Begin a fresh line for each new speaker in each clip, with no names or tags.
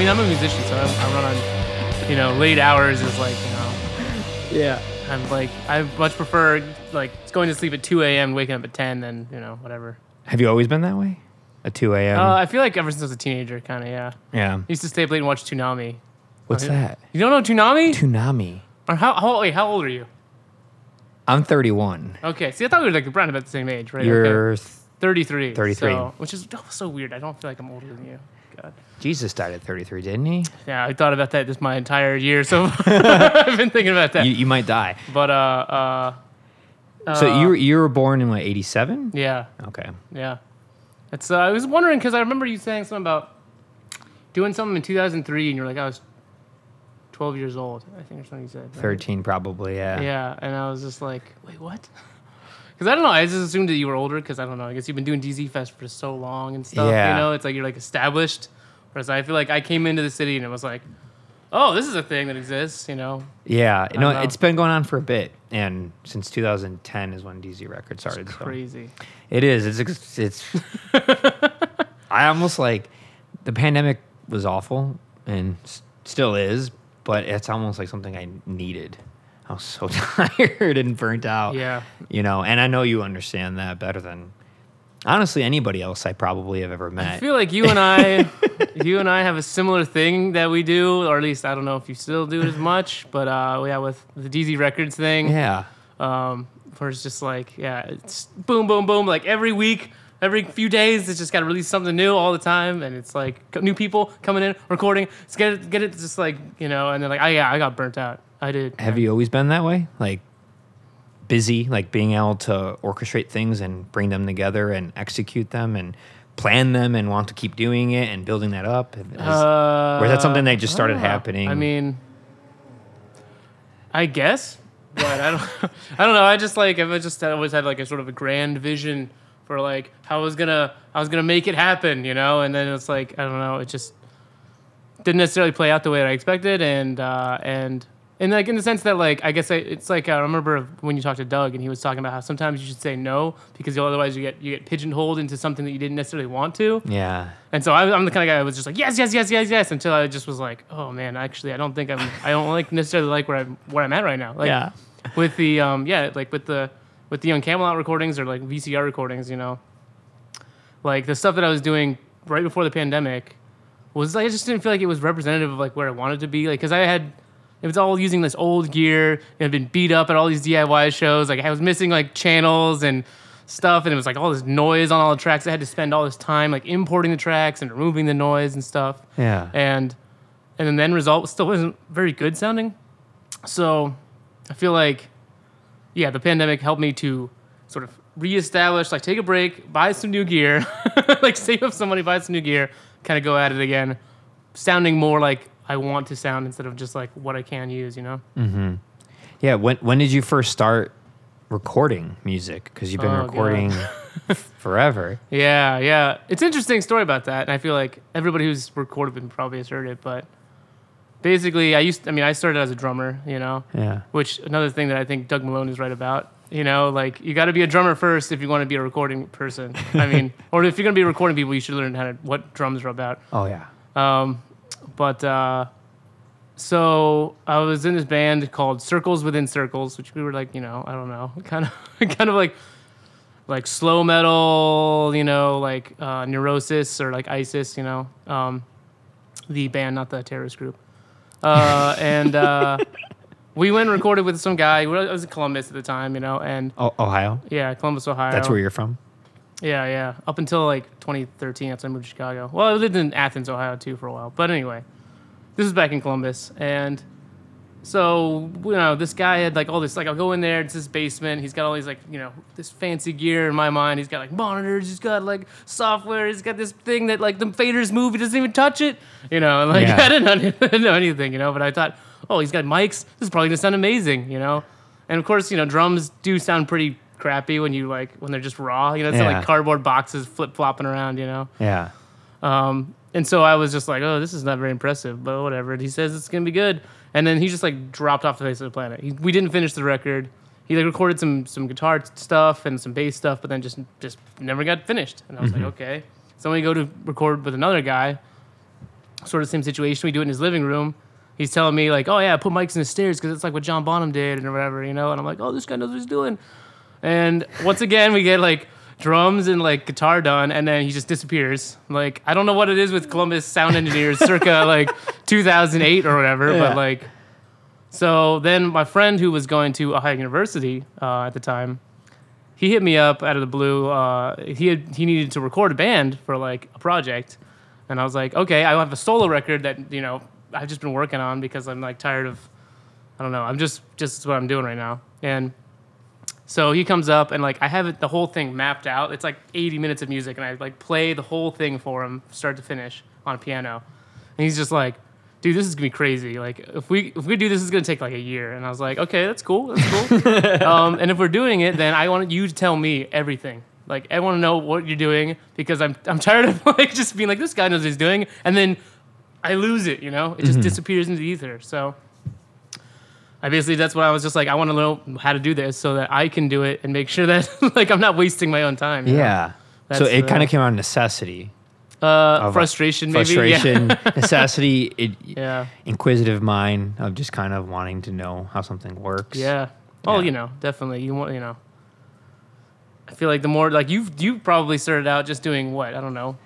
yeah, yeah. I mean, I'm a musician, so I, I run on, you know, late hours is like, you know,
Yeah.
I'm like, I much prefer like going to sleep at 2 a.m., waking up at 10, than you know, whatever.
Have you always been that way? At 2 a.m.
Uh, I feel like ever since I was a teenager, kind of, yeah.
yeah.
I used to stay up late and watch Toonami.
What's that?
You don't know Toonami?
Toonami.
or how, how, wait, how old are you?
I'm 31.
Okay, see, I thought we were like around about the same age, right?
You're
okay. 33.
33.
So, which is oh, so weird. I don't feel like I'm older than you. God.
Jesus died at 33, didn't he?
Yeah, I thought about that just my entire year, so I've been thinking about that.
You, you might die.
but uh, uh,
So you were, you were born in what 87?
yeah,
Okay.
yeah. It's. Uh, I was wondering because I remember you saying something about doing something in 2003, and you're like, I was 12 years old. I think or something you said. right?
13 probably. Yeah.
Yeah, and I was just like, wait, what? Because I don't know. I just assumed that you were older. Because I don't know. I guess you've been doing DZ Fest for so long and stuff.
Yeah.
You know, it's like you're like established. Whereas I feel like I came into the city and it was like, oh, this is a thing that exists. You know.
Yeah. You know,
know.
it's been going on for a bit, and since 2010 is when DZ Records started. so-
Crazy.
It is. It's it's. I almost like the pandemic was awful and s- still is, but it's almost like something I needed. I was so tired and burnt out.
Yeah.
You know, and I know you understand that better than honestly anybody else I probably have ever met.
I feel like you and I, you and I have a similar thing that we do, or at least I don't know if you still do it as much, but uh, yeah, with the DZ Records thing.
yeah.
um, where it's just like, yeah, it's boom, boom, boom. Like every week, every few days, it's just got to release something new all the time, and it's like new people coming in, recording. It's get it, get it, just like you know, and then like, I yeah, I got burnt out. I did.
Have you always been that way? Like busy, like being able to orchestrate things and bring them together and execute them and plan them and want to keep doing it and building that up? Has-
Uh,
or is that something that just started
I
happening?
I mean, I guess, but I don't. I don't know. I just like I've just always had like a sort of a grand vision for like how I was gonna I was gonna make it happen, you know. And then it's like I don't know. It just didn't necessarily play out the way that I expected, and uh, and. And like in the sense that like I guess I, it's like I remember when you talked to Doug and he was talking about how sometimes you should say no because otherwise you get you get pigeonholed into something that you didn't necessarily want to.
yeah.
And so I, I'm the kind of guy that was just like yes, yes, yes, yes, yes, until I just was like, oh man, actually, I don't think I'm, I don't like necessarily like where I'm, where I'm at right now. Like,
Yeah.
With the, um, yeah, like with the, with the Young Camelot recordings or like VCR recordings, you know, like the stuff that I was doing right before the pandemic was like I just didn't feel like it was representative of like where I wanted to be. Like, cause I had, it was all using this old gear and had been beat up at all these DIY shows. Like I was missing like channels and stuff, and it was like all this noise on all the tracks. I had to spend all this time like importing the tracks and removing the noise and stuff.
Yeah.
And and then the end result still wasn't very good sounding. So I feel like yeah, the pandemic helped me to sort of reestablish, like take a break, buy some new gear, like save up some money, buy some new gear, kind of go at it again, sounding more like I want to sound instead of just like what I can use, you know? Mm-hmm.
Yeah. When when did you first start recording music? Because you've been
Oh,
recording forever.
Yeah, yeah. It's an interesting story about that, and I feel like everybody who's recorded it probably has heard it. But basically, I used, I mean, I started as a drummer, you know,
Yeah.
which another thing that I think Doug Malone is right about. You know, like you got to be a drummer first if you want to be a recording person. I mean, or if you're gonna be recording people, you should learn how to what drums are about.
Oh yeah.
Um, but uh, so I was in this band called Circles Within Circles, which we were like, you know, I don't know, kind of, kind of like, like slow metal, you know, like uh, Neurosis or like ISIS, you know, um, the band, not the terrorist group. Uh, and uh, we went and recorded with some guy. I was in Columbus at the time, you know, and
Oh, Ohio.
yeah, Columbus, Ohio.
That's where you're from.
Yeah, yeah. Up until like 2013, that's when I moved to Chicago. Well, I lived in Athens, Ohio, too, for a while. But anyway, this is back in Columbus, and so you know, this guy had like all this. Like, I'll go in there. It's his basement. He's got all these like you know this fancy gear. In my mind, he's got like monitors. He's got like software. He's got this thing that like the faders move. He doesn't even touch it. You know, and like
Yeah.
I didn't know, I didn't know anything. You know, but I thought, oh, he's got mics. This is probably gonna sound amazing. You know, and of course, you know, drums do sound pretty crappy when you like when they're just raw. You know, it's
Yeah.
like cardboard boxes flip flopping around. You know.
Yeah.
Um, and so I was just like, oh, this is not very impressive, but whatever. And he says it's gonna be good, and then he just like dropped off the face of the planet. He, we didn't finish the record. He like recorded some some guitar stuff and some bass stuff, but then just just never got finished. And I was like, okay. So when we go to record with another guy, sort of same situation. We do it in his living room. He's telling me like, "Oh yeah, put mics in the stairs because it's like what John Bonham did and whatever," you know. And I'm like, "Oh, this guy knows what he's doing." And once again, we get like drums and like guitar done, and then he just disappears. Like I don't know what it is with Columbus sound engineers, circa like 2008 or whatever,
Yeah.
but like. So then my friend who was going to Ohio University uh, at the time, he hit me up out of the blue. Uh, he had, he needed to record a band for like a project, and I was like, okay, I have a solo record that you know I've just been working on because I'm like tired of, I don't know, I'm just just what I'm doing right now. And so he comes up and like I have it the whole thing mapped out. It's like 80 minutes of music, and I like play the whole thing for him, start to finish, on a piano. And he's just like, "Dude, this is gonna be crazy. Like, if we if we do this, it's gonna take like a year." And I was like, "Okay, that's cool. That's cool." um, and if we're doing it, then I want you to tell me everything. Like, I want to know what you're doing because I'm I'm tired of like just being like, "This guy knows what he's doing," and then I lose it. You know, it just disappears into the ether. So. I basically that's what I was just like I want to know how to do this so that I can do it and make sure that like I'm not wasting my own time.
Yeah. so it kind of came out of necessity.
Uh, frustration, maybe.
Frustration, necessity, it,
Yeah.
inquisitive mind of just kind of wanting to know how something works.
Yeah. yeah. Oh,
Yeah.
you know, definitely. You want, you know. I feel like the more like you you probably started out just doing what I don't know,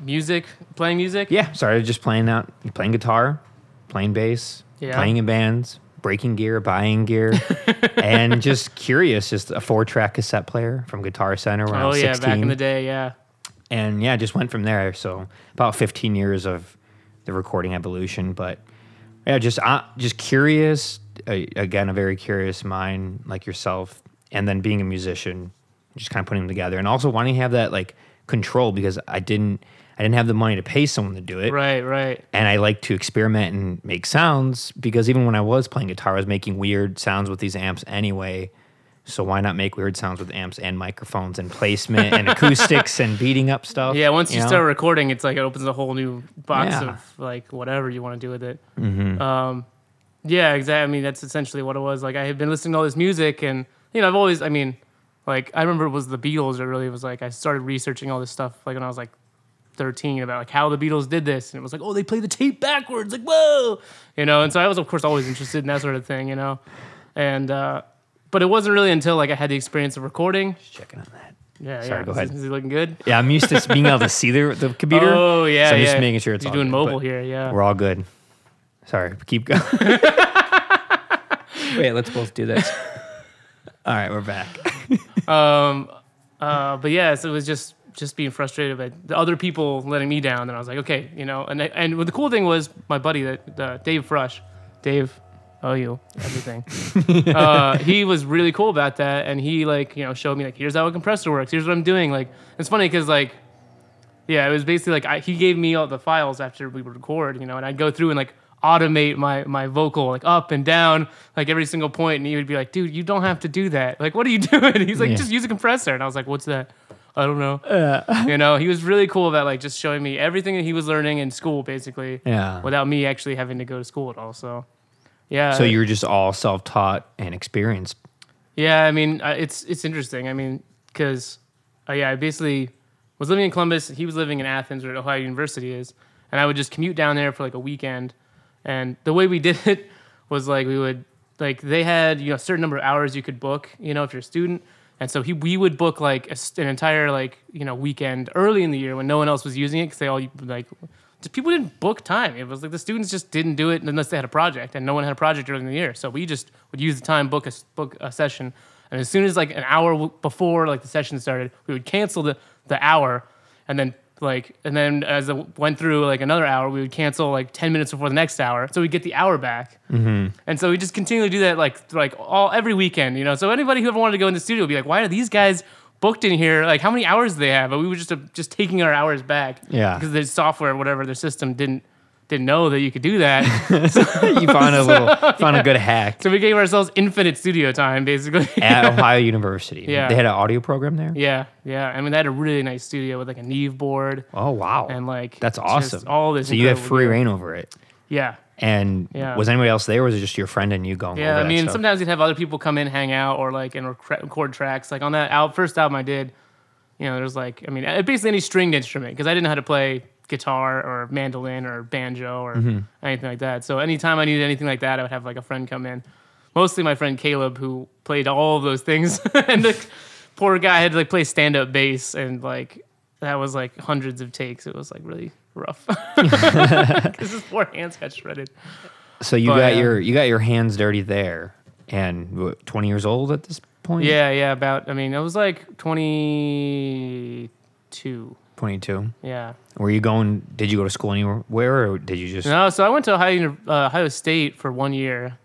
music, playing music.
Yeah. Started just playing out, playing guitar, playing bass,
Yeah.
playing in bands, breaking gear, buying gear, and just curious. Just a four track cassette player from Guitar Center when I
Oh
was
yeah,
16.
back in the day. Yeah.
and yeah, just went from there. So about 15 years of the recording evolution, but yeah, just uh, just curious. Uh, again, a very curious mind like yourself, and then being a musician, just kind of putting them together, and also wanting to have that like control because I didn't I didn't have the money to pay someone to do it.
Right. Right.
And I like to experiment and make sounds because even when I was playing guitar, I was making weird sounds with these amps anyway. So why not make weird sounds with amps and microphones and placement and acoustics and beating up stuff?
Yeah. Once you,
know?
start recording, it's like it opens a whole new box
Yeah.
of like whatever you want to do with it.
Mm-hmm.
Um, yeah, exactly. I mean, that's essentially what it was. Like I had been listening to all this music, and you know, I've always. I mean, like I remember it was the Beatles. It really was like I started researching all this stuff like when I was like 13 about like how the Beatles did this, and it was like, oh, they play the tape backwards, like whoa, you know. And so I was of course always interested in that sort of thing, you know. And uh, but it wasn't really until like I had the experience of recording.
Just checking on that.
Yeah,
Sorry,
yeah.
go ahead.
Is, he looking good?
Yeah, I'm used to being able to see the, the computer.
Oh yeah,
so I'm
yeah.
just making sure it's
You're doing
good,
mobile here, yeah.
We're all good. Sorry, keep going. Wait, let's both do this. All right, we're back.
Um, uh, but yeah, so it was just just being frustrated by the other people letting me down. And I was like, okay, you know. And I- and the cool thing was my buddy, that uh, Dave Frush, Dave, oh you everything. uh, he was really cool about that, and he like you know showed me like here's how a compressor works. Here's what I'm doing. Like it's funny because like yeah, it was basically like I, he gave me all the files after we would record, you know, and I'd go through and like automate my my vocal like up and down like every single point, and he would be like, "Dude, you don't have to do that. Like, what are you doing?" He's like,
Yeah.
"Just use a compressor," and I was like, "What's that?" I don't know. you know, he was really cool about like just showing me everything that he was learning in school, basically,
Yeah.
without me actually having to go to school at all. So, yeah.
So you're just all self-taught and experienced.
Yeah, I mean, it's it's interesting. I mean, because uh, yeah, I basically was living in Columbus. He was living in Athens, where Ohio University is, and I would just commute down there for like a weekend. And the way we did it was like we would like they had you know a certain number of hours you could book, you know, if you're a student. And so he we would book like a an entire like you know weekend early in the year when no one else was using it because they all like people didn't book time. It was like the students just didn't do it unless they had a project, and no one had a project during the year. So we just would use the time, book a book a session, and as soon as like an hour before like the session started, we would cancel the the hour, and then like and then as it went through like another hour, we would cancel like ten minutes before the next hour, so we get the hour back. And so we just continually do that like like all every weekend, you know. So anybody who ever wanted to go in the studio would be like, why are these guys booked in here? Like how many hours do they have? But we were just uh, just taking our hours back.
Yeah.
Because the software, or whatever their system didn't didn't know that you could do that.
You found a little, found a good hack
so we gave ourselves infinite studio time, basically.
at Ohio University.
Yeah.
They had an audio program there.
yeah, yeah. I mean, they had a really nice studio with like a Neve board
Oh wow,
and like
that's awesome.
All this.
So you have free
gear.
reign over it.
Yeah.
And
Yeah.
was anybody else there? Or was it just your friend and you going?
Yeah, I mean, sometimes you'd have other people come in, hang out, or like and record tracks. Like on that first album I did, you know, there's like, I mean, uh, basically any stringed instrument because I didn't know how to play guitar or mandolin or banjo or
Mm-hmm.
anything like that. So anytime I needed anything like that, I would have like a friend come in. Mostly my friend Caleb, who played all of those things, and the poor guy had to like play stand up bass, and like that was like hundreds of takes. It was like really rough because his poor hands got shredded.
So you
But,
got
uh,
your you got your hands dirty there, and what, 20 years old at this point.
Yeah, yeah. About I mean, it was like twenty two.
22.
Yeah.
Were you going? Did you go to school anywhere, or did you just?
No, so I went to Ohio, uh, Ohio State for one year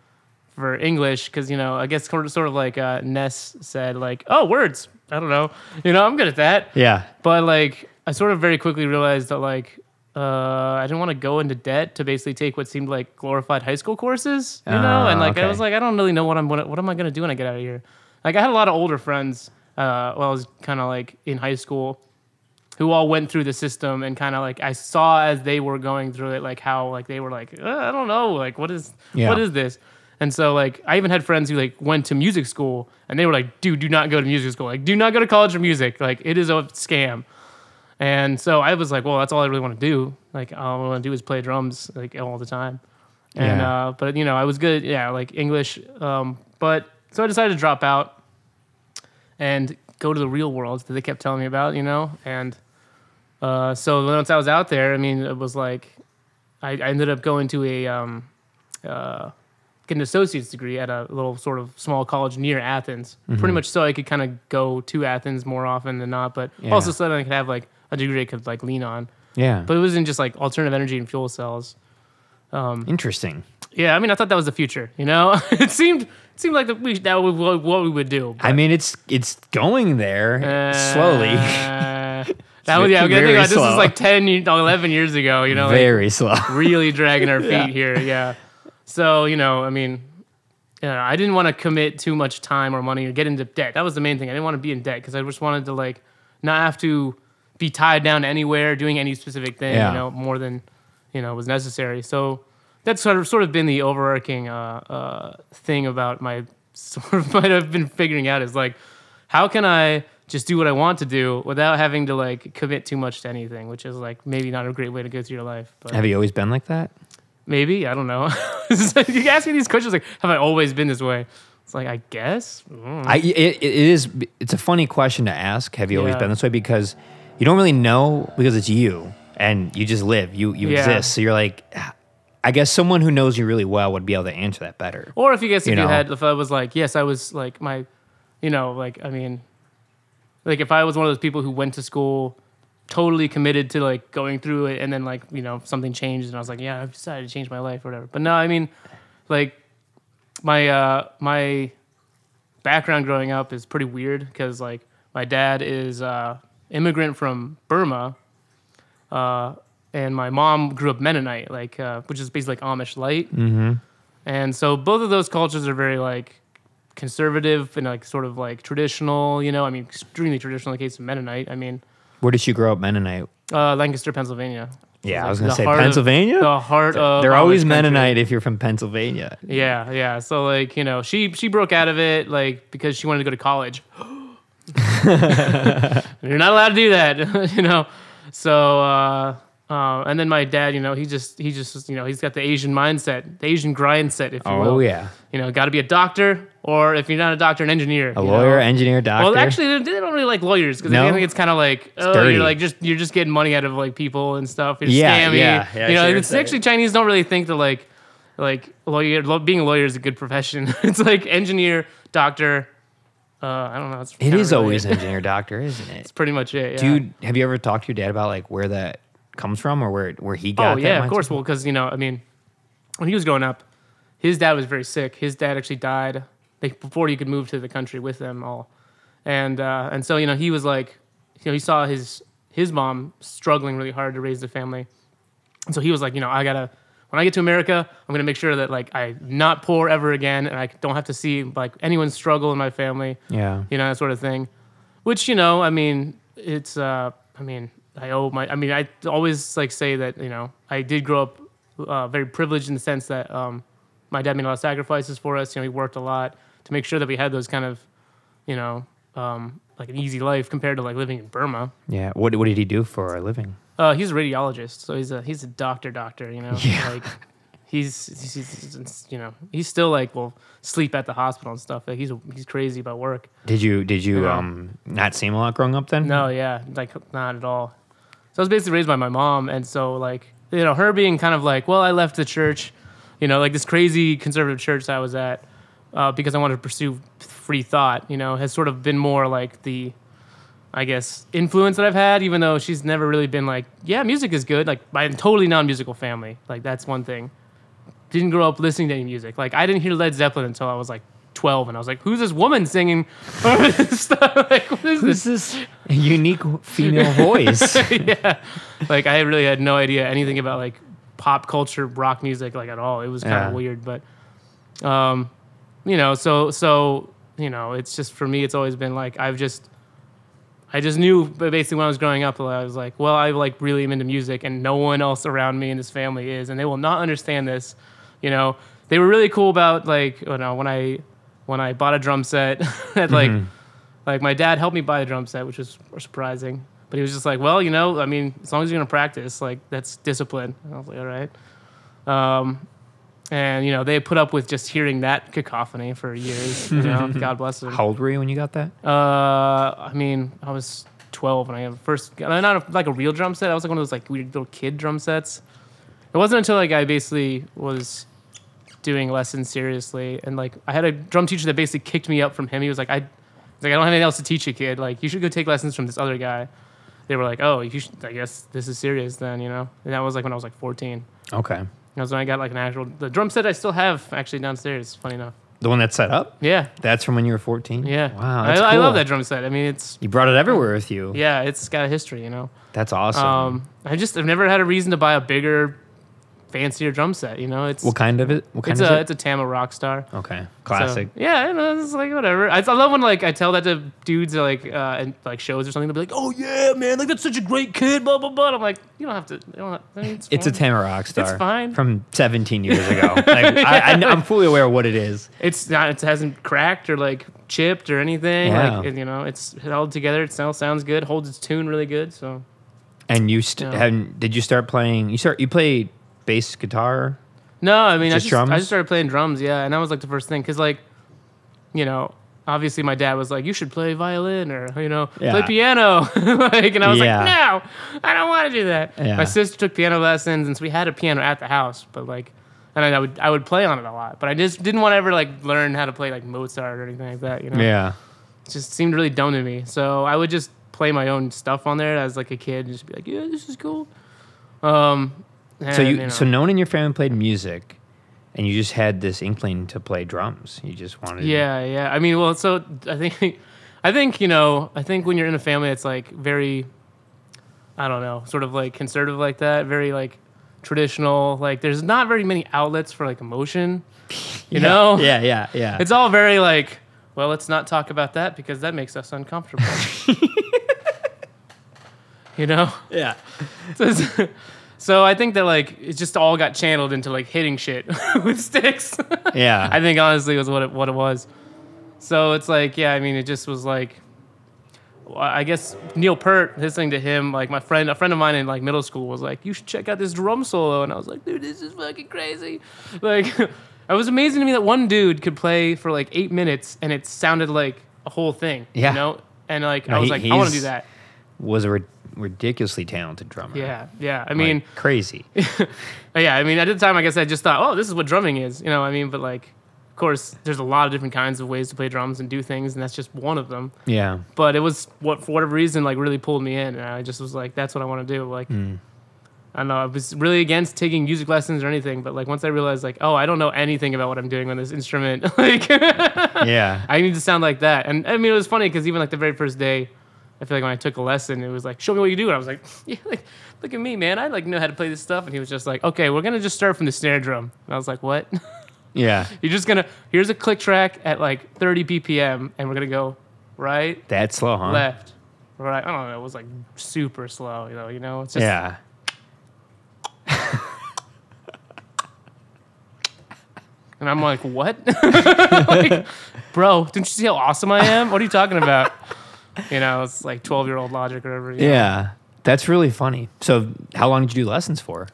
for English because you know I guess sort of, sort of like uh, Ness said like oh words I don't know you know I'm good at that
Yeah.
but like I sort of very quickly realized that like uh, I didn't want to go into debt to basically take what seemed like glorified high school courses you know
Ah,
and like I was like I don't really know what I'm gonna, what am I gonna do when I get out of here like I had a lot of older friends uh, while I was kind of like in high school who all went through the system and kind of like I saw as they were going through it, like how like they were like, uh, I don't know, like what is
Yeah.
what is this? And so like I even had friends who like went to music school and they were like, dude, do not go to music school. Like, do not go to college for music. Like it is a scam. And so I was like, well, that's all I really want to do. Like all I want to do is play drums like all the time. And
Yeah.
uh, but you know, I was good, yeah, like English. Um, but so I decided to drop out and go to the real world that they kept telling me about, you know? And uh, so once I was out there, I mean, it was like I, I ended up going to a um, uh, get an associate's degree at a little sort of small college near Athens, pretty much so I could kind of go to Athens more often than not, but
Yeah.
also so that I could have like a degree I could like lean on.
Yeah.
But it wasn't just like alternative energy and fuel cells.
Interesting.
Yeah, I mean, I thought that was the future. You know, it seemed it seemed like the, we, that was what, we would do.
I mean, it's it's going there slowly,
Uh, that was yeah. I'm gonna think about this
slow.
was like 10, 11 years ago. You know, like,
very slow.
really dragging our feet
Yeah.
here. Yeah. So you know, I mean, yeah, I didn't want to commit too much time or money or get into debt. That was the main thing. I didn't want to be in debt because I just wanted to like not have to be tied down anywhere doing any specific thing.
Yeah.
You know, more than you know was necessary. So that's sort of sort of been the overarching uh, uh, thing about my sort of what I've been figuring out is like how can I just do what I want to do without having to like commit too much to anything, which is like maybe not a great way to go through your life. But
Have you always been like that?
Maybe I don't know. you ask me these questions like, have I always been this way? It's like I guess. Mm.
I it, it is it's a funny question to ask. Have you always
Yeah.
been this way? Because you don't really know because it's you and you just live. You you
Yeah.
exist. So you're like, I guess someone who knows you really well would be able to answer that better.
Or if you guess if
You
you,
know.
had if I was like yes I was like my, you know like I mean, like if I was one of those people who went to school, totally committed to like going through it and then like you know something changed and I was like yeah I've decided to change my life or whatever. But no I mean, like my uh my background growing up is pretty weird because like my dad is uh immigrant from Burma. Uh, and my mom grew up Mennonite, like uh, which is basically like Amish light.
Mm-hmm.
And so both of those cultures are very like conservative and like sort of like traditional, you know, I mean extremely traditional in the case of Mennonite. I mean,
Where did you grow up, Mennonite?
uh, Lancaster, Pennsylvania.
Yeah,
Like
I was gonna say
heart of-
Pennsylvania.
the heart of
They're always
country.
Mennonite if you're from Pennsylvania.
Yeah, yeah. So like, you know, she she broke out of it like because she wanted to go to college. You're not allowed to do that, you know. So uh, uh, and then my dad, you know, he just he just you know he's got the Asian mindset, the Asian grind set, if you will.
Oh yeah,
You know, got to be a doctor, or if you're not a doctor, an engineer.
a lawyer,
know?
engineer, doctor.
Well, actually, they they don't really like lawyers because
No?
I think it's kind of like oh,
dirty.
you're like just you're just getting money out of like people and stuff. You're
Yeah,
scammy.
yeah, yeah,
you know,
sure,
it's actually Chinese don't really think that like like lawyer being a lawyer is a good profession. it's like engineer, doctor. Uh, I don't know. It's
it
really-
always engineer, doctor, isn't it?
It's pretty much it. Yeah.
Dude, have you ever talked to your dad about like where that comes from or where where he got?
Oh yeah, of course.
from?
Well, because you know, I mean, when he was growing up, his dad was very sick. His dad actually died like before he could move to the country with them all, and uh, and so you know he was like, you know, he saw his his mom struggling really hard to raise the family, and so he was like, you know, I gotta. When I get to America, I'm gonna make sure that like I'm not poor ever again, and I don't have to see like anyone struggle in my family
Yeah.
you know that sort of thing which you know i mean it's uh i mean i owe my i mean i always like say that you know i did grow up uh, very privileged in the sense that um my dad made a lot of sacrifices for us you know he worked a lot to make sure that we had those kind of you know um like an easy life compared to like living in burma
Yeah. What what did he do for a living?
Uh, he's a radiologist, so he's a he's a doctor, doctor. You know,
Yeah.
like he's, he's, he's, you know he's still like will sleep at the hospital and stuff. Like he's he's crazy about work.
Did you did you
Yeah.
um not see him a lot growing up then?
No, yeah, like not at all. So I was basically raised by my mom, and so like you know her being kind of like, well, I left the church, you know, like this crazy conservative church that I was at, uh, because I wanted to pursue free thought. You know, has sort of been more like the, I guess, influence that I've had. Even though she's never really been like, yeah, music is good. Like I'm totally non-musical family. Like that's one thing. Didn't grow up listening to any music. Like I didn't hear Led Zeppelin until I was like. 12 and I was like, who's this woman singing stuff? like, what is this?
This is a unique female voice.
yeah. Like I really had no idea anything about like pop culture, rock music, like at all. It was kind
Yeah.
of weird, but um, you know, so so you know, it's just for me, it's always been like I've just. I just knew but basically when I was growing up, I was like, well, I like really am into music, and no one else around me in this family is, and they will not understand this. You know, they were really cool about like, you know, when I when I bought a drum set, at like like my dad helped me buy a drum set, which was surprising. But he was just like, "Well, you know, I mean, as long as you're gonna practice, like that's discipline." And I was like, "All right." Um, and you know, they put up with just hearing that cacophony for years. You know, God bless them.
How old were you when you got that?
Uh, I mean, I was 12 when I got first, uh, not a, like a real drum set. I was like one of those like weird little kid drum sets. It wasn't until like I basically was doing lessons seriously, and like I had a drum teacher that basically kicked me up from him. He was like, I, he's like, I don't have anything else to teach you, kid. Like, you should go take lessons from this other guy. They were like, oh, you should, I guess this is serious then, you know. And that was like when I was like 14.
Okay.
That was when I got like an actual the drum set I still have actually downstairs. Funny enough.
The one that's set up?
Yeah,
That's from when you were 14?
yeah.
Wow.
I,
That's
I love that drum set. I mean, it's
You brought it everywhere with you.
yeah, it's got a history, you know.
That's awesome.
Um, I just I've never had a reason to buy a bigger, fancier drum set. You know, it's
what kind of it? What kind
it's
is
a
it?
it's a Tama Rockstar.
okay.
So,
Classic.
yeah, you know, it's like whatever. I, I love when like I tell that to dudes at, like uh, and like shows or something. They'll be like, "Oh yeah, man, like that's such a great kid." Blah blah blah. I'm like, you don't have to. You don't have, I mean, it's
It's a
fine.
Tama Rockstar.
It's fine.
From 17 years ago. like, I, I, am fully aware of what it is.
It's not. It hasn't cracked or like chipped or anything.
Yeah.
Like it, you know, it's held together. It still sounds good. Holds its tune really good. So
And you st-
Yeah.
haven't, did you start playing? You start you play bass guitar?
No, I mean,
Just
I just
drums?
I just started playing drums, yeah, and that was like the first thing, cause like, you know, obviously my dad was like, you should play violin or you know, play piano, like, and I was
Yeah.
like, no, I don't want to do that.
Yeah.
My sister took piano lessons, and so we had a piano at the house, but like, and I would I would play on it a lot, but I just didn't want to ever like learn how to play like Mozart or anything like that, you know.
Yeah.
It just seemed really dumb to me. So I would just play my own stuff on there as like a kid, and just be like, yeah, this is cool. Um, Eh,
so
and,
you,
know.
so no one in your family played music, and you just had this inkling to play drums. You just wanted.
Yeah, yeah. I mean, well, so I think, I think you know, I think when you're in a family that's like very, I don't know, sort of like conservative like that, very like traditional. Like, there's not very many outlets for like emotion. You
Yeah.
know,
Yeah. Yeah. Yeah.
it's all very like, well, let's not talk about that because that makes us uncomfortable. you know.
yeah.
So, it's- so I think that like it just all got channeled into like hitting shit with sticks.
Yeah.
I think honestly was what it, what it was. So it's like, yeah, I mean, it just was like, I guess Neil Peart, listening to him, like my friend, a friend of mine in like middle school was like, you should check out this drum solo, and I was like, dude, this is fucking crazy. Like, it was amazing to me that one dude could play for like eight minutes and it sounded like a whole thing.
Yeah.
You know, and like
No,
I was
he-
like, I want to do that.
was a rid- ridiculously talented drummer.
Yeah, yeah. I
Like,
mean,
crazy.
yeah, I mean, at the time, I guess I just thought, oh, this is what drumming is, you know. what I mean, but like, of course, there's a lot of different kinds of ways to play drums and do things, and that's just one of them.
Yeah.
But it was what for whatever reason, like, really pulled me in, and I just was like, that's what I want to do. Like,
Mm.
I don't know, I was really against taking music lessons or anything, but like once I realized, like, oh, I don't know anything about what I'm doing on this instrument, like,
Yeah.
I need to sound like that. And I mean, it was funny because even like the very first day, I feel like when I took a lesson, it was like, show me what you do. And I was like, yeah, like, look at me, man. I like know how to play this stuff. And he was just like, okay, we're gonna just start from the snare drum. And I was like, what?
Yeah.
You're just gonna here's a click track at like 30 BPM, and we're gonna go right,
That slow, huh?
left, right. I don't know. It was like super slow, you know. You know, it's just
Yeah.
And I'm like, what? like, bro, didn't you see how awesome I am? What are you talking about? You know, it's like 12 year old logic or whatever. you know?
Yeah. That's really funny. So, how long did you do lessons for?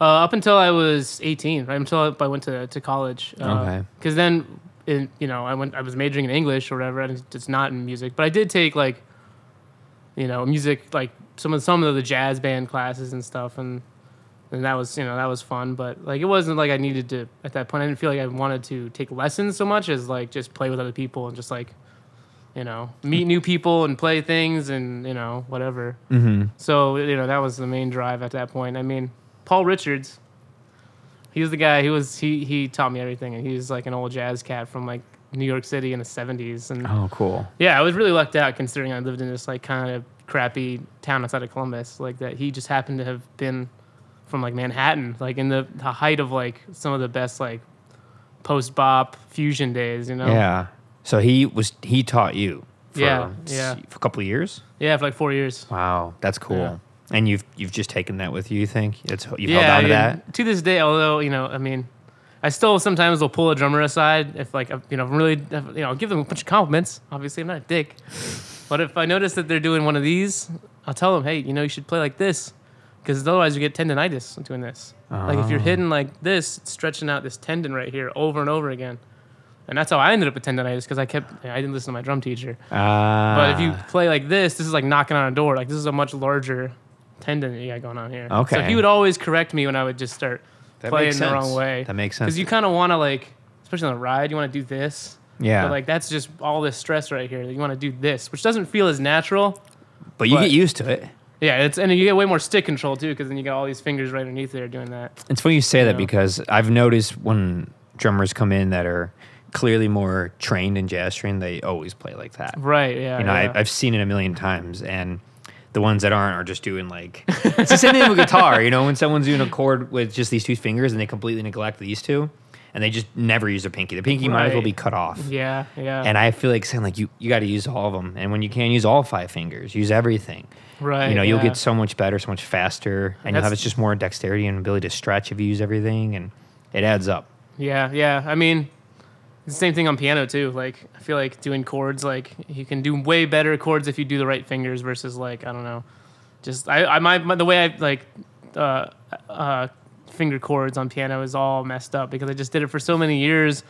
Uh, up until I was 18, right until I went to, to college. Uh,
Okay.
Because then, in, you know, I went. I was majoring in English or whatever, and it's not in music. But I did take like, you know, music like some of some of the jazz band classes and stuff, and and that was you know that was fun. But like it wasn't like I needed to at that point. I didn't feel like I wanted to take lessons so much as like just play with other people and just like, you know, meet new people and play things and you know whatever.
Mm-hmm.
So you know that was the main drive at that point. I mean, Paul Richards, he was the guy. He was he he taught me everything, and he was like an old jazz cat from like New York City in the '70s. And
Oh, cool.
yeah, I was really lucked out considering I lived in this like kind of crappy town outside of Columbus. Like that, he just happened to have been from like Manhattan, like in the, the height of like some of the best like post bop fusion days. You know?
Yeah. So he was he taught you. For,
Yeah, yeah.
For a couple of years.
Yeah, for like four years.
Wow, that's cool.
Yeah.
And you've you've just taken that with you. You think it's you've
yeah,
held on to
and
that?
to this day. Although you know, I mean, I still sometimes will pull a drummer aside if like you know really you know give them a bunch of compliments. Obviously, I'm not a dick, but if I notice that they're doing one of these, I'll tell them, hey, you know, you should play like this, because otherwise you get tendonitis doing this. Like if you're
Oh.
hitting like this, stretching out this tendon right here over and over again. And that's how I ended up with tendonitis because I kept I didn't listen to my drum teacher.
Uh,
But if you play like this, this is like knocking on a door. Like this is a much larger tendon that you got going on here.
Okay.
So he would always correct me when I would just start
That
playing the wrong way.
That makes sense.
Because you kind of want to like, especially on a ride, you want to do this.
yeah,
But like that's just all this stress right here. that You want to do this, which doesn't feel as natural.
but you
but-
get used to it.
Yeah, it's and you get way more stick control too, because then you got all these fingers right underneath there doing that.
It's funny you say that
Yeah.
because I've noticed when drummers come in that are clearly more trained in jazz trained, they always play like that.
Right. Yeah.
you know,
yeah.
I, I've seen it a million times, and the ones that aren't are just doing like it's the same thing with guitar. You know, when someone's doing a chord with just these two fingers and they completely neglect these two, and they just never use their pinky. The pinky might as well be cut off.
yeah. Yeah.
And I feel like saying like you you got to use all of them, and when you can't use all five fingers, use everything.
right.
you know, you'll get so much better, so much faster, and you'll have it's just more dexterity and ability to stretch if you use everything, and it adds up.
Yeah, yeah. I mean, same thing on piano too. Like, I feel like doing chords, like you can do way better chords if you do the right fingers versus like I don't know, just I, I my, my the way I like uh, uh, finger chords on piano is all messed up because I just did it for so many years.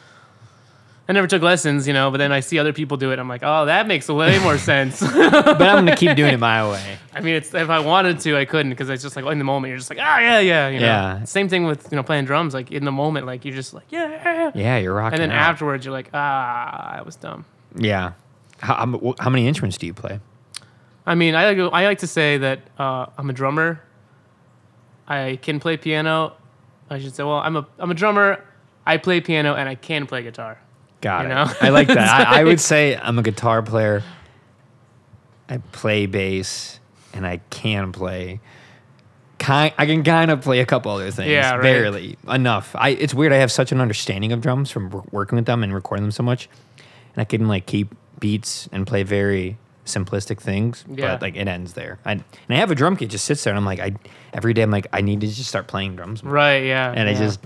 I never took lessons, you know, but then I see other people do it. I'm like, oh, that makes way more sense.
But I'm gonna keep doing it my way.
I mean, it's if I wanted to, I couldn't because it's just like in the moment you're just like, ah, yeah, yeah, you know.
Yeah.
Same thing with you know playing drums. Like in the moment, like you're just like, yeah,
Yeah, Yeah, you're rocking.
and then
out.
afterwards, you're like, ah, I was dumb.
yeah. How, how, how many instruments do you play?
I mean, I like, I like to say that uh, I'm a drummer. I can play piano. I should say, well, I'm a I'm a drummer. I play piano and I can play guitar.
Got
You
it.
know?
I like that.
It's
I, I would say I'm a guitar player. I play bass, and I can play. Kind, I can kind of play a couple other things.
Yeah, right.
barely enough. I. It's weird. I have such an understanding of drums from wor- working with them and recording them so much, and I can like keep beats and play very simplistic things.
Yeah.
But like it ends there. I, and I have a drum kit just sits there, and I'm like, I every day I'm like, I need to just start playing drums. more.
Right? Yeah.
And I just,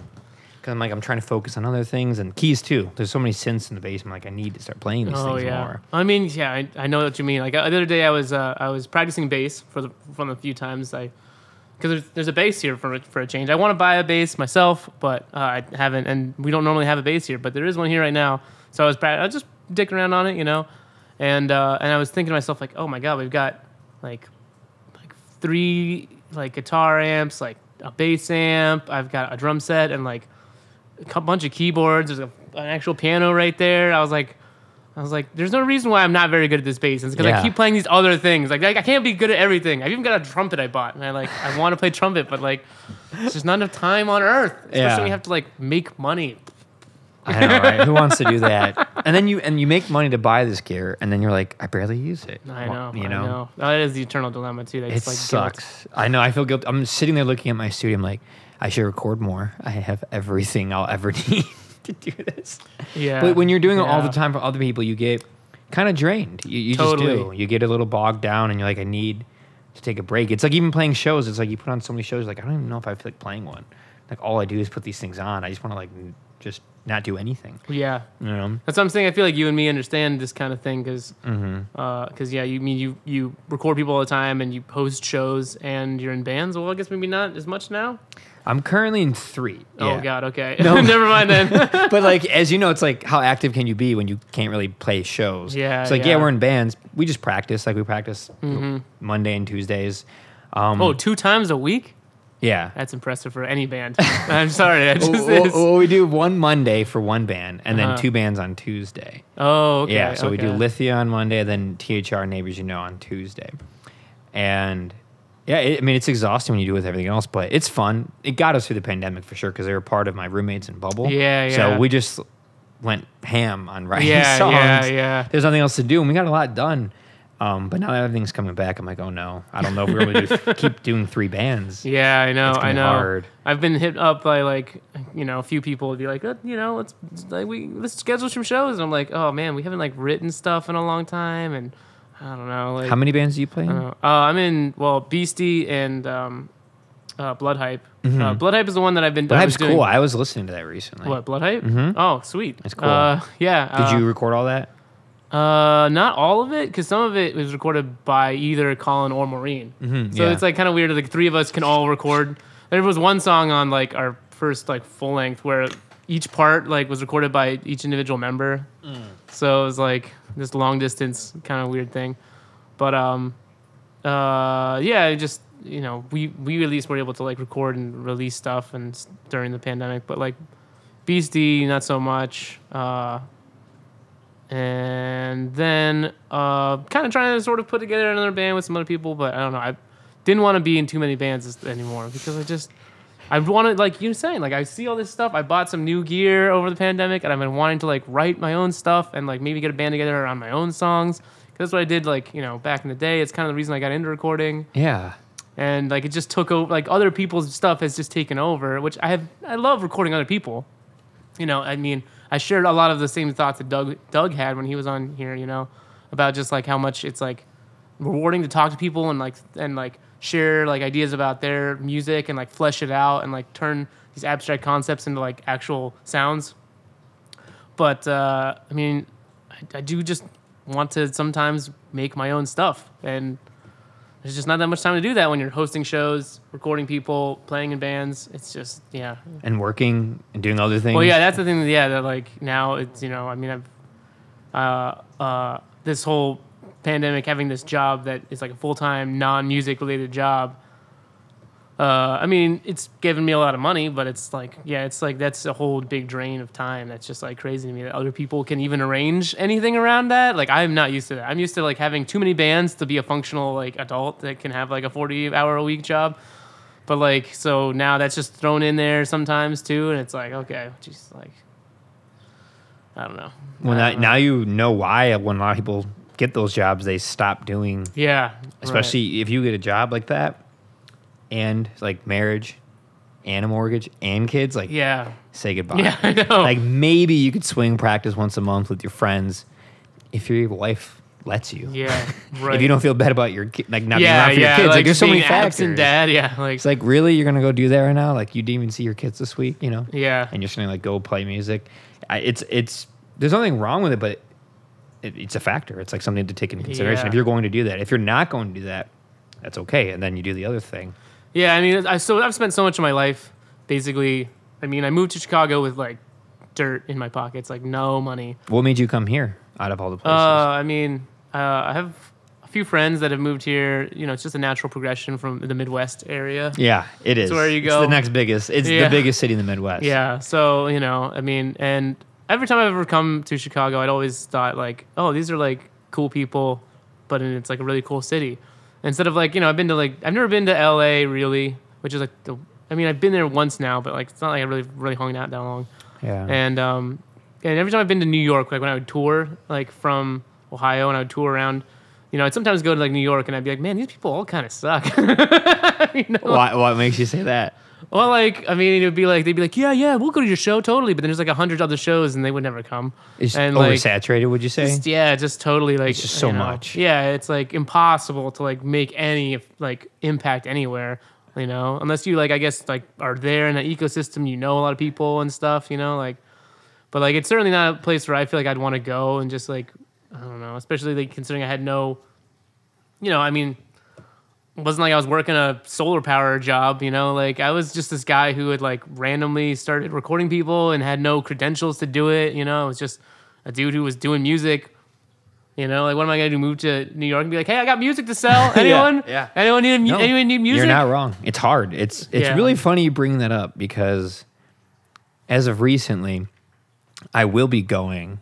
because I'm like, I'm trying to focus on other things and keys too. There's so many synths in the bass. I'm like, I need to start playing these
Oh
things
yeah.
more.
I mean, yeah, I, I know what you mean. Like uh, the other day, I was uh, I was practicing bass for the from the few times I, because there's, there's a bass here for a- for a change. I want to buy a bass myself, but uh, I haven't, and we don't normally have a bass here, but there is one here right now. So I was I was just dicking around on it, you know, and uh, and I was thinking to myself like, oh my god, we've got like like three like guitar amps, like a bass amp. I've got a drum set and like a bunch of keyboards. There's a, an actual piano right there. I was like, I was like, there's no reason why I'm not very good at this bass. It's because
Yeah.
I keep playing these other things. Like, I I can't be good at everything. I've even got a trumpet I bought, and I like I want to play trumpet, but like, there's just not enough time on earth. Especially
Yeah.
when you have to like make money.
I know, right? Who wants to do that? And then you and you make money to buy this gear, and then you're like, I barely use it.
I know.
You
I
know,
know. That is the eternal dilemma too. That
it
like guilt.
sucks. I know. I feel guilty. I'm sitting there looking at my studio. I'm like, I should record more. I have everything I'll ever need to do this.
Yeah.
But when you're doing it all the time for other people, you get kind of drained. You, you just do. You get a little bogged down, and you're like, I need to take a break. It's like even playing shows. It's like you put on so many shows. Like I don't even know if I feel like playing one. Like all I do is put these things on. I just want to like n- just not do anything.
Yeah.
You know?
That's what I'm saying. I feel like you and me understand this kind of thing because,
Mm-hmm.
yeah, you mean you you record people all the time and you post shows and you're in bands. Well, I guess maybe not as much now.
I'm currently in three.
Oh
yeah.
God, okay,
No.
never mind then.
but like as you know, it's like how active can you be when you can't really play shows?
Yeah,
It's like yeah,
yeah. Mm-hmm.
we're in bands. We just practice like we practice Monday and Tuesdays. Um,
oh, two times a week?
yeah.
That's impressive for any band. I'm sorry, just
Well, well,
is.
well, we do one Monday for one band, and then
Uh-huh.
two bands on Tuesday.
Oh, okay.
yeah, so we do
okay.
Lithia on Monday, then THR Neighbors You Know on Tuesday. And yeah, it, I mean, it's exhausting when you do it with everything else, but it's fun. It got us through the pandemic for sure because they were part of my roommates in Bubble.
Yeah, yeah.
So we just went ham on writing
Yeah,
songs.
yeah, yeah.
There's nothing else to do, and we got a lot done. Um, but now that everything's coming back, I'm like, oh no, I don't know if we're going to keep doing three bands.
Yeah, I know. I know.
hard.
I've been hit up by like, you know, a few people would be like, uh, you know, let's like we let's schedule some shows. And I'm like, oh man, we haven't like written stuff in a long time, and I don't know. Like,
How many bands do you play? in?
Uh, uh, I'm in well, Beastie and um, uh, Blood Hype. Uh, Blood Hype is the one that I've been.
But
I
Hype's
was doing-
cool. I was listening to that recently.
What Blood Hype? Oh, sweet.
It's cool.
Uh, yeah.
Did
uh,
you record all that?
Uh, not all of it, because some of it was recorded by either Colin or Maureen.
Mhm,
so
yeah.
it's like kind of weird. Like three of us can all record. There was one song on like our first like full length where each part like was recorded by each individual member. So it was like this long distance kind of weird thing. But um, uh, yeah, just you know we we at least were able to like record and release stuff and during the pandemic. But like Beastie, not so much. Uh, and then uh, kind of trying to sort of put together another band with some other people, but I don't know. I didn't want to be in too many bands anymore because I just I wanted like you were saying like I see all this stuff. I bought some new gear over the pandemic, and I've been wanting to like write my own stuff and like maybe get a band together around my own songs. Cause that's what I did like you know back in the day. It's kind of the reason I got into recording
Yeah.
and like it just took over like other people's stuff has just taken over which i have i love recording other people you know i mean i shared a lot of the same thoughts that doug doug had when he was on here you know about just like how much it's like rewarding to talk to people and like and like share like ideas about their music and like flesh it out and like turn these abstract concepts into like actual sounds but uh i mean I, I do just want to sometimes make my own stuff and there's just not that much time to do that when you're hosting shows, recording people, playing in bands. It's just yeah.
And working and doing other things.
Well, yeah, that's the thing. Yeah, that like now it's you know I mean I've uh uh this whole pandemic having this job that is like a full time non music related job. Uh, I mean, it's given me a lot of money, but it's like, yeah, it's like that's a whole big drain of time. That's just like crazy to me that other people can even arrange anything around that. Like, I'm not used to that. I'm used to like having too many bands to be a functional like adult that can have like a 40 hour a week job. But like, so now that's just thrown in there sometimes too, and it's like, okay, just like, I don't know.
Well, now, now you know why when a lot of people get those jobs, they stop doing.
yeah, right.
Especially if you get a job like that, and like marriage, and a mortgage, and kids. Like,
yeah,
say goodbye.
yeah, I know.
Like maybe you could swing practice once a month with your friends, if your wife lets you.
yeah, right.
If you don't feel bad about your kid, like not being around for
yeah,
your kids, like,
like
there's so many factors.
absent dad, yeah, like
It's like really you're gonna go do that right now? Like you didn't even see your kids this week, you know?
yeah,
and you're just gonna like go play music. I, it's it's there's nothing wrong with it, but it, it's a factor. It's like something to take into consideration
Yeah.
if you're going to do that. If you're not going to do that, that's okay, and then you do the other thing.
yeah. I mean, I so I've spent so much of my life basically. I mean, I moved to Chicago with like dirt in my pockets, like no money.
What made you come here out of all the
Uh,
places?
I mean, uh, I have a few friends that have moved here. You know, it's just a natural progression from the Midwest area.
yeah, it is.
where you
It's
go.
the next biggest. It's
Yeah.
the biggest city in the Midwest.
Yeah. So, you know, I mean, and every time I've ever come to Chicago, I'd always thought like, oh, these are like cool people, but in, it's like a really cool city. Instead of like, you know, I've been to like, I've never been to LA really, which is like the, I mean, I've been there once now, but like, it's not like I really, really hung out that long.
yeah.
And, um, and every time I've been to New York, like when I would tour, like from Ohio and I would tour around, you know, I'd sometimes go to like New York and I'd be like, man, these people all kind of suck. you know?
Why, what makes you say that?
Well, like, I mean, it would be like, they'd be like, yeah, yeah, we'll go to your show, totally. But then there's like a hundred other shows and they would never come.
It's
And, like,
oversaturated. would you say?
Just, yeah, just totally like.
It's just so
you know,
much.
Yeah, it's like impossible to like make any like impact anywhere, you know, unless you like, I guess, like are there in that ecosystem, you know, a lot of people and stuff, you know, like. but like it's certainly not a place where I feel like I'd want to go and just like I don't know, especially like considering I had no, you know, I mean, it wasn't like I was working a solar power job, you know, like I was just this guy who had like randomly started recording people and had no credentials to do it, you know, it was just a dude who was doing music. You know, like what am I gonna do? Move to New York and be like, "Hey, I got music to sell. Anyone?
yeah.
Anyone need a
No,
anyone need music?"
You're not wrong. It's hard. It's it's
Yeah.
really funny you bring that up because as of recently, I will be going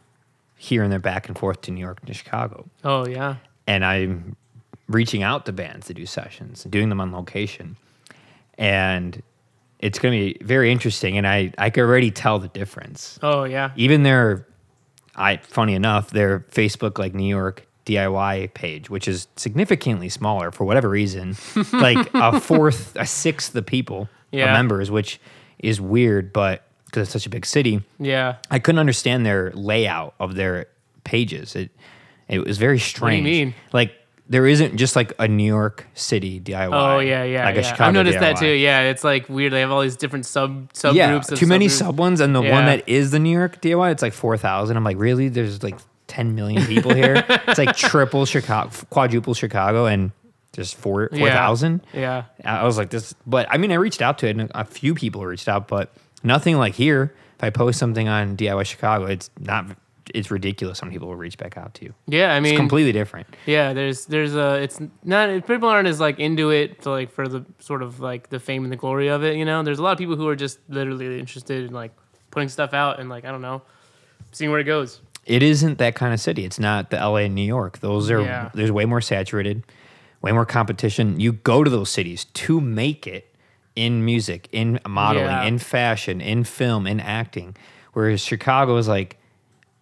here and there back and forth to New York and to Chicago.
Oh yeah,
and I'm reaching out to bands to do sessions and doing them on location. And it's going to be very interesting. And I, I can already tell the difference.
oh yeah,
Even their, I funny enough, their Facebook like New York DIY page, which is significantly smaller for whatever reason, like a fourth, a sixth the people,
Yeah.
members, which is weird, but because it's such a big city,
yeah.
I couldn't understand their layout of their pages. It it was very strange.
What do you mean?
Like there isn't just like a New York City DIY.
Oh yeah, yeah.
Like a. Chicago
I've noticed that too. Yeah, it's like weird. They have all these different sub subgroups.
Yeah, too many sub ones, and the one that is the New York DIY, it's like four thousand. I'm like, really? There's like ten million people here. it's like triple Chicago, quadruple Chicago, and just four
Yeah.
four thousand.
Yeah,
I was like this, but I mean, I reached out to it, and a few people reached out, but nothing like here. If I post something on DIY Chicago, it's not. It's ridiculous. How many people will reach back out to you?
yeah. I mean,
It's completely different.
yeah. There's there's a. It's not people aren't as like into it to like for the sort of like the fame and the glory of it. You know, there's a lot of people who are just literally interested in like putting stuff out and like I don't know, seeing where it goes.
It isn't that kind of city. It's not the LA and New York. Those are
Yeah.
there's way more saturated, way more competition. You go to those cities to make it in music, in modeling,
Yeah.
in fashion, in film, in acting. Whereas Chicago is like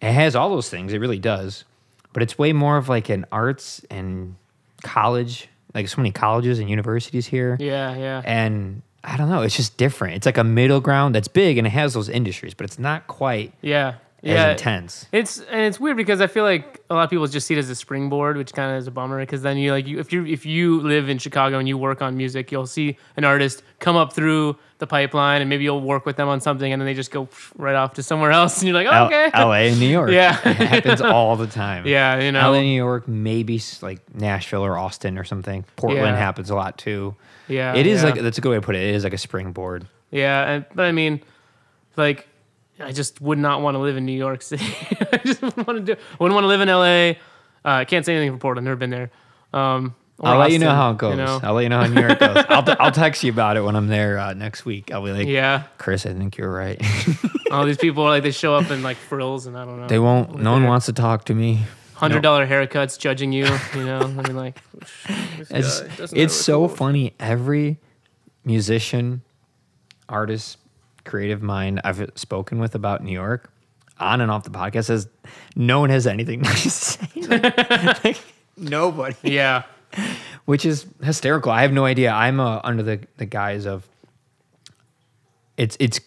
it has all those things. It really does. But it's way more of like an arts and college, like so many colleges and universities here.
Yeah, yeah.
And I don't know, it's just different. It's like a middle ground that's big and it has those industries, but it's not quite
Yeah. Yeah.
intense.
It's and it's weird because I feel like a lot of people just see it as a springboard, which kind of is a bummer. Because then you like you if you if you live in Chicago and you work on music, you'll see an artist come up through the pipeline, and maybe you'll work with them on something, and then they just go right off to somewhere else, and you're like, oh,
L-
okay,
LA and New York.
Yeah.
it happens all the time.
yeah, you know,
LA, New York, maybe like Nashville or Austin or something. Portland
Yeah.
happens a lot too.
yeah,
it is
yeah.
like that's a good way to put it. It is like a springboard.
Yeah, and, but I mean, like, I just would not want to live in New York City. I just wouldn't want to do. Wouldn't want to live in LA. Uh, I can't say anything for Portland. Never been there. Um,
I'll let you know how it goes.
know?
I'll let you know how New York goes. I'll, t- I'll text you about it when I'm there uh, next week. I'll be like,
Yeah,
Chris, I think you're right.
all these people like they show up in like frills and I don't know.
they won't. No one wants to talk to me.
hundred dollar haircuts judging you. You know, I mean, like,
It's, it's so
clue.
funny. Every musician, artist, creative mind I've spoken with about New York, on and off the podcast, says no one has anything nice to say. Like, like, nobody.
yeah,
Which is hysterical. I have no idea. I'm uh, under the, the guise of it's it's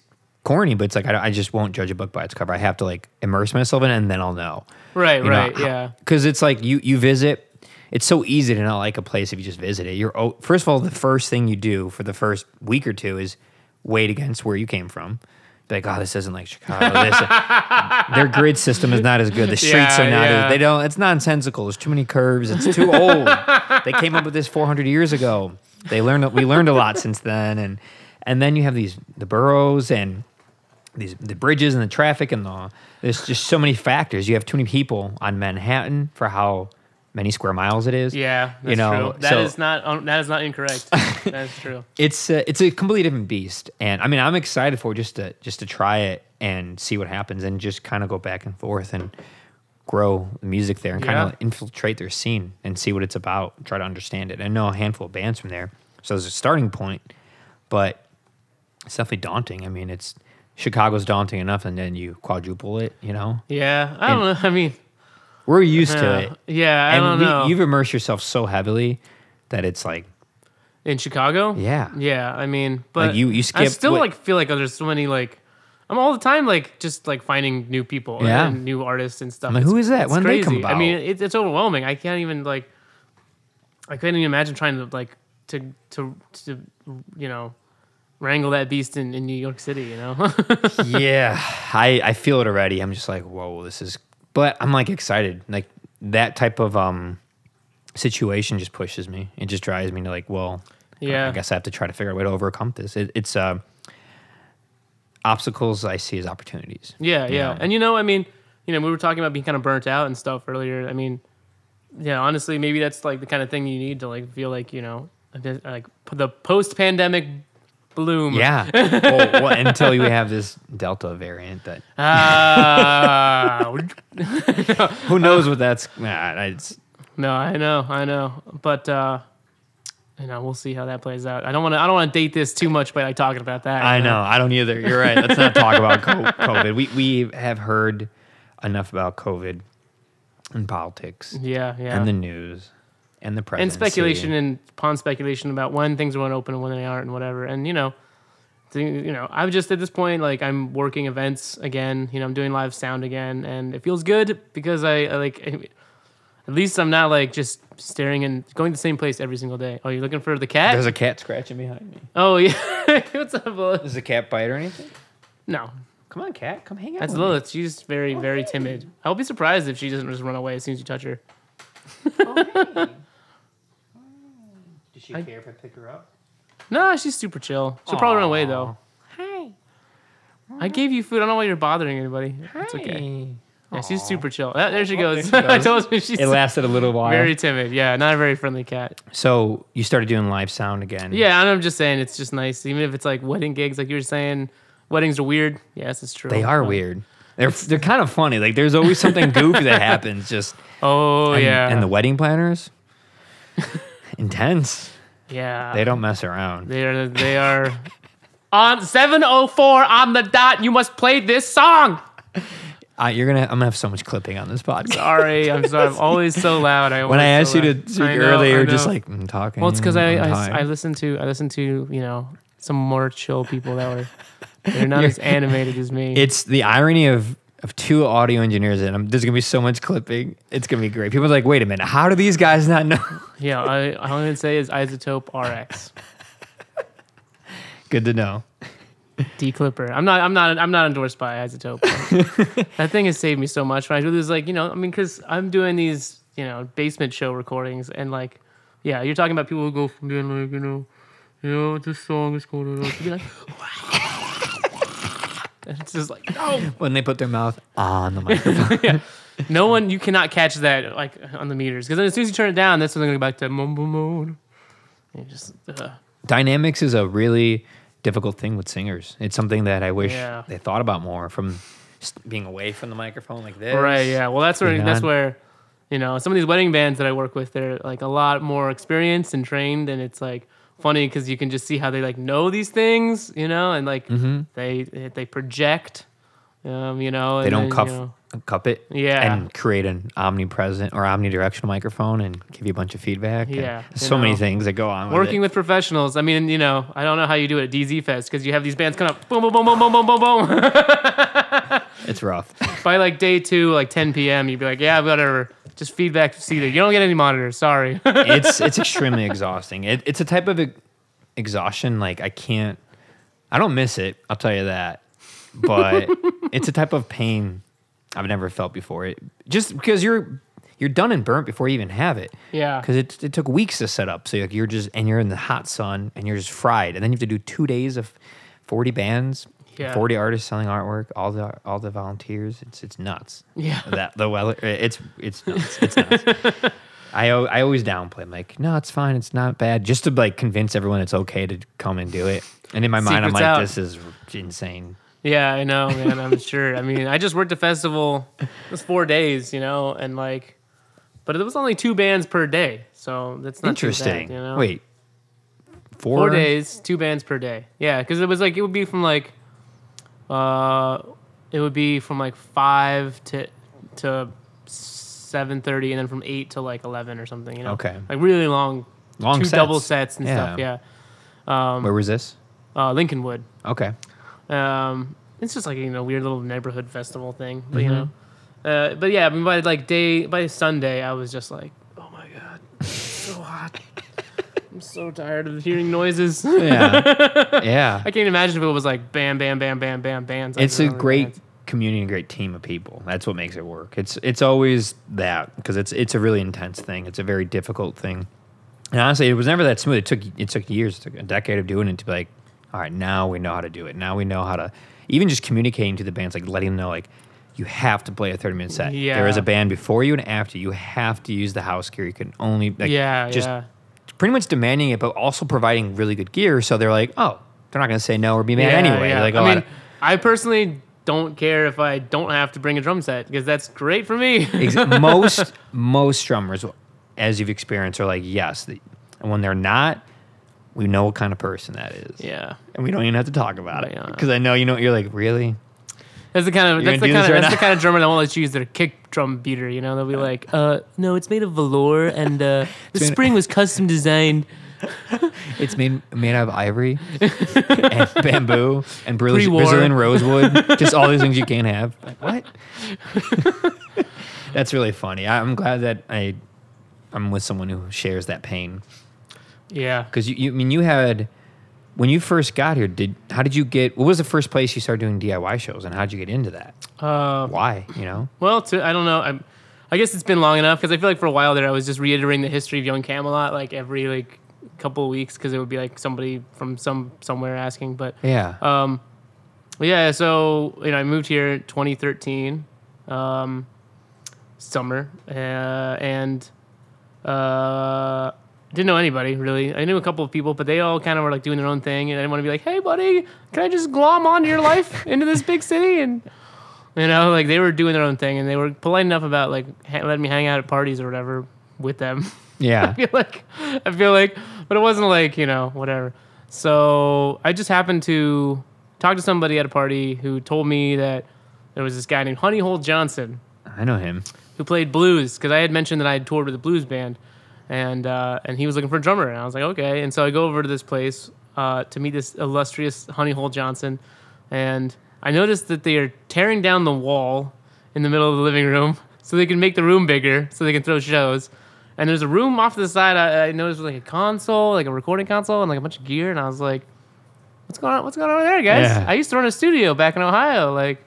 corny, but it's like I, I just won't judge a book by its cover. I have to like immerse myself in it, and then I'll know.
right,
You
right,
how-
yeah,
Because it's like you you visit. It's so easy to not like a place if you just visit it. You're oh, first of all, the first thing you do for the first week or two is wait against where you came from. Be like, oh, this isn't like Chicago. This, their grid system is not as good. The streets
Yeah,
are not.
yeah.
As, they don't. It's nonsensical. There's too many curves. It's too old. they came up with this 400 years ago. They learned. We learned a lot since then, and and then you have these the boroughs and these the bridges and the traffic and the there's just so many factors. You have too many people on Manhattan for how many square miles it is.
yeah. That's
you know,
true. That
so
is not um, that is not incorrect. That's true.
it's a, it's a completely different beast, and I mean I'm excited for just to just to try it and see what happens, and just kind of go back and forth and grow the music there and kind of infiltrate their scene and see what it's about, try to understand it. I know a handful of bands from there, so there's a starting point, but it's definitely daunting. I mean, it's Chicago's daunting enough, and then you quadruple it. You know,
Yeah, I don't know. I mean,
we're used to it.
yeah, I
and
don't
we-
know.
you've immersed yourself so heavily that it's like,
in Chicago.
yeah,
Yeah, I mean, but
you- you
I
skip
still
what-
like feel like there's so many like I'm all the time like just like finding new people
Yeah.
and new artists and stuff.
I'm like, who is that? When did they come.
I mean,
about?
it, it's overwhelming. I can't even like I couldn't even imagine trying to like to to to you know wrangle that beast in, in New York City. You know.
yeah, I I feel it already. I'm just like, whoa, this is. But I'm like excited. Like that type of um situation just pushes me. It just drives me to like, well,
Yeah.
I guess I have to try to figure out a way to overcome this. It, it's uh, obstacles I see as opportunities.
Yeah, yeah.
know?
And you know, I mean, you know, we were talking about being kind of burnt out and stuff earlier. I mean, yeah, honestly, maybe that's like the kind of thing you need to like feel like, you know, like the post-pandemic bloom.
Yeah. well, well, until you have this Delta variant that
Ah,
who knows what that's. Nah, it's,
no, I know, I know, but uh, you know, we'll see how that plays out. I don't want to, I don't want to date this too much by like talking about that.
I
you
know. I don't either. You're right. Let's not talk about COVID. We we have heard enough about COVID and politics
Yeah, yeah.
and the news and the
and speculation and upon speculation about when things are going to open and when they aren't and whatever. And you know, thing- you know, I'm just at this point like I'm working events again. You know, I'm doing live sound again, and it feels good because I, I like. At least I'm not like just staring and going to the same place every single day. Oh, you're looking for the cat?
There's a cat scratching behind me.
oh yeah. What's up, Lilith?
Does the cat bite or anything?
No,
Come on, cat. Come hang out.
that's
with
Lilith. She's very, oh, very timid. I'll be surprised if she doesn't just run away as soon as you touch her.
Oh, Does she
I-
care if I pick her up?
No, she's super chill. She'll probably run away though.
Hi.
I gave you food. I don't know why you're bothering anybody. It's okay. Yeah, she's super chill. Ah, there she goes.
there she
I told you she's
It lasted a little while.
very timid. Yeah, not a very friendly cat.
so you started doing live sound again.
Yeah, and I'm just saying it's just nice. Even if it's like wedding gigs, like you were saying, weddings are weird. Yes, it's true.
They are weird. They're they're kind of funny. Like there's always something goofy that happens. Just
Oh
and,
yeah.
and the wedding planners, intense.
yeah.
They don't mess around.
They are. They are. on 7:04 on the dot, you must play this song.
Uh, you're gonna. I'm gonna have so much clipping on this podcast.
Sorry, I'm sorry. I'm always so loud. I
when I asked
so
you
loud.
to speak earlier, you're just like I'm talking.
Well, it's because I, I
tired."
I listen to I listen to you know some more chill people that were they're not as animated as me.
It's the irony of of two audio engineers, and I'm, um, there's gonna be so much clipping. It's gonna be great. People are like, wait a minute, how do these guys not know?
yeah, I all I can say is iZotope RX
Good to know.
D Clipper. I'm not I'm not I'm not endorsed by iZotope. that thing has saved me so much. When I do this, like you know, I mean, because I'm doing these you know basement show recordings, and like, yeah, you're talking about people who go from being like you know, you know, this song is called uh, to be like. And it's just like no,
When they put their mouth on the microphone.
No one, you cannot catch that like on the meters because as soon as you turn it down, that's when they're going to go back to mumble mode. You just uh,
Dynamics is a really difficult thing with singers. It's something that I wish
Yeah.
they thought about more from being away from the microphone like this.
right, yeah. Well, that's where that's where you know some of these wedding bands that I work with, they're like a lot more experienced and trained, and it's like funny because you can just see how they like know these things, you know, and like
Mm-hmm.
they they project, um, you know.
They don't
then,
cuff,
you know-
cup it
Yeah.
and create an omnipresent or omnidirectional microphone and give you a bunch of feedback.
Yeah,
so many things that go on with
Working
it.
with professionals, I mean, you know, I don't know how you do it at DZ Fest because you have these bands come up, boom, boom, boom, boom, boom, boom, boom, boom.
It's rough.
by like day two, like 10 p.m., you'd be like, yeah, whatever. Just feedback to either. You don't get any monitors. Sorry.
it's it's extremely exhausting. It, it's a type of e- exhaustion like I can't. I don't miss it. I'll tell you that. But it's a type of pain I've never felt before. It just because you're you're done and burnt before you even have it.
Yeah.
Because it it took weeks to set up. So you're just and you're in the hot sun and you're just fried, and then you have to do two days of forty bands.
Yeah.
40 artists selling artwork, all the all the volunteers. It's it's nuts.
Yeah.
That the weather it's it's nuts. It's nuts. I I always downplay. I'm like, no, it's fine. It's not bad. Just to like convince everyone it's okay to come and do it. And in my mind, I'm
Secret's
like,
out.
this is insane.
yeah, I know, man. I'm sure. I mean, I just worked a festival. It was four days, you know, and like, but it was only two bands per day. So that's not too bad,
Interesting.
you know?
Wait, four,
Four days, two bands per day. Yeah, because it was like, it would be from like, uh, it would be from like five to, to, 7.30 and then from 8 to like 11 or something you know
Okay.
like really long
Long
two
sets.
double sets and stuff yeah
Where was this?
uh, lincolnwood
Okay.
Um, it's just like you know weird little neighborhood festival thing, but you
Mm-hmm.
know, uh, but yeah, I mean, by like day by Sunday, I was just like, oh my god, it's so hot. I'm so tired of hearing noises.
Yeah. yeah.
I can't imagine if it was like bam, bam, bam, bam, bam, bands.
It's a
Like,
great
bands.
community and great team of people. That's what makes it work. It's it's always that because it's it's a really intense thing. It's a very difficult thing. And honestly, it was never that smooth. It took it took years, it took a decade of doing it to be like, all right, now we know how to do it. Now we know how to even just communicating to the bands, like letting them know like you have to play a 30 minute set. Yeah. There is a band before you and after. You have to use the house gear. You can only like
yeah,
just
yeah.
Pretty much demanding it, but also providing really good gear. So they're like, oh, they're not going to say no or be mad
Yeah,
anyway.
yeah.
Like,
I
oh,
mean, I personally don't care if I don't have to bring a drum set because that's great for me.
Most most drummers, as you've experienced, are like yes, and when they're not, we know what kind of person that is,
yeah.
and we don't even have to talk about it
Yeah.
because I know you know you're like really.
That's the kind of
You're
that's the kind of
right
that's the kind of drummer that won't let you use their kick drum beater. You know, they'll be like, "Uh, no, it's made of velour and uh, the
made-
spring was custom designed."
It's made made out of ivory and bamboo and Brazil-
Pre-war.
Brazilian rosewood. just all these things you can't have. Like what? That's really funny. I- I'm glad that I I'm with someone who shares that pain.
Yeah.
Because you, you, I mean, you had when you first got here. Did how did you get? What was the first place you started doing DIY shows, and how did you get into that?
Uh,
Why? You know?
well, to, I don't know. I'm, I guess it's been long enough because I feel like for a while there I was just reiterating the history of Young Camelot like every like couple of weeks because it would be like somebody from some somewhere asking. But
Yeah.
Um, yeah, so you know, I moved here in 2013, um, summer, uh, and uh, didn't know anybody really. I knew a couple of people, but they all kind of were like doing their own thing, and I didn't want to be like, "Hey, buddy, can I just glom onto your life into this big city?" And you know, like they were doing their own thing, and they were polite enough about like ha- letting me hang out at parties or whatever with them.
Yeah, I
feel like I feel like, but it wasn't like you know whatever. So I just happened to talk to somebody at a party who told me that there was this guy named Honey Hole Johnson
I know him.
who played blues because I had mentioned that I had toured with a blues band, and uh, and he was looking for a drummer, and I was like, okay, and so I go over to this place uh, to meet this illustrious Honey Hole Johnson, and I noticed that they are tearing down the wall in the middle of the living room so they can make the room bigger so they can throw shows. And there's a room off to the side. I, I noticed with like a console, like a recording console, and like a bunch of gear. And I was like, "What's going on? What's going on over there, guys?
Yeah.
I used to run a studio back in Ohio, like."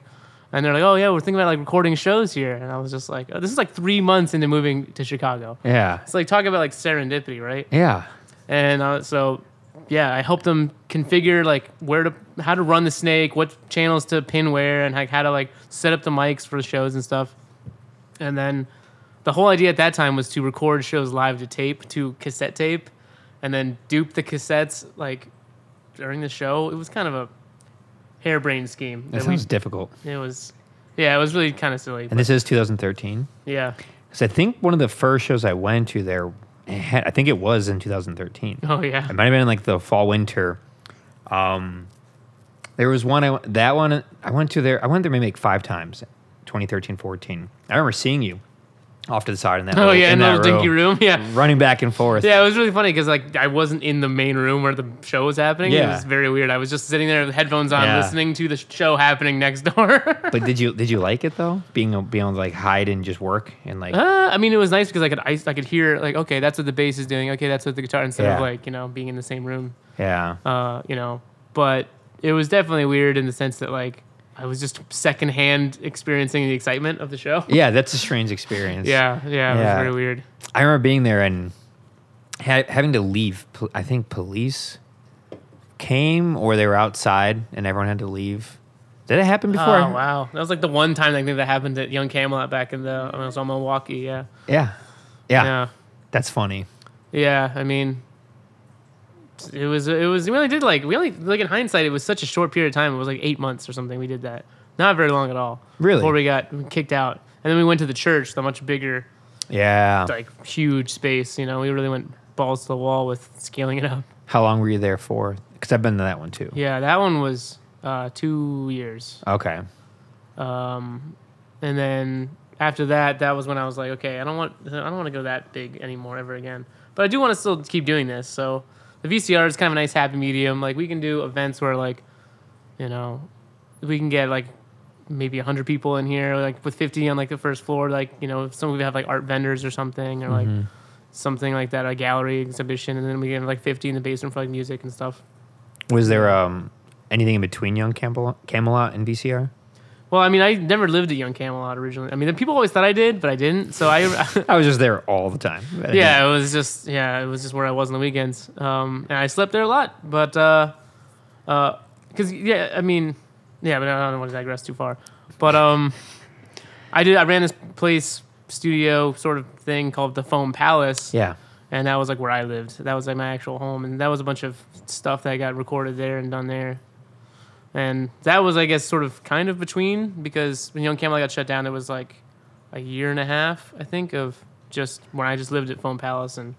And they're like, "Oh yeah, we're thinking about like recording shows here." And I was just like, oh, "This is like three months into moving to Chicago.
Yeah.
It's like talk about like serendipity, right?"
Yeah.
And uh, so, yeah, I helped them configure like where to, how to run the snake, what channels to pin where, and like how to like set up the mics for the shows and stuff. And then the whole idea at that time was to record shows live to tape, to cassette tape, and then dupe the cassettes like during the show. It was kind of a harebrained scheme.
That
that we-
difficult.
it was, yeah, it was really kind of silly.
And this is 2013.
yeah.
Because I think one of the first shows I went to there, had, I think it was in 2013.
Oh yeah.
It might have been in like the fall winter. Um, there was one I that one I went to there. I went there maybe like five times, 2013, 14. I remember seeing you off to the side in that.
Oh
little-
yeah, in
that
that dinky room. Yeah.
running back and forth.
Yeah, it was really funny because like I wasn't in the main room where the show was happening.
Yeah.
It was very weird. I was just sitting there with headphones on,
Yeah.
listening to the show happening next door.
But did you did you like it though? Being a- being able to like hide and just work and like
uh, I mean, it was nice because I could I, I could hear like okay, that's what the bass is doing. Okay, that's what the guitar instead
Yeah.
of like you know being in the same room.
yeah
Uh, you know, but it was definitely weird in the sense that like I was just secondhand experiencing the excitement of the show.
yeah that's a strange experience.
Yeah, yeah, it
Yeah.
was really weird.
I remember being there and ha- having to leave. I think police came or they were outside and everyone had to leave. Did it happen before?
Oh wow, that was like the one time I think that happened at Young Camelot back in the when I was on Milwaukee. Yeah,
Yeah. yeah,
yeah.
That's funny.
Yeah, I mean, it was it was we only did like we only like in hindsight it was such a short period of time. It was like eight months or something. We did that, not very long at all.
Really?
Before we got kicked out, and then we went to the church, the much bigger,
Yeah.
like huge space. You know, we really went balls to the wall with scaling it up.
How long were you there for? Because I've been to that one too.
Yeah, that one was uh, two years,
Okay.
um, and then after that, that was when I was like, okay, I don't want I don't want to go that big anymore ever again. But I do want to still keep doing this. So the VCR is kind of a nice happy medium. Like we can do events where like, you know, we can get like maybe 100 people in here like with 50 on like the first floor like you know some of we have like art vendors or something or like something like that, a gallery exhibition, and then we get like 50 in the basement for like music and stuff.
Was there um anything in between Young Camelot, Camelot and VCR?
Well, I mean, I never lived at Young Camelot originally. I mean, the people always thought I did, but I didn't. So I,
I was just there all the time.
yeah, it was just yeah, it was just where I was on the weekends. Um, and I slept there a lot, but uh, uh, cause yeah, I mean, yeah, but I don't want to digress too far. But um, I did. I ran this place studio sort of thing called the Foam Palace.
Yeah.
And that was like where I lived. That was like my actual home, and that was a bunch of stuff that got recorded there and done there. And that was, I guess, sort of kind of between because when Young Camelot got shut down, it was like a year and a half, I think, of just when I just lived at Foam Palace and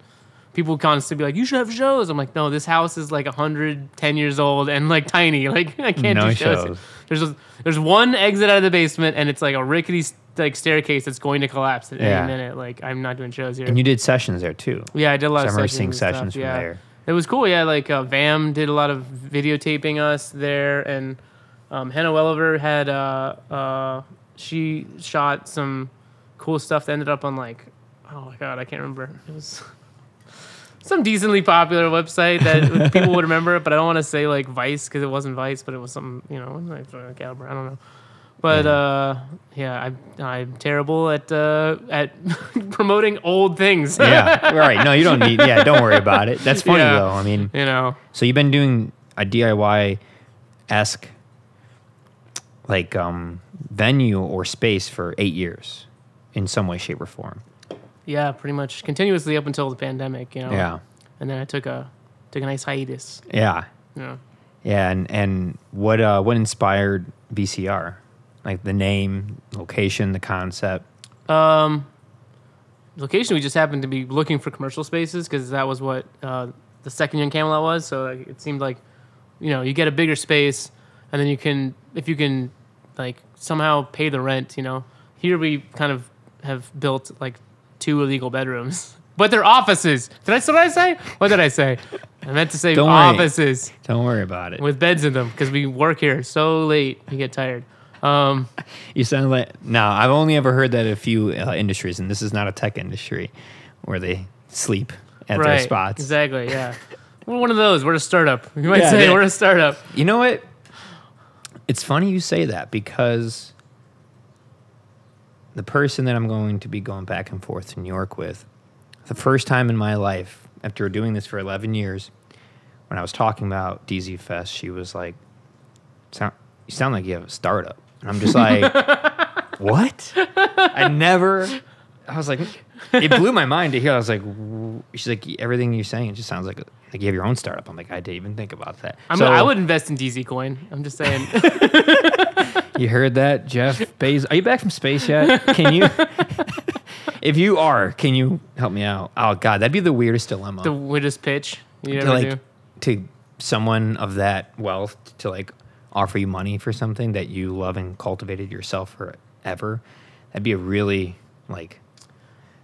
people would constantly be like, "You should have shows." I'm like, "No, this house is like 110 years old and like tiny. Like I can't
No
do shows."
shows.
There's a, there's one exit out of the basement and it's like a rickety like staircase that's going to collapse at
Yeah.
any minute. Like I'm not doing shows here.
And you did sessions there too.
yeah, I did a lot
So I
of
remember
sessions
seeing sessions from
yeah.
there.
It was cool. Yeah, like uh, Vam did a lot of videotaping us there, and um, Hannah Welliver had uh, uh, she shot some cool stuff that ended up on like oh my god, I can't remember. It was some decently popular website that people would remember, it, but I don't want to say like Vice because it wasn't Vice, but it was some you know like uh, caliber. I don't know. But uh, yeah, I, I'm terrible at uh, at promoting old things.
yeah. Right. No, you don't need. Yeah. Don't worry about it. That's funny
Yeah.
though. I mean,
you know.
so you've been doing a DIY esque like um venue or space for eight years in some way, shape, or form.
Yeah, pretty much continuously up until the pandemic, you know.
Yeah.
And then I took a took a nice hiatus.
Yeah.
Know.
Yeah. And and what uh what inspired VCR? Like the name, location, the concept.
Um, location we just happened to be looking for commercial spaces because that was what uh, the second Young Camelot was. So like, it seemed like, you know, you get a bigger space, and then you can if you can like somehow pay the rent. You know, here we kind of have built like two illegal bedrooms. But they're offices. Did I? What did I say? What did I say? I meant to say
Don't worry.
offices.
Don't worry about it.
with beds in them because we work here so late we get tired um
You sound like no. I've only ever heard that a few uh, industries, and this is not a tech industry where they sleep at their
right
spots.
exactly yeah we're one of those we're a startup you might
Yeah,
say we're a startup
You know what? It's funny you say that because the person that I'm going to be going back and forth to New York with, the first time in my life after doing this for 11 years, when I was talking about DZ Fest, she was like, "Sound you sound like you have a startup," and I'm just like, "What?" I never. I was like, it blew my mind to hear. I was like, w- she's like, everything you're saying, it just sounds like like you have your own startup. I'm like, I didn't even think about that.
I'm,
So-
I would invest in DZ coin i'm just saying
You heard that, Jeff Bezos? Are you back from space yet? Can you? if you are, can you help me out? Oh God, that'd be the weirdest dilemma.
the weirdest pitch you
to
ever
like
do
to someone of that wealth to like offer you money for something that you love and cultivated yourself forever. That'd be a really like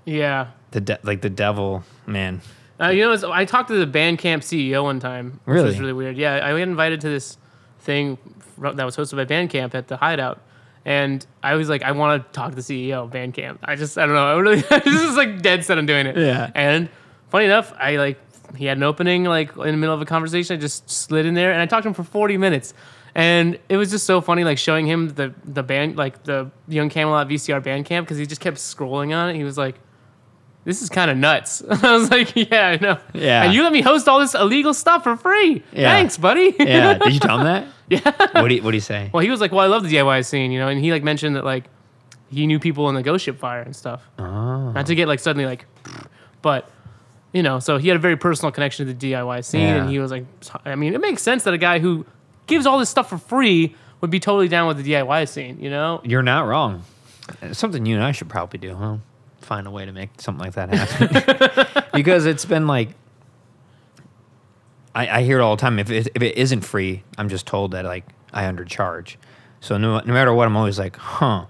yeah
the de- like the devil, man.
uh, you know, I talked to the Bandcamp CEO one time. Which was
Really?
really weird. Yeah, I got invited to this thing that was hosted by Bandcamp at the Hideout, and I was like, I want to talk to the CEO of Bandcamp. I just, I don't know. I really, this is like dead set on doing it.
Yeah.
And funny enough, I like he had an opening like in the middle of a conversation. I just slid in there and I talked to him for 40 minutes. And it was just so funny, like showing him the the band, like the Young Camelot VCR Bandcamp, because he just kept scrolling on it. He was like, this is kind of nuts. I was like, yeah, I know.
Yeah.
And you let me host all this illegal stuff for free.
Yeah.
Thanks, buddy.
Yeah, did you tell him that?
yeah.
What do you, what do you say?
Well, he was like, well, I love the DIY scene, you know, and he like mentioned that like he knew people in the Ghost Ship Fire and stuff.
Oh.
Not to get like suddenly like, but you know, so he had a very personal connection to the DIY scene,
Yeah.
and he was like, I mean, it makes sense that a guy who gives all this stuff for free would be totally down with the DIY scene, you know?
You're not wrong. It's something you and I should probably do, huh? Find a way to make something like that happen. because it's been like, I, I hear it all the time. If it, if it isn't free, I'm just told that like I undercharge. So no, no matter what, I'm always like, huh.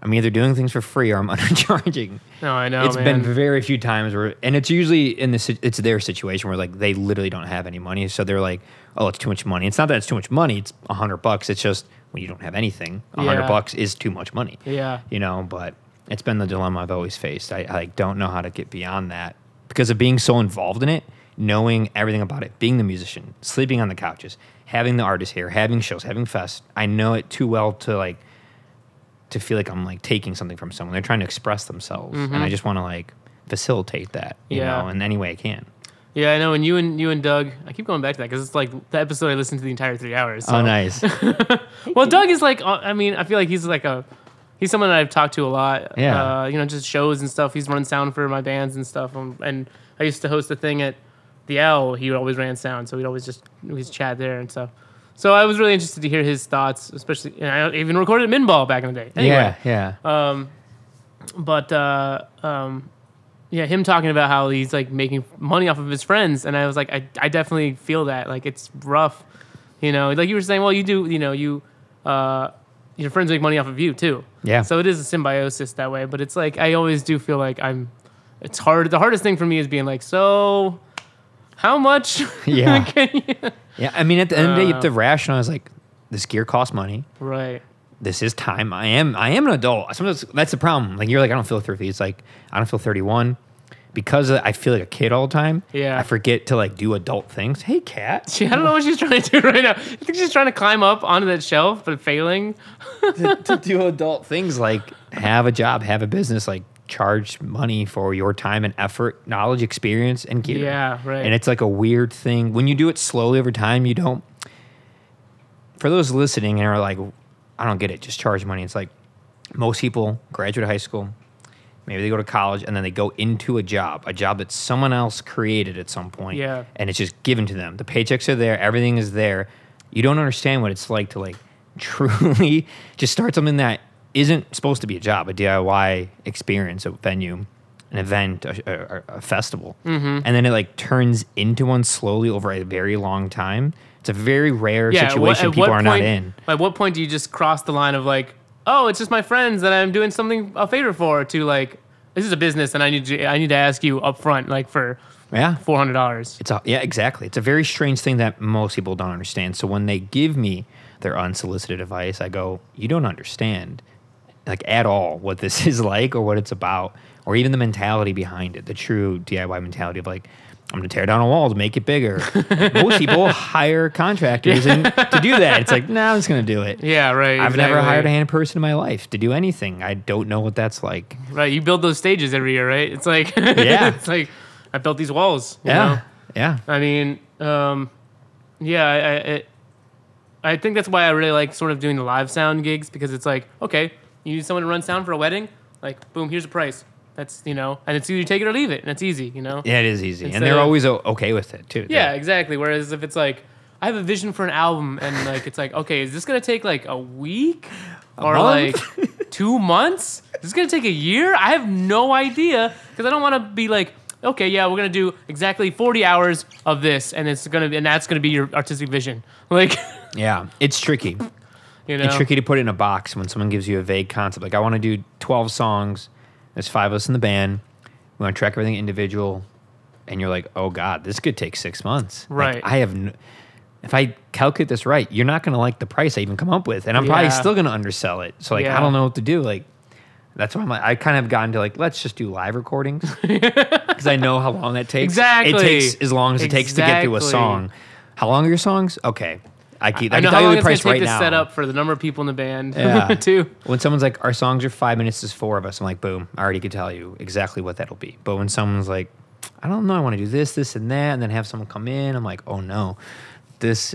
I'm either doing things for free or I'm undercharging.
No, I know,
It's
man.
been very few times where, and it's usually in this, it's their situation where like they literally don't have any money, so they're like, oh, it's too much money. It's not that it's too much money. It's a hundred bucks. It's just when you don't have anything, a hundred
Yeah.
bucks is too much money.
yeah.
You know, but it's been the dilemma I've always faced. I, I don't know how to get beyond that because of being so involved in it, knowing everything about it, being the musician, sleeping on the couches, having the artist here, having shows, having fest. I know it too well to like to feel like I'm like taking something from someone. They're trying to express themselves, and mm-hmm. I just want to like facilitate that, you
Yeah.
know, in any way I can.
Yeah, I know. And you and you and Doug, I keep going back to that because it's like the episode I listened to the entire three hours. so-
Oh, nice.
Well, Doug is like, uh, I mean, I feel like he's like a, he's someone that I've talked to a lot.
Yeah.
Uh, you know, just shows and stuff. He's run sound for my bands and stuff. Um, and I used to host a thing at the Owl. He always ran sound, so we'd always just we'd chat there and stuff. So I was really interested to hear his thoughts, especially. And I even recorded Minball back in the day. Anyway,
Yeah, yeah.
but uh, um, yeah, him talking about how he's like making money off of his friends, and I was like, I, I definitely feel that. Like it's rough, you know. Like you were saying, well, you do, you know, you, uh, your friends make money off of you too.
Yeah.
So it is a symbiosis that way, but it's like I always do feel like I'm. It's hard. The hardest thing for me is being like, so, how much?
Yeah.
can you?
yeah, I mean, at the end of the day, you
Uh.
have to rationalize like this gear costs money.
Right.
This is time. I am I am an adult. Sometimes that's the problem. Like you're like I don't feel 30. It's like I don't feel 31 because I feel like a kid all the time.
Yeah.
I forget to like do adult things. Hey, cat.
She, I don't know what she's trying to do right now. I think she's trying to climb up onto that shelf, but failing.
to do adult things like have a job, have a business, like charge money for your time and effort, knowledge, experience, and gear.
Yeah, right.
And it's like a weird thing when you do it slowly over time. You don't. For those listening and are like, I don't get it. Just charge money. It's like most people graduate high school, maybe they go to college, and then they go into a job, a job that someone else created at some point.
Yeah.
And it's just given to them. The paychecks are there. Everything is there. You don't understand what it's like to like truly just start something that isn't supposed to be a job, a DIY experience, a venue, an event, a, a, a festival,
Mm-hmm.
and then it like turns into one slowly over a very long time. It's a very rare
at
situation
what- at
people are not
point-
in.
At what point do you just cross the line of like, oh, it's just my friends that I'm doing something a favor for, to like, this is a business and I need to I need to ask you up front, like for
Yeah.
four hundred dollars.
It's a, yeah, exactly. It's a very strange thing that most people don't understand. So when they give me their unsolicited advice, I go, "You don't understand, like at all, what this is like or what it's about, or even the mentality behind it. The true DIY mentality of like." I'm gonna tear down a wall to make it bigger. Most people hire contractors and to do that. It's like, no, nah, I'm just gonna do it.
Yeah, right.
I've never hired a hand person in my life to do anything. I don't know what that's like.
Right, you build those stages every year, right? It's like,
Yeah.
it's like I built these walls. You
Yeah,
know?
yeah,
I mean, um, yeah, I, I, it, I think that's why I really like sort of doing the live sound gigs because it's like, okay, you need someone to run sound for a wedding, like, boom, here's a price. That's you know, and it's either you take it or leave it, and it's easy, you know.
yeah. It is easy,
Instead
and they're
of-
always o- okay with it too.
Yeah, exactly. Whereas if it's like, I have a vision for an album, and like it's like, okay, is this gonna take like a week or
month?
like two months? Is this gonna take a year? I have no idea because I don't want to be like, okay, yeah, we're gonna do exactly forty hours of this, and it's gonna and that's gonna be your artistic vision. Like,
yeah. It's tricky.
you know,
It's tricky to put it in a box when someone gives you a vague concept. Like, I want to do 12 songs. There's five of us in the band. We want to track everything individual. And you're like, oh, God, this could take six months. Like,
Right.
I have, n- if I calculate this right, you're not going to like the price I even come up with. And I'm probably still going to undersell it. So, like,
Yeah.
I don't know what to do. Like, that's why I'm like, I kind of gotten to like, let's just do live recordings because I know how long that takes.
Exactly.
It takes as long as it takes to get through a song. How long are your songs? Okay. I, keep, I,
I
can
know
tell
how
you
long
the
it's gonna take
right
to
now.
set up for the number of people in the band,
Yeah.
too.
When someone's like, our songs are five minutes, there's four of us. I'm like, boom, I already could tell you exactly what that'll be. But when someone's like, I don't know, I want to do this, this, and that, and then have someone come in, I'm like, oh no, this,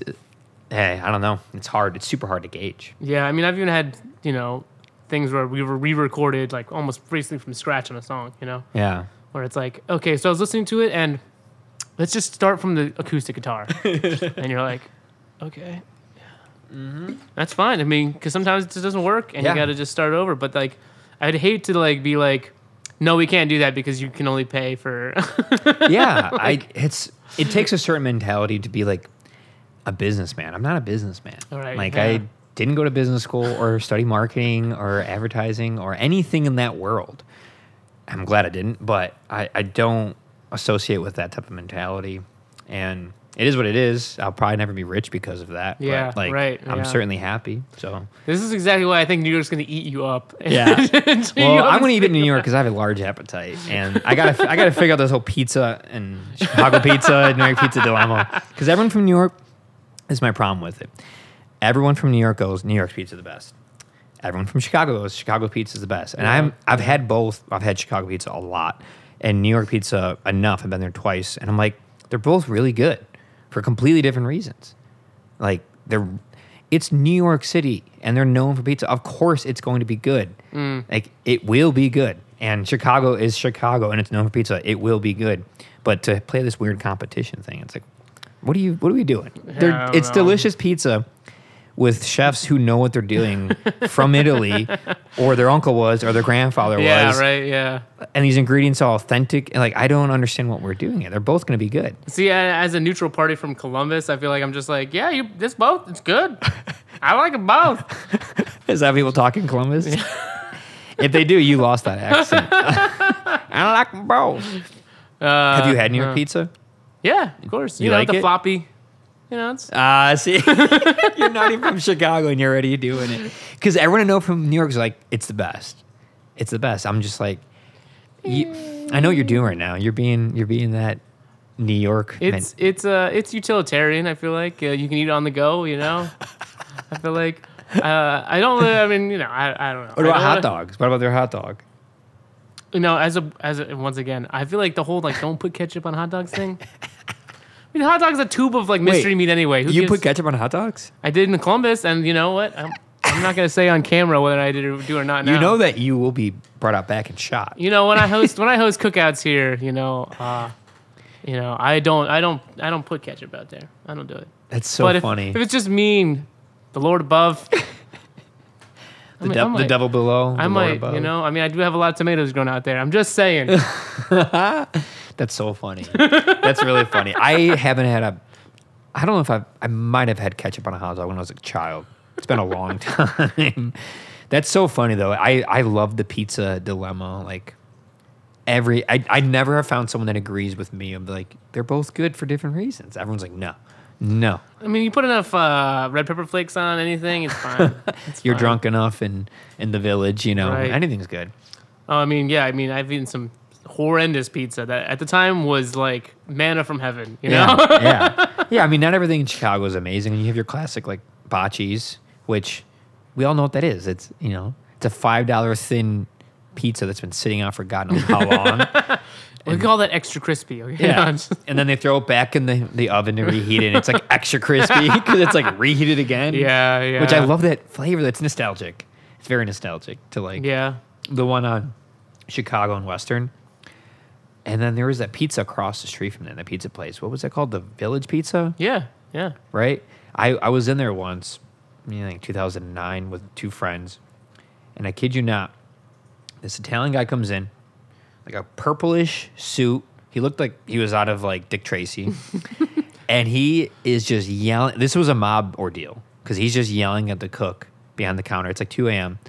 hey, I don't know. It's hard. It's super hard to gauge.
Yeah, I mean, I've even had you know things where we were re-recorded like almost basically from scratch on a song, you know,
Yeah.
where it's like, okay, so I was listening to it and let's just start from the acoustic guitar, and you're like, okay, yeah. that's fine. I mean, because sometimes it just doesn't work and
Yeah.
you got to just start over. But like, I'd hate to like be like, no, we can't do that because you can only pay for.
Yeah. I, it's, it takes a certain mentality to be like a businessman. I'm not a businessman.
Right,
Like,
yeah.
I didn't go to business school or study marketing or advertising or anything in that world. I'm glad I didn't, but I, I don't associate with that type of mentality. And it is what it is. I'll probably never be rich because of that. but,
Yeah,
like,
right,
I'm
yeah.
certainly happy. So
This is exactly why I think New York's going to eat you up.
Yeah. Well, I'm gonna eat it in New York because I have a large appetite, and I gotta I gotta figure out this whole pizza and Chicago pizza, New York pizza dilemma. Because everyone from New York is my problem with it. Everyone from New York goes New York's pizza is the best. Everyone from Chicago goes Chicago pizza is the best, and I'm I've had both. I've had Chicago pizza a lot, and New York pizza enough. I've been there twice, and I'm like they're both really good for completely different reasons. Like they're it's New York City and they're known for pizza. Of course it's going to be good. Mm. Like it will be good. And Chicago is Chicago and it's known for pizza. It will be good. But to play this weird competition thing, it's like what are you what are we doing? They're- it's
know.
delicious pizza with chefs who know what they're doing from Italy or their uncle was or their grandfather
Yeah,
was.
Yeah, right. Yeah.
And these ingredients are authentic. And like I don't understand what we're doing here. They're both gonna be good.
See, as a neutral party from Columbus, I feel like I'm just like, yeah, you this both, it's good. I like them both.
Is that people talking Columbus? if they do, you lost that accent. I like 'em both.
Uh,
Have you had New York
uh,
pizza?
Yeah, of course. You,
You
know
like
the
it?
floppy. You know, it's
Ah, see, you're not even from Chicago and you're already doing it. Because everyone I know from New York is like, it's the best. It's the best. I'm just like, you, I know what you're doing right now. You're being, you're being that New York. men-
it's it's uh it's utilitarian. I feel like uh, you can eat it on the go. You know, I feel like uh, I don't. really- I mean, you know, I, I don't know.
what about hot dogs? What about their hot dog?
You know, as a as a, once again, I feel like the whole like don't put ketchup on hot dogs thing. I mean, hot dog's are a tube of like mystery meat anyway. Who
you
gives-
put ketchup on hot dogs?
I did in Columbus, and you know what? I'm, I'm not gonna say on camera whether I did or do or not.
You know that you will be brought out back and shot.
You know when I host when I host cookouts here, you know, uh, you know, I don't I don't I don't put ketchup out there. I don't do it.
That's so
but if,
funny.
if it's just mean, the Lord above,
the,
I
dev- the
might-
devil below.
I
the Lord
might,
above.
you know, I mean, I do have a lot of tomatoes grown out there. I'm just saying.
That's so funny. That's really funny. I haven't had a. I don't know if I've. I might have had ketchup on a hot dog when I was a child. It's been a long time. That's so funny though. I I love the pizza dilemma. Like every, I I never have found someone that agrees with me. Of like they're both good for different reasons. Everyone's like no, no.
I mean, you put enough uh, red pepper flakes on anything, it's fine. It's
You're
fine.
drunk enough in in the village. You know
Right.
anything's good.
Oh, I mean, yeah, I mean, I've eaten some horrendous pizza that at the time was like manna from heaven. You know?
Yeah, yeah, yeah. I mean, not everything in Chicago is amazing, and you have your classic like bocce's, which we all know what that is. It's you know, it's a five dollar thin pizza that's been sitting out for God knows how long.
we call that extra crispy. Okay?
yeah, and then they throw it back in the, the oven to reheat it. And it's like extra crispy because it's like reheated again.
yeah, yeah.
which I love that flavor. That's nostalgic. It's very nostalgic to like
Yeah.
the one on Chicago and Western. And then there was that pizza across the street from there, that pizza place. What was that called? The Village Pizza?
Yeah. Yeah.
right? I, I was in there once, know, like 2009 with two friends, and I kid you not, this Italian guy comes in, like a purplish suit. He looked like he was out of like Dick Tracy, and he is just yelling. This was a mob ordeal because he's just yelling at the cook behind the counter. It's like 2 a.m.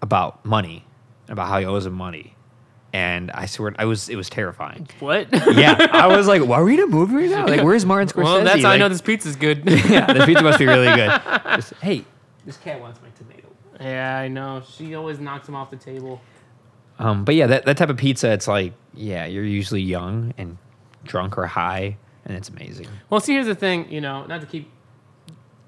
about money, about how he owes him money. And I swear, I was it was terrifying.
What?
Yeah, I was like, "Why are we in a movie right now? Like, where's Martin Scorsese?"
well, that's how I know this pizza's good.
yeah, the pizza must be really good. Just, hey, this cat wants my tomato.
yeah, I know. She always knocks them off the table.
Um, but yeah, that, that type of pizza, it's like, yeah, you're usually young and drunk or high, and it's amazing.
Well, see, here's the thing. You know, not to keep.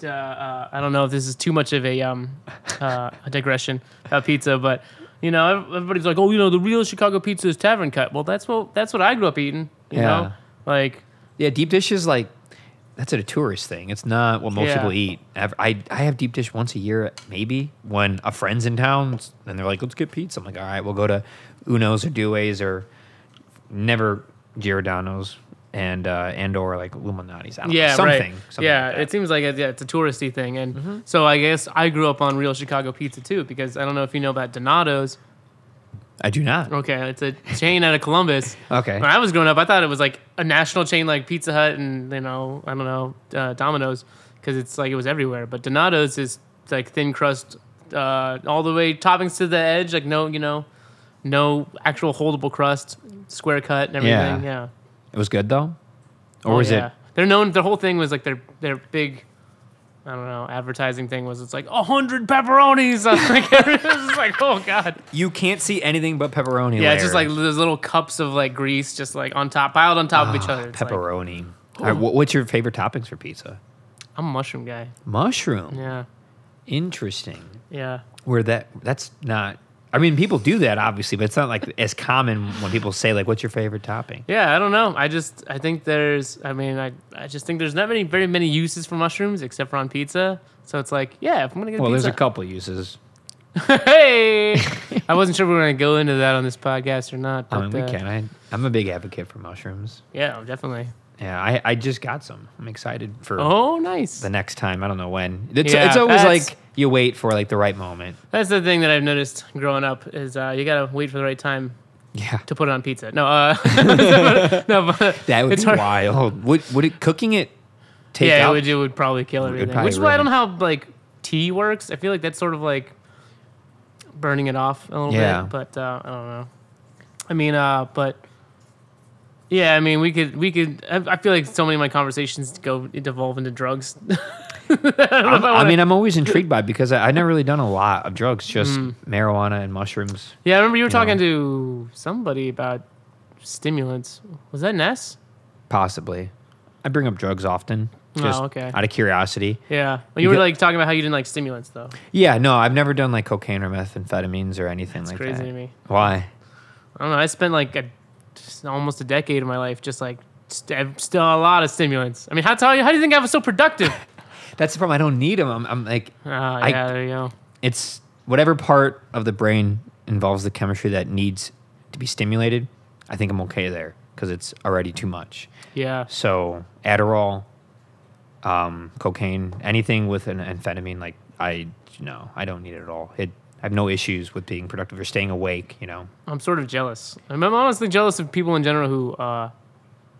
Uh, uh, I don't know if this is too much of a um, uh, a digression about pizza, but you know, everybody's like, "Oh, you know, the real Chicago pizza is tavern cut." Well, that's what that's what I grew up eating. You
Yeah.
know, like
Yeah, deep dish is like, that's a tourist thing. It's not what most
Yeah.
people eat. I, I have deep dish once a year, maybe, when a friend's in town and they're like, let's get pizza. I'm like, all right, we'll go to Uno's or Due's or never Giordano's and uh, and or like Lou Malnati's. I don't know,
yeah,
something.
right.
something
yeah,
like
it seems like it, yeah, it's a touristy thing, and
Mm-hmm.
so I guess I grew up on real Chicago pizza too, because I don't know if you know about Donato's.
I do not.
Okay, it's a chain out of Columbus.
Okay.
When I was growing up, I thought it was like a national chain like Pizza Hut and you know I don't know uh, Domino's because it's like it was everywhere. But Donato's is like thin crust, uh, all the way toppings to the edge, like no you know, no actual holdable crust, square cut and everything.
Yeah.
Yeah.
It was good though? Or
Oh,
was
yeah.
it
they're known. The whole thing was like their their big. I don't know. Advertising thing was it's like a hundred pepperonis. Like, it was just like, oh god.
You can't see anything but pepperoni.
Yeah, it's just like those little cups of like grease, just like on top, piled on top of each ah, other. It's like-
pepperoni. All right, wha- what's your favorite toppings for pizza?
I'm a mushroom guy.
Mushroom.
Yeah,
Interesting.
yeah.
Where that that's not. I mean, people do that obviously, but it's not like as common when people say like, "What's your favorite topping?"
Yeah, I don't know. I just I think there's I mean I I just think there's not many very many uses for mushrooms except for on pizza. So it's like, yeah, if I'm gonna get pizza.
Well, there's a couple uses.
hey, I wasn't sure we were gonna go into that on this podcast or not. But,
I mean, we
uh,
can. I, I'm a big advocate for mushrooms.
Yeah, definitely.
Yeah, I, I just got some. I'm excited for
Oh, nice.
the next time. I don't know when. It's,
Yeah,
it's always like you wait for like the right moment.
That's the thing that I've noticed growing up is uh, you gotta wait for the right time
Yeah,
to put it on pizza. No, uh, no, but
that would be
hard-
wild. Would would it cooking it take
yeah, it
out?
would, it would probably kill everything.
probably
Which is why I don't know how like tea works. I feel like that's sort of like burning it off a little
Yeah.
bit, but uh, I don't know. I mean, uh, but yeah, I mean, we could we could. I, I feel like so many of my conversations go devolve into drugs.
I'm- I mean, I'm always intrigued by it because I, I've never really done a lot of drugs, just
Mm.
marijuana and mushrooms.
yeah, I remember you were talking to somebody about stimulants. Was that Ness?
Possibly, I bring up drugs often,
Oh,
just
okay.
out of curiosity.
Yeah, well, you were like talking about how you didn't like stimulants though.
Yeah, no, I've never done like cocaine or methamphetamines or anything like
crazy
that.
to me.
Why?
I don't know. I spent like a, just almost a decade of my life just like st- still a lot of stimulants. I mean, how you how do you think I was so productive?
That's the problem. I don't need them. I'm, I'm like, I-
yeah, there you go.
it's whatever part of the brain involves the chemistry that needs to be stimulated. I think I'm okay there because it's already too much.
Yeah,
So Adderall, um, cocaine, anything with an amphetamine, like I, no, I don't need it at all. It, I have no issues with being productive or staying awake. You know,
I'm sort of jealous. I'm I'm honestly jealous of people in general who uh,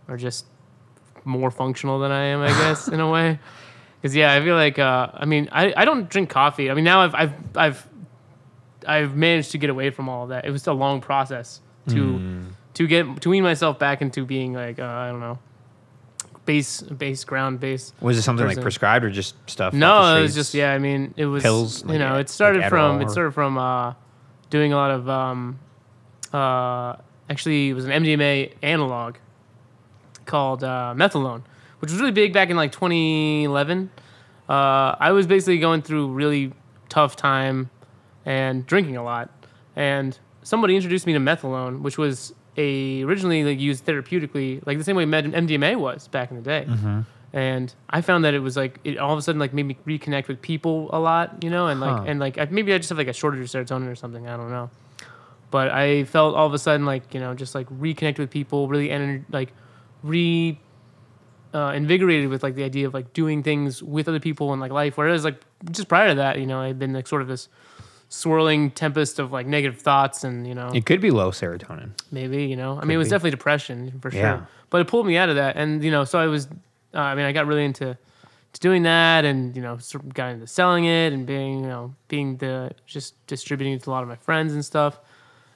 are just more functional than I am. I guess in a way. Because yeah, I feel like uh, I mean I, I don't drink coffee. I mean now I've I've I've I've managed to get away from all of that. It was a long process to
Hmm.
to get to wean myself back into being like uh, I don't know base base ground base.
was it something like prescribed or just stuff?
No, it was just yeah. I mean, it was
Pills,
You
like,
know, it started
like
from it started from uh, doing a lot of um, uh, actually it was an MDMA analog called uh, methylone, which was really big back in like 2011. Uh, I was basically going through really tough time and drinking a lot, and somebody introduced me to methylone, which was a originally like used therapeutically, like the same way med- MDMA was back in the day. And I found that it was like it all of a sudden like made me reconnect with people a lot, you know, and like
Huh.
and like I, maybe I just have like a shortage of serotonin or something. I don't know, but I felt all of a sudden like you know just like reconnect with people, really ener- like re uh, invigorated with like the idea of like doing things with other people in like life. Whereas like just prior to that, you know, I'd been like sort of this swirling tempest of like negative thoughts and you know
It could be low serotonin.
maybe you know i mean it was
be.
definitely depression for sure
Yeah.
but it pulled me out of that and you know so i was uh, i mean i got really into to doing that and you know sort of got into selling it and being you know being the just distributing it to a lot of my friends and stuff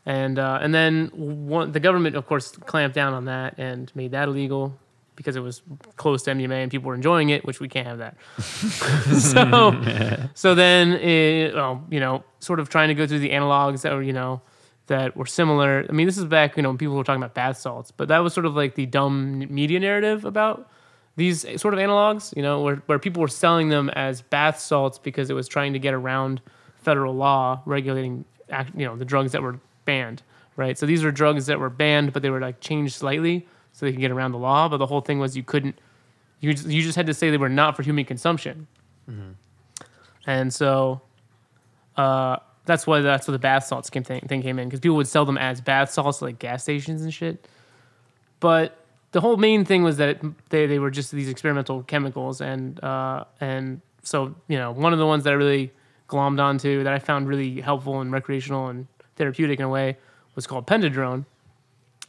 and uh, and then one, the government of course clamped down on that and made that illegal because it was close to MDMA and people were enjoying it, which we can't have that. so, so then, it, well, you know, sort of trying to go through the analogs that were, you know, that were similar. I mean, this is back, you know, when people were talking about bath salts, but that was sort of like the dumb media narrative about these sort of analogs, you know, where, where people were selling them as bath salts because it was trying to get around federal law regulating, you know, the drugs that were banned, right? So these were drugs that were banned, but they were like changed slightly so they can get around the law. But the whole thing was you couldn't, you just, you just had to say they were not for human consumption. And so, uh, that's why that's where the bath salts came thing, thing came in because people would sell them as bath salts like gas stations and shit. But the whole main thing was that it, they they were just these experimental chemicals and uh, and so you know one of the ones that I really glommed onto that I found really helpful and recreational and therapeutic in a way was called pentedrone.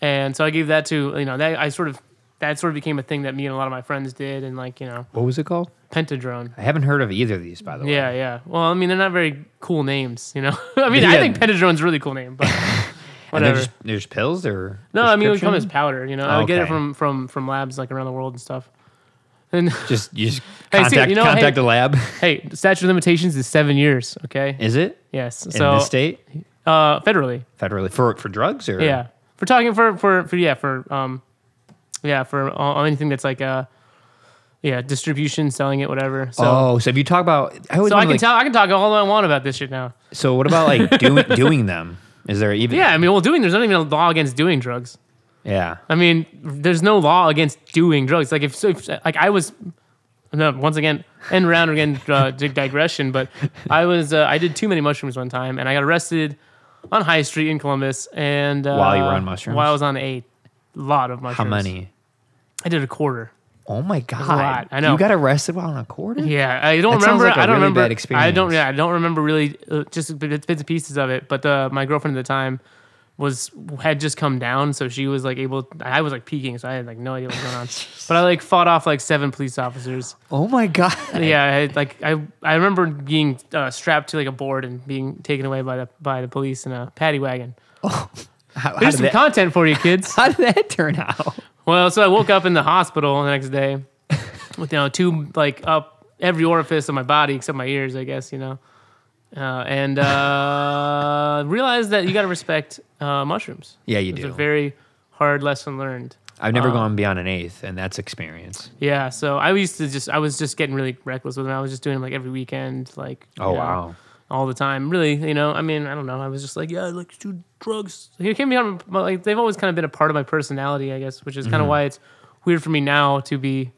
And so I gave that to you know that I sort of that sort of became a thing that me and a lot of my friends did and like you know
What was it called?
pentedrone.
I haven't heard of either of these, by the way.
Yeah, yeah. Well, I mean, they're not very cool names, you know. I mean, I
Yeah.
think pentedrone's a really cool name, but
And they're
whatever.
just, there's pills or
No, I mean, it would come as
prescription?
powder. You know, I would get it
Okay.
from from from labs like around the world and stuff. And
Just you just
Hey, see,
contact
you know,
contact
hey-
a lab.
hey, statute of limitations is seven years. Okay.
Is it
Yes.
in
So
this state
uh, federally.
federally for for drugs or
Yeah. For talking for for for yeah for um, yeah for anything that's like uh, yeah distribution, selling it, whatever. So.
oh, so if you talk about, I
So I can
like,
tell I can talk all I want about this shit now.
So what about like doing doing them? Is there even?
Yeah, I mean, well, doing there's not even a law against doing drugs.
Yeah.
I mean, there's no law against doing drugs. Like if, so if like I was, no, once again, end round again, uh, digression. But I was, uh, I did too many mushrooms one time, and I got arrested on High Street in Columbus. And uh,
While you were on mushrooms?
while I was on a lot of mushrooms.
How many?
I did a quarter.
Oh my god!
lot, I know.
You got arrested while on a quarter.
Yeah, I don't
That
remember.
like
I don't
really
remember.
bad
I don't.
experience.
Yeah, I don't remember really uh, just bits, bits and pieces of it. But uh, my girlfriend at the time was had just come down, so she was like able. I was like peeking, so I had like no idea what was going on. but I like fought off like seven police officers.
Oh my god!
Yeah, I like I I remember being uh, strapped to like a board and being taken away by the by the police in a paddy wagon.
How, how
Here's
did
some
that,
content for you kids.
how did that turn out?
Well, so I woke up in the hospital the next day with you know two like up every orifice of my body except my ears, I guess you know, uh, and uh, realized that you got to respect uh, mushrooms.
Yeah, you
It's
do.
It's a very hard lesson learned.
I've never
uh,
gone beyond an eighth, and that's experience.
Yeah, so I used to just I was just getting really reckless with them. I was just doing them like every weekend, like
Oh
know,
wow!
all the time. Really, you know, I mean, I don't know. I was just like, yeah, I like to do drugs. It came beyond, like they've always kind of been a part of my personality, I guess, which is kind of
Mm-hmm.
why it's weird for me now to be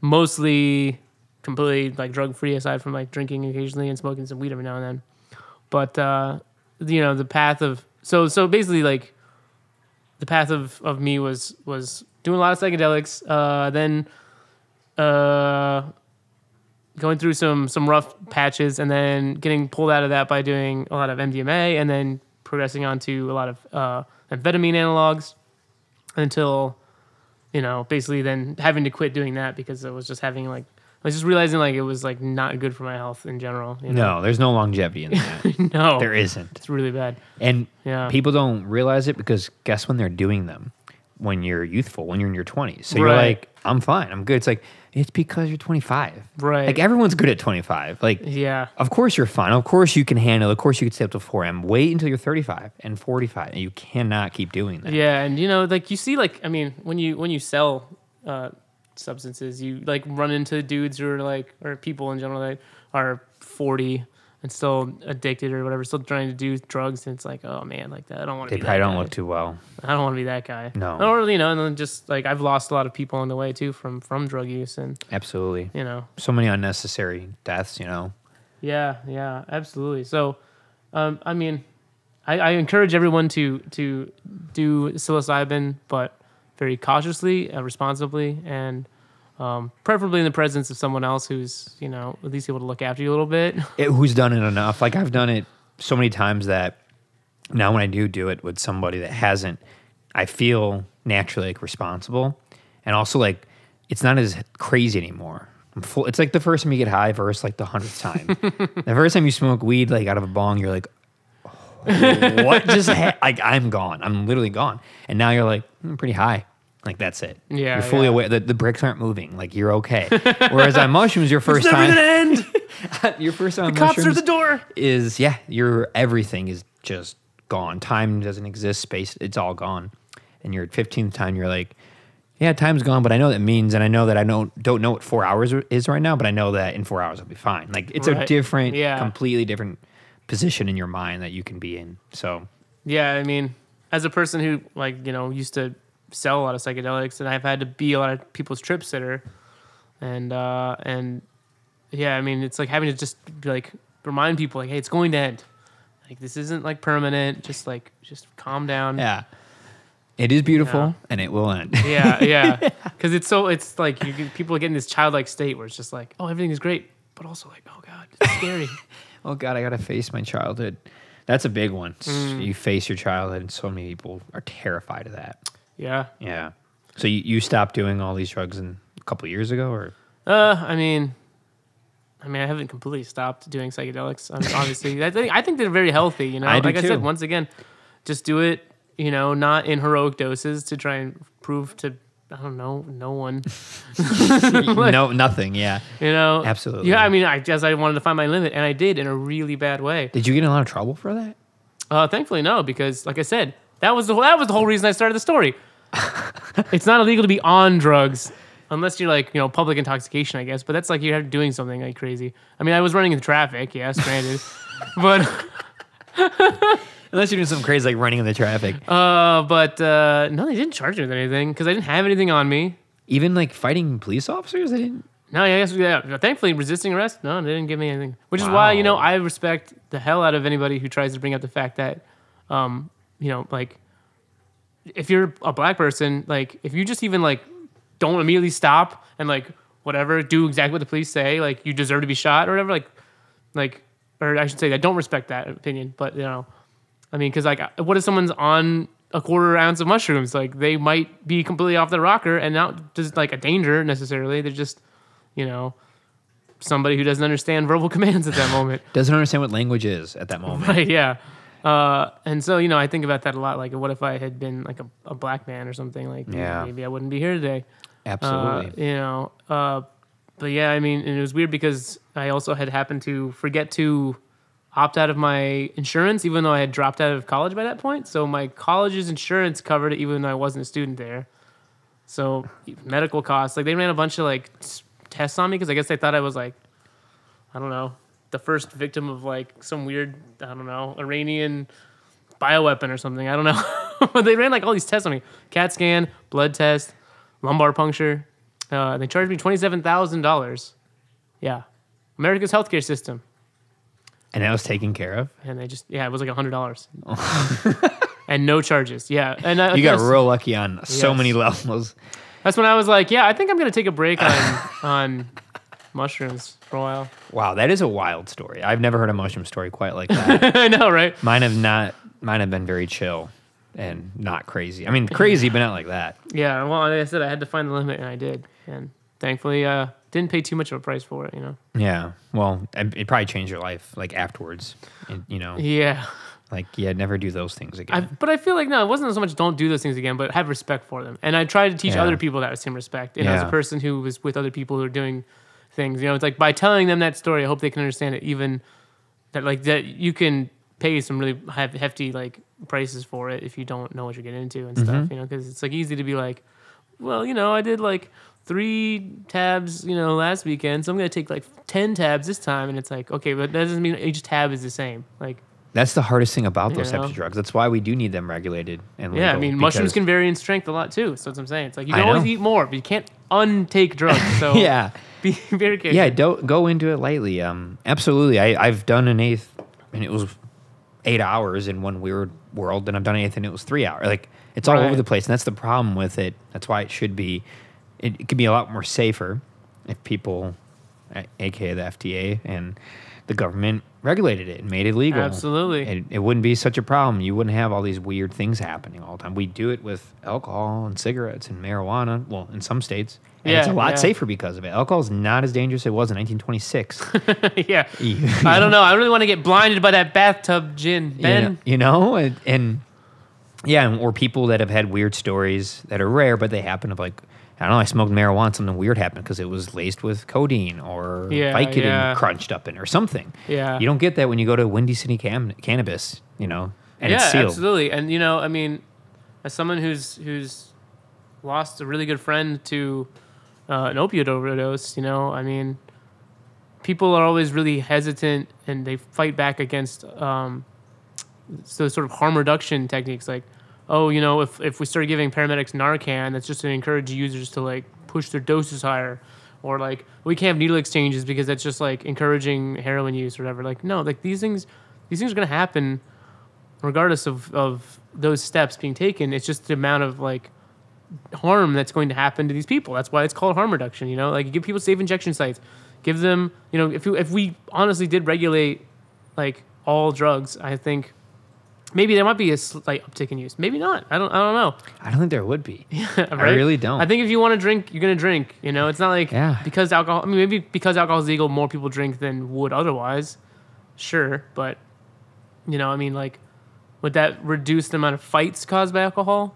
mostly completely like drug free, aside from like drinking occasionally and smoking some weed every now and then. But uh, you know, the path of so so basically like the path of of me was was doing a lot of psychedelics, uh, then uh going through some some rough patches and then getting pulled out of that by doing a lot of MDMA and then progressing on to a lot of uh, amphetamine analogs until you know basically then having to quit doing that because I was just having like I was just realizing like it was like not good for my health in general. You know?
No, there's no longevity in that.
no,
there isn't,
It's really bad.
and
Yeah.
people don't realize it because guess when they're doing them? When you're youthful, when you're in your 20s. So you're like, I'm fine, I'm good. It's like it's because you're 25.
Right.
Like everyone's good at 25. Like
Yeah.
Of course you're fine. Of course you can handle. Of course you can stay up to 4M. Wait until you're 35 and 45, and you cannot keep doing that.
Yeah, and you know, like you see, like I mean, when you when you sell uh, substances, you like run into dudes who are like, or people in general that are forty and still addicted or whatever, still trying to do drugs, and it's like, oh man, like that. I don't want to.
They
be
probably don't
guy.
look too well.
I don't want to be that guy.
No.
Or you know, and then just like I've lost a lot of people on the way too from from drug use, and
Absolutely.
you know,
So many unnecessary deaths, you know.
Yeah, yeah, absolutely. So, um, I mean, I, I encourage everyone to to do psilocybin, but very cautiously, uh, responsibly, and um, preferably in the presence of someone else who's you know at least able to look after you a little bit.
It, who's done it enough? Like I've done it so many times that now when I do do it with somebody that hasn't, I feel naturally like responsible, and also like it's not as crazy anymore. I'm full, it's like the first time you get high versus like the hundredth time. the first time you smoke weed like out of a bong, you're like, "Oh, what just ha-? like I'm gone. I'm literally gone. And now you're like I'm pretty high. Like that's it.
Yeah,
you're fully
yeah.
aware. The, the bricks aren't moving. Like you're okay. Whereas on mushrooms, your first time,
end.
your first time on
Cops are
mushrooms
at the door.
is yeah, your everything is just gone. Time doesn't exist. Space, it's all gone. And you're at 15th time. You're like, yeah, time's gone, but I know what that means, and I know that I don't don't know what four hours is right now, but I know that in four hours I'll be fine. Like it's a different,
Yeah.
completely different position in your mind that you can be in. So
Yeah, I mean, as a person who like you know used to sell a lot of psychedelics, and I've had to be a lot of people's trip sitter, and uh, and yeah, I mean, it's like having to just be like remind people like, hey, it's going to end. Like this isn't like permanent. Just like just calm down.
yeah, it is beautiful,
Yeah.
and it will end.
yeah, yeah. Because it's so it's like you get, people get in this childlike state where it's just like, oh, everything is great, but also like, oh god, it's scary.
oh God, I gotta face my childhood. That's a big one.
Mm.
You face your childhood, and so many people are terrified of that.
Yeah.
Yeah. So you, you stopped doing all these drugs in a couple years ago, or
Uh, I mean, I mean, I haven't completely stopped doing psychedelics. I mean, obviously, I think I think they're very healthy. You know,
I do
like I
too.
said, once again, just do it. You know, not in heroic doses to try and prove to I don't know, no one.
no, nothing. Yeah.
You know,
Absolutely.
Yeah, I mean, I guess I wanted to find my limit, and I did in a really bad way.
Did you get in a lot of trouble for that?
Uh, thankfully, no, because like I said, that was the that was the whole reason I started the story. it's not illegal to be on drugs unless you're like you know public intoxication, I guess. But that's like you're doing something like crazy. I mean, I was running in traffic, yes, granted, but
Unless you're doing something crazy like running in the traffic.
uh, but uh, no, they didn't charge me with anything because I didn't have anything on me.
Even like fighting police officers, they didn't.
No, yeah, I guess yeah. Thankfully, resisting arrest, no, they didn't give me anything. Which is why you know I respect the hell out of anybody who tries to bring up the fact that, um, you know, like if you're a black person, like if you just even like don't immediately stop and like whatever do exactly what the police say, like you deserve to be shot or whatever, like like or I should say I don't respect that opinion, but you know, I mean, because like what if someone's on a quarter ounce of mushrooms? Like they might be completely off the rocker and not just like a danger necessarily. They're just you know somebody who doesn't understand verbal commands at that moment.
Doesn't understand what language is at that moment.
Right, yeah. Uh, and so, you know, I think about that a lot. Like, what if I had been like a, a black man or something? Like,
Yeah.
maybe I wouldn't be here today. Uh,
Absolutely.
you know, uh, but yeah, I mean, and it was weird because I also had happened to forget to opt out of my insurance, even though I had dropped out of college by that point. So my college's insurance covered it, even though I wasn't a student there. So medical costs, like they ran a bunch of like tests on me because I guess they thought I was like, I don't know, the first victim of like some weird, I don't know, Iranian bioweapon or something. I don't know. but they ran like all these tests on me CAT scan, blood test, lumbar puncture. Uh, they charged me $27,000. Yeah. America's healthcare system.
and that was taken care of.
And they just, yeah, it was like $100. and no charges. Yeah. And I,
You got
that's-
real lucky on so
Yes.
many levels.
That's when I was like, yeah, I think I'm going to take a break on, on mushrooms for a while.
Wow, that is a wild story. I've never heard a mushroom story quite like that.
I know, right?
mine have not. Mine have been very chill and not crazy. I mean, crazy, but not like that.
Yeah. Well, like I said, I had to find the limit and I did. And thankfully, uh, didn't pay too much of a price for it, you know?
Yeah. Well, it it probably changed your life like afterwards. And, you know,
Yeah.
like yeah, never do those things
I,
again.
but I feel like no, it wasn't so much don't do those things again, but have respect for them. And I try to teach
Yeah.
other people that same respect. And as a person who was with other people who are doing things, you know, it's like by telling them that story, I hope they can understand it. Even that, like that, you can pay some really hef- hefty like prices for it if you don't know what you're getting into and stuff.
Mm-hmm.
You know, because it's like easy to be like, well, you know, I did like three tabs, you know, last weekend, so I'm gonna take like ten tabs this time, and it's like, okay, but that doesn't mean each tab is the same. Like,
That's the hardest thing about those
You
types of drugs. That's why we do need them regulated and
Yeah, I mean, mushrooms can vary in strength a lot too. So that's what I'm saying. It's like you can always eat more, but you can't untake drugs. So
Yeah.
Be very careful.
Yeah, don't go into it lightly. Um, absolutely. I, I've done an eighth, and it was eight hours in one weird world. And I've done an eighth, and it was three hours. Like it's all over the place, and that's the problem with it. That's why it should be. It, it could be a lot more safer if people, aka the FDA and the government, regulated it and made it legal.
Absolutely.
It, it wouldn't be such a problem. You wouldn't have all these weird things happening all the time. We do it with alcohol and cigarettes and marijuana. Well, in some states. And it's a lot
yeah.
safer because of it. Alcohol is not as dangerous as it was in 1926.
yeah. I don't know. I really want to get blinded by that bathtub gin,
you
Ben.
know, you know? And, and yeah, and, or people that have had weird stories that are rare, but they happen to like, I don't know, I smoked marijuana, something weird happened because it was laced with codeine or
Yeah,
Vicodin
yeah.
crunched up in or something.
Yeah.
You don't get that when you go to Windy City Cam- Cannabis, you know, and
yeah,
it's sealed.
absolutely. And you know, I mean, as someone who's who's lost a really good friend to uh, an opioid overdose, you know, I mean, people are always really hesitant and they fight back against um, those sort of harm reduction techniques, like, oh, you know, if if we start giving paramedics Narcan, that's just to encourage users to like push their doses higher. Or like we can't have needle exchanges because that's just like encouraging heroin use or whatever. Like no, like these things, these things are gonna happen regardless of, of those steps being taken, it's just the amount of like harm that's going to happen to these people. That's why it's called harm reduction. You know, like you give people safe injection sites, give them, you know, if you, if we honestly did regulate like all drugs, I think maybe there might be a slight uptick in use. Maybe not. I don't. I don't know.
I don't think there would be.
Right?
I really don't.
I think if you want to drink, you're gonna drink. You know, it's not like
Yeah.
because alcohol. I mean, maybe because alcohol is legal, more people drink than would otherwise. Sure, but you know, I mean, like, would that reduce the amount of fights caused by alcohol?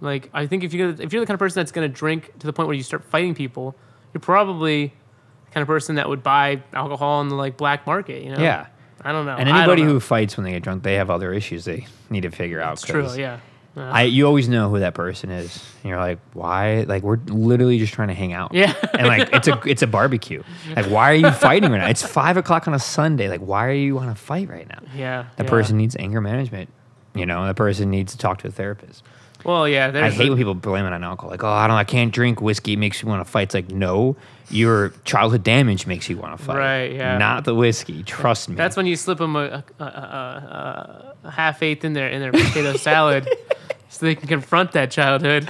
Like I think if you if you're the kind of person that's gonna drink to the point where you start fighting people, you're probably the kind of person that would buy alcohol on the like black market. You know?
Yeah.
I don't know.
And anybody
know.
who fights when they get drunk, they have other issues they need to figure out.
it's true. Yeah. Yeah.
I you always know who that person is. And you're like, why? Like we're literally just trying to hang out.
Yeah.
And like it's a it's a barbecue. Like why are you fighting right now? It's five o'clock on a Sunday. Like why are you on a fight right now?
yeah.
The
yeah.
person needs anger management. You know, the person needs to talk to a therapist.
Well, yeah.
I hate when people blame it on alcohol. Like, oh, I don't, I can't drink whiskey. It makes you want to fight. It's like, no, your childhood damage makes you want to fight.
Right, yeah.
Not the whiskey. Trust me.
That's when you slip them a, a, a, a, a half eighth in their in their potato salad, so they can confront that childhood.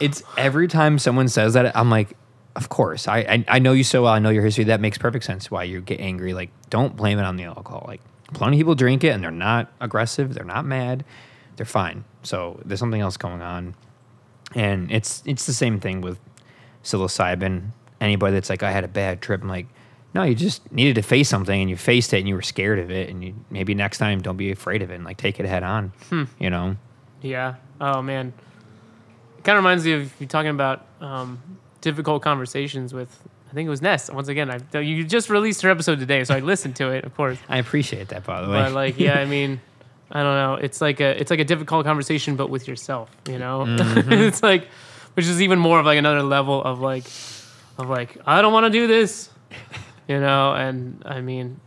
It's every time someone says that, I'm like, of course. I, I I know you so well. I know your history. That makes perfect sense why you get angry. Like, don't blame it on the alcohol. Like, plenty of people drink it and they're not aggressive. They're not mad. They're fine. So there's something else going on, and it's it's the same thing with psilocybin. Anybody that's like, I had a bad trip. I'm like, no, you just needed to face something and you faced it and you were scared of it and you maybe next time don't be afraid of it and like take it head on. You know.
Yeah. Oh man. It kind of reminds me of you talking about um, difficult conversations with. I think it was Ness. Once again, I you just released her episode today, so I listened to it, of course.
I appreciate that, by the way.
But like, yeah, I mean, I don't know. It's like a it's like a difficult conversation, but with yourself. You know,
Mm-hmm.
it's like, which is even more of like another level of like, of like, I don't want to do this. You know, and I mean,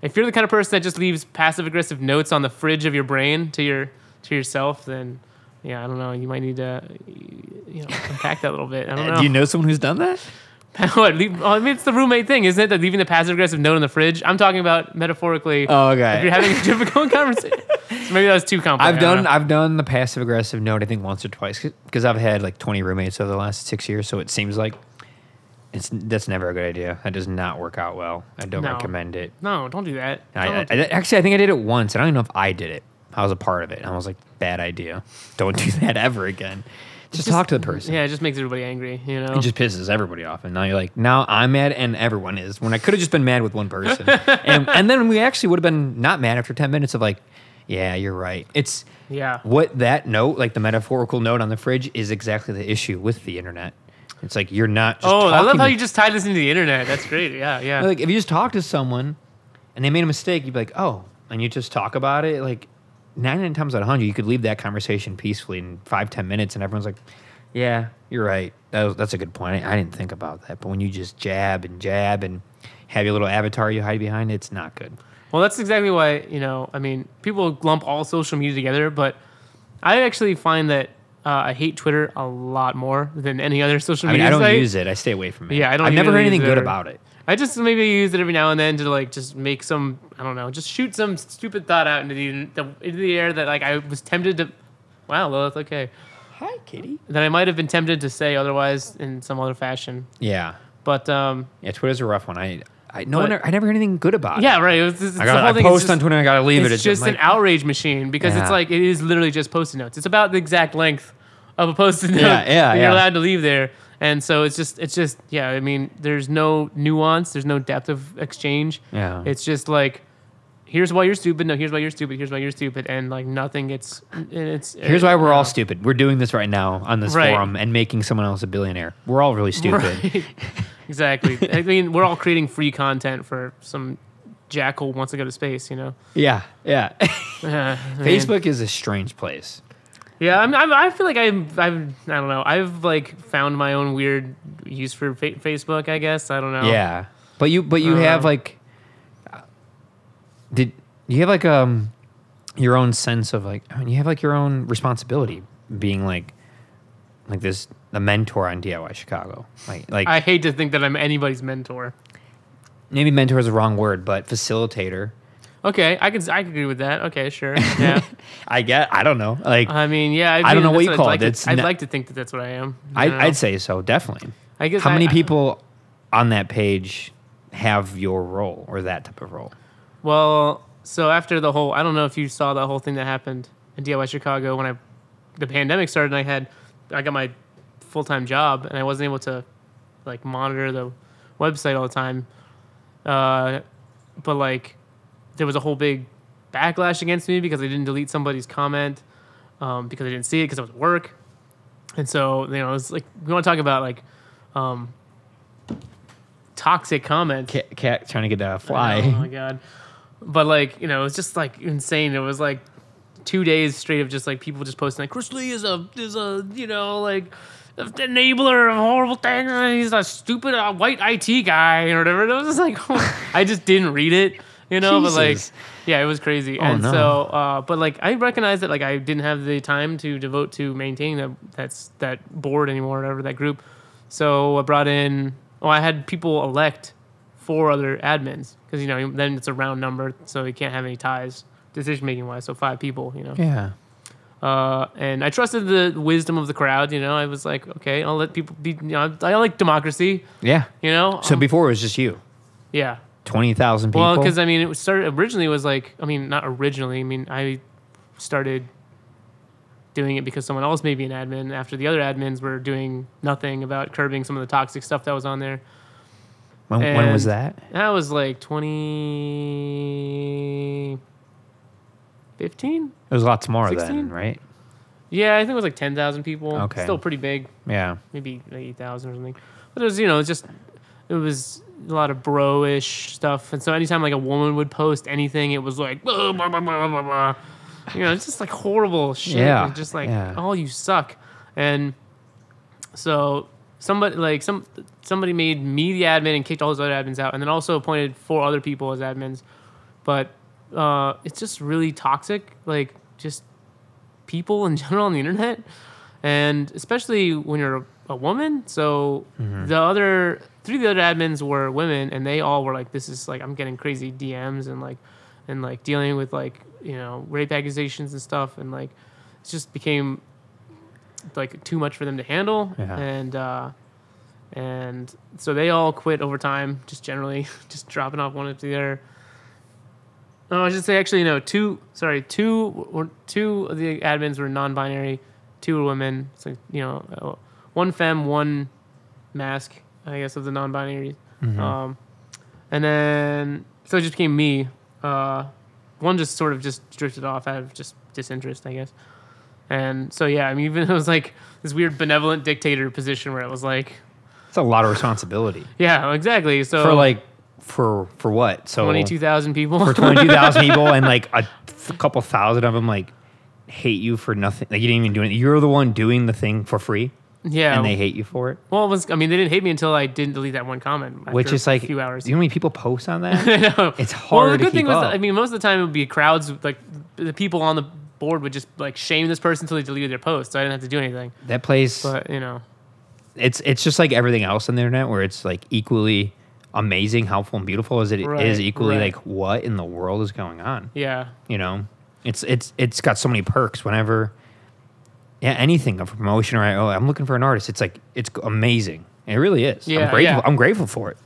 if you're the kind of person that just leaves passive aggressive notes on the fridge of your brain to your to yourself, then yeah, I don't know. You might need to, you know, unpack that a little bit. I don't know.
Do you know someone who's done that?
what? Leave, oh, I mean, it's the roommate thing, isn't it? That leaving the passive aggressive note in the fridge. I'm talking about metaphorically.
Oh, okay.
If you're having a difficult conversation, so maybe that was too complicated.
I've done. I've done the passive aggressive note I think once or twice because I've had like 20 roommates over the last six years, so it seems like it's that's never a good idea. That does not work out well. I don't
No.
recommend it.
No, don't do that.
I,
Don't
I,
do-
I- actually, I think I did it once. and I don't even know if I did it. I was a part of it. and I was like, bad idea. Don't do that ever again. Just, talk to the person.
yeah, it just makes everybody angry. You know.
It just pisses everybody off, and now you're like, now I'm mad, and everyone is. When I could have just been mad with one person, and and then we actually would have been not mad after ten minutes of like, yeah, you're right. It's
yeah.
what that note, like the metaphorical note on the fridge, is exactly the issue with the internet. It's like you're not. Just
Oh, I love how you just tied this into the internet. That's great. Yeah, yeah.
like if you just talk to someone, and they made a mistake, you'd be like, oh, and you just talk about it. Like nine nine times out of hundred, you could leave that conversation peacefully in five ten minutes, and everyone's like, yeah, you're right. That was, that's a good point. I, I didn't think about that. But when you just jab and jab and have your little avatar you hide behind, it's not good.
Well, that's exactly why, you know, I mean, people lump all social media together, but I actually find that uh, I hate Twitter a lot more than any other social
I mean,
media
I don't
site.
use it. I stay away from it.
Yeah, I don't
I've never heard anything good about it.
I just maybe use it every now and then to like just make some I don't know, just shoot some stupid thought out into the, the into the air that like I was tempted to. Wow, well, that's okay.
Hi, kitty.
That I might have been tempted to say otherwise in some other fashion,
Yeah,
but um,
yeah. Twitter's a rough one. I, I no
But-
one. I never heard anything good about it.
yeah, right. It was, it's,
I
the
got.
whole
I
thing
post
just-
on Twitter. I gotta leave
it's
it. It's
just
like,
an outrage machine because it's like it is literally just post-it notes. It's about the exact length of a post-it note
Yeah, yeah,
that you're allowed to leave there. And so it's just it's just yeah, I mean, there's no nuance, there's no depth of exchange.
Yeah.
It's just like here's why you're stupid, no, here's why you're stupid, here's why you're stupid, and like nothing gets it's
Here's why we're all stupid. We're doing this right now on this
Right.
forum and making someone else a billionaire. We're all really stupid.
Right. exactly. I mean, we're all creating free content for some jackal who wants to go to space, you know.
Yeah, yeah.
Yeah, I mean-
Facebook is a strange place.
Yeah, I'm, I'm, I feel like I'm, I've, I don't know. I've like found my own weird use for fa- Facebook. I guess I don't know.
Yeah, but you but you
Uh,
have like, uh, did you have like um your own sense of like I mean you have like your own responsibility being like like this the mentor on DIY Chicago like like
I hate to think that I'm anybody's mentor.
maybe mentor is the wrong word but facilitator.
Okay, I can, I can agree with that. Okay, sure. Yeah.
I get I don't know like
I mean, yeah. I,
I don't know what you
I'd
call
like
it.
to- I'd
not-
like to think that that's what I am.
I,
know?
I'd say so definitely.
I guess
How
I-
many
I-
people on that page have your role or that type of role?
Well, so after the whole, I don't know if you saw the whole thing that happened in DIY Chicago when I, the pandemic started and I had, I got my full time job and I wasn't able to, like monitor the website all the time. Uh, but like, there was a whole big backlash against me because I didn't delete somebody's comment. um, because I didn't see it because I was at work. And so, you know, it's like we want to talk about like um, toxic comments.
Cat, cat trying to get a fly.
Oh my god! But like you know, it's just like insane. It was like two days straight of just like people just posting like Chris Lee is a is a you know like enabler of horrible things. and He's a stupid uh, white IT guy or whatever. And it was just like I just didn't read it, you know. But like yeah, it was crazy.
Oh,
and
no.
so, uh, but like I recognize that like I didn't have the time to devote to maintaining that that's that board anymore, or whatever that group. So I brought in. Oh, I had people elect four other admins because you know then it's a round number, so you can't have any ties decision making wise. So five people, you know.
Yeah.
Uh, and I trusted the wisdom of the crowd. You know, I was like, okay, I'll let people be. You know, I like democracy.
Yeah.
You know.
So
Um,
before it was just you,
yeah.
twenty thousand people.
Well, because I mean, it started originally was like, I mean, not originally. I mean, I started doing it because someone else made me an admin after the other admins were doing nothing about curbing some of the toxic stuff that was on there.
When, when was that?
That was like 2015.
It was lots more
16?
then, right?
Yeah, I think it was like 10,000 people.
Okay.
Still pretty big,
Yeah.
maybe 8,000 or something. But it was, you know, it's just, it was a lot of bro ish stuff. And so anytime like a woman would post anything, it was like, blah, blah, blah, blah, blah, blah. you know, it's just like horrible shit.
Yeah,
just like,
yeah.
oh, you suck. And so somebody like some somebody made me the admin and kicked all those other admins out, and then also appointed four other people as admins. But uh, it's just really toxic, like just people in general on the internet, and especially when you're a woman. So the other three of the other admins were women, and they all were like, "This is like I'm getting crazy DMs and like and like dealing with like you know rape accusations and stuff, and like it just became like too much for them to handle,
Yeah.
and uh, and so they all quit over time, just generally just dropping off one after the other. No, I should say actually no. Two, sorry, two or two of the admins were non-binary. Two were women. So you know, uh, one fem, one mask. I guess of the non-binary. Um, and then so it just became me. Uh, one just sort of just drifted off out of just disinterest, I guess. And so yeah, I mean, even it was like this weird benevolent dictator position where it was like,
It's a lot of responsibility
yeah, exactly. So
for like for for what? So
twenty-two thousand people.
for twenty two thousand people, and like a th- couple thousand of them like hate you for nothing. Like you didn't even do it. You're the one doing the thing for free,
yeah.
and they hate you for it.
well, it was I mean, they didn't hate me until I didn't delete that one comment,
Which is like
a few hours.
You know how many people post on that?
I know.
It's
Well,
hard
the
to
good thing
keep
was. I mean, most of the time it would be crowds, like the people on the board would just like shame this person until they deleted their post, so I didn't have to do anything.
that place,
But you know,
it's it's just like everything else on the internet, where it's like equally amazing, helpful, and beautiful as it is
Right,
equally
right.
like what in the world is going on.
yeah,
You know, it's it's it's got so many perks. Whenever, yeah, anything a promotion or oh, I'm looking for an artist. It's like it's amazing. It really is.
Yeah,
I'm grateful.
yeah.
I'm grateful for it.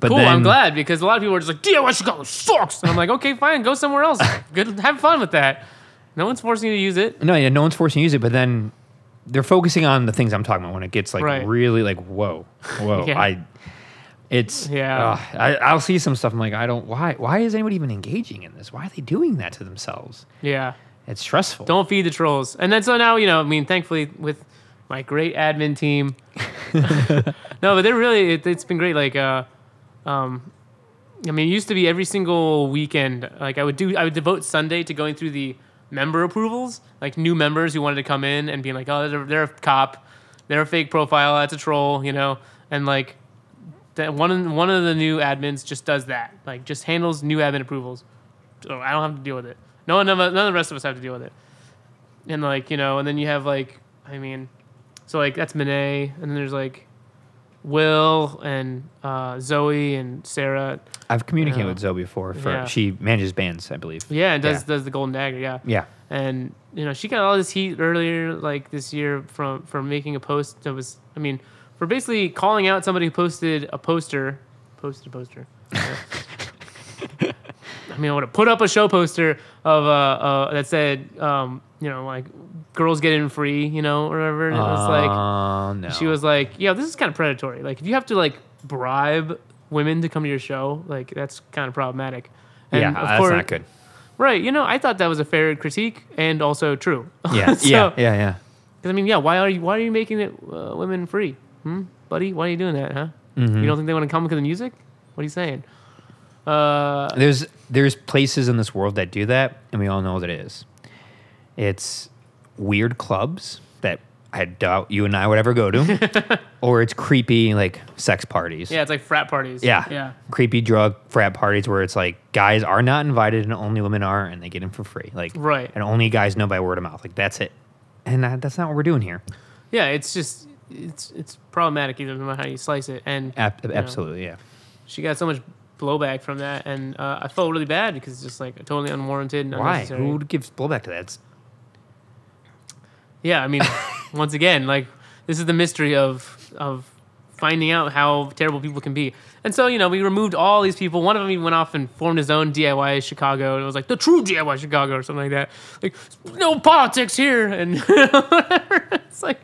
But
cool.
then,
I'm glad because a lot of people are just like, DIY Chicago sucks, and I'm like, okay, fine, go somewhere else. Good, have fun with that. No one's forcing you to use it.
No, yeah, no one's forcing you to use it, but then they're focusing on the things I'm talking about when it gets like
Right.
really like whoa, whoa.
Yeah.
I, it's
Yeah.
ugh, I, I'll see some stuff. I'm like, I don't. Why? Why is anybody even engaging in this? Why are they doing that to themselves?
Yeah.
It's stressful.
Don't feed the trolls. And then so now, you know, I mean, thankfully with my great admin team. no, but they're really it, it's been great. Like uh um I mean, it used to be every single weekend. Like I would do I would devote Sunday to going through the member approvals, like new members who wanted to come in and being like, "Oh, they're, they're a cop. They're a fake profile. That's a troll," you know. And like that one one of the new admins just does that. Like just handles new admin approvals. So I don't have to deal with it. No one, none of, none of the rest of us have to deal with it. And like you know, and then you have like, I mean, so like that's Monet, and then there's like Will and uh, Zoe and Sarah.
I've communicated
Yeah.
with Zoe before. For
Yeah.
she manages bands, I believe.
Yeah, and does
Yeah.
does the Golden Dagger. Yeah,
Yeah.
and you know she got all this heat earlier, like this year, from from making a post that was, I mean, for basically calling out somebody who posted a poster, posted a poster. I mean, I would have put up a show poster of uh, uh that said, um, you know, like girls get in free, you know, or whatever. And it was like
Uh, no.
she was like, "Yeah, this is kind of predatory. Like, if you have to like bribe women to come to your show, like that's kind of problematic." And
Yeah,
of
that's
course-
not good.
Right. You know, I thought that was a fair critique and also true.
Yeah,
So-
yeah, yeah,
Because I mean, yeah. Why are you Why are you making it uh, women free, hmm, buddy? Why are you doing that, huh?
Mm-hmm.
You don't think they want to come because of music? What are you saying? Uh,
There's there's places in this world that do that, and we all know what it is. It's weird clubs that I doubt you and I would ever go to, or it's creepy like sex parties.
yeah, it's like frat parties.
Yeah.
Yeah.
Creepy drug frat parties where it's like guys are not invited and only women are, and they get in for free. Like
Right.
and only guys know by word of mouth. Like that's it. And that, that's not what we're doing here.
Yeah. It's just it's it's problematic either no matter how you slice it. And
Ab-
you know,
absolutely, yeah.
she got so much blowback from that, and uh, I felt really bad because it's just like totally unwarranted. And
Why? Who gives blowback to that? It's,
Yeah, I mean, once again, like this is the mystery of of finding out how terrible people can be. And so, you know, we removed all these people. One of them even went off and formed his own DIY Chicago, and it was like the true DIY Chicago or something like that. Like no politics here, and it's like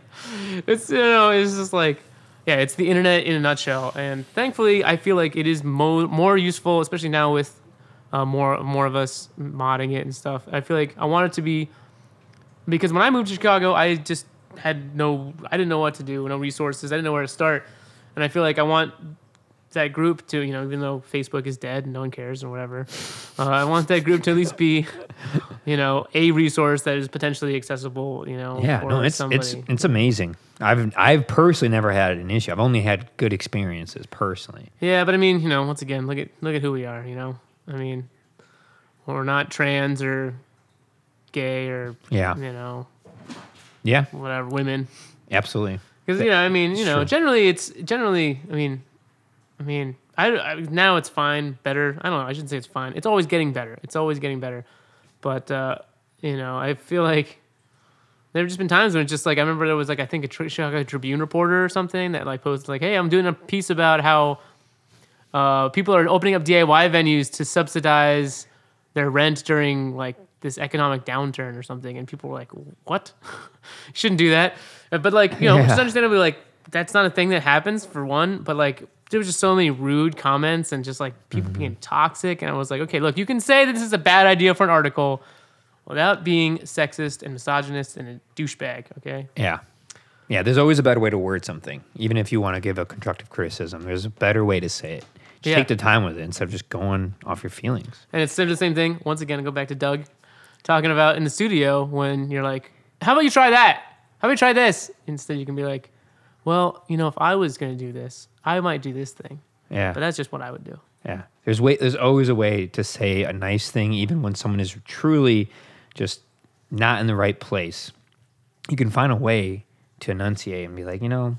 it's you know it's just like yeah, it's the internet in a nutshell. And thankfully, I feel like it is mo- more useful, especially now with uh, more more of us modding it and stuff. I feel like I want it to be because when I moved to Chicago, I just had no, I didn't know what to do, no resources, I didn't know where to start, and I feel like I want that group to, you know, even though Facebook is dead and no one cares or whatever, uh, I want that group to at least be, you know, a resource that is potentially accessible, you know,
yeah,
for
no, it's
somebody.
it's it's amazing. I've I've personally never had an issue. I've only had good experiences personally.
Yeah, but I mean, you know, once again, look at look at who we are. You know, I mean, we're not trans or gay or
Yeah,
you know
yeah,
whatever women.
absolutely.
Because you know, I mean, you know, generally it's generally, I mean, I mean, I, I now it's fine, better. I don't know. I shouldn't say it's fine. It's always getting better. It's always getting better. But uh, you know, I feel like there have just been times when it's just like I remember there was like I think a Tri- Chicago Tribune reporter or something that like posted like, "Hey, I'm doing a piece about how uh, people are opening up DIY venues to subsidize their rent during like this economic downturn or something," and people were like, "What? you shouldn't do that." Uh, But like you know,
Yeah.
just understandably like that's not a thing that happens for one. But like there was just so many rude comments and just like people being toxic, and I was like, okay, look, you can say that this is a bad idea for an article without being sexist and misogynist and a douchebag. Okay.
Yeah. Yeah, there's always a better way to word something. Even if you want to give a constructive criticism, there's a better way to say it. Just
Yeah.
take the time with it instead of just going off your feelings.
And it's still the same thing. Once again, I go back to Doug talking about in the studio when you're like, how about you try that? How about you try this? Instead, you can be like, well, you know, if I was going to do this, I might do this thing.
Yeah.
But that's just what I would do.
Yeah. There's way there's always a way to say a nice thing even when someone is truly just not in the right place. You can find a way to enunciate and be like, you know,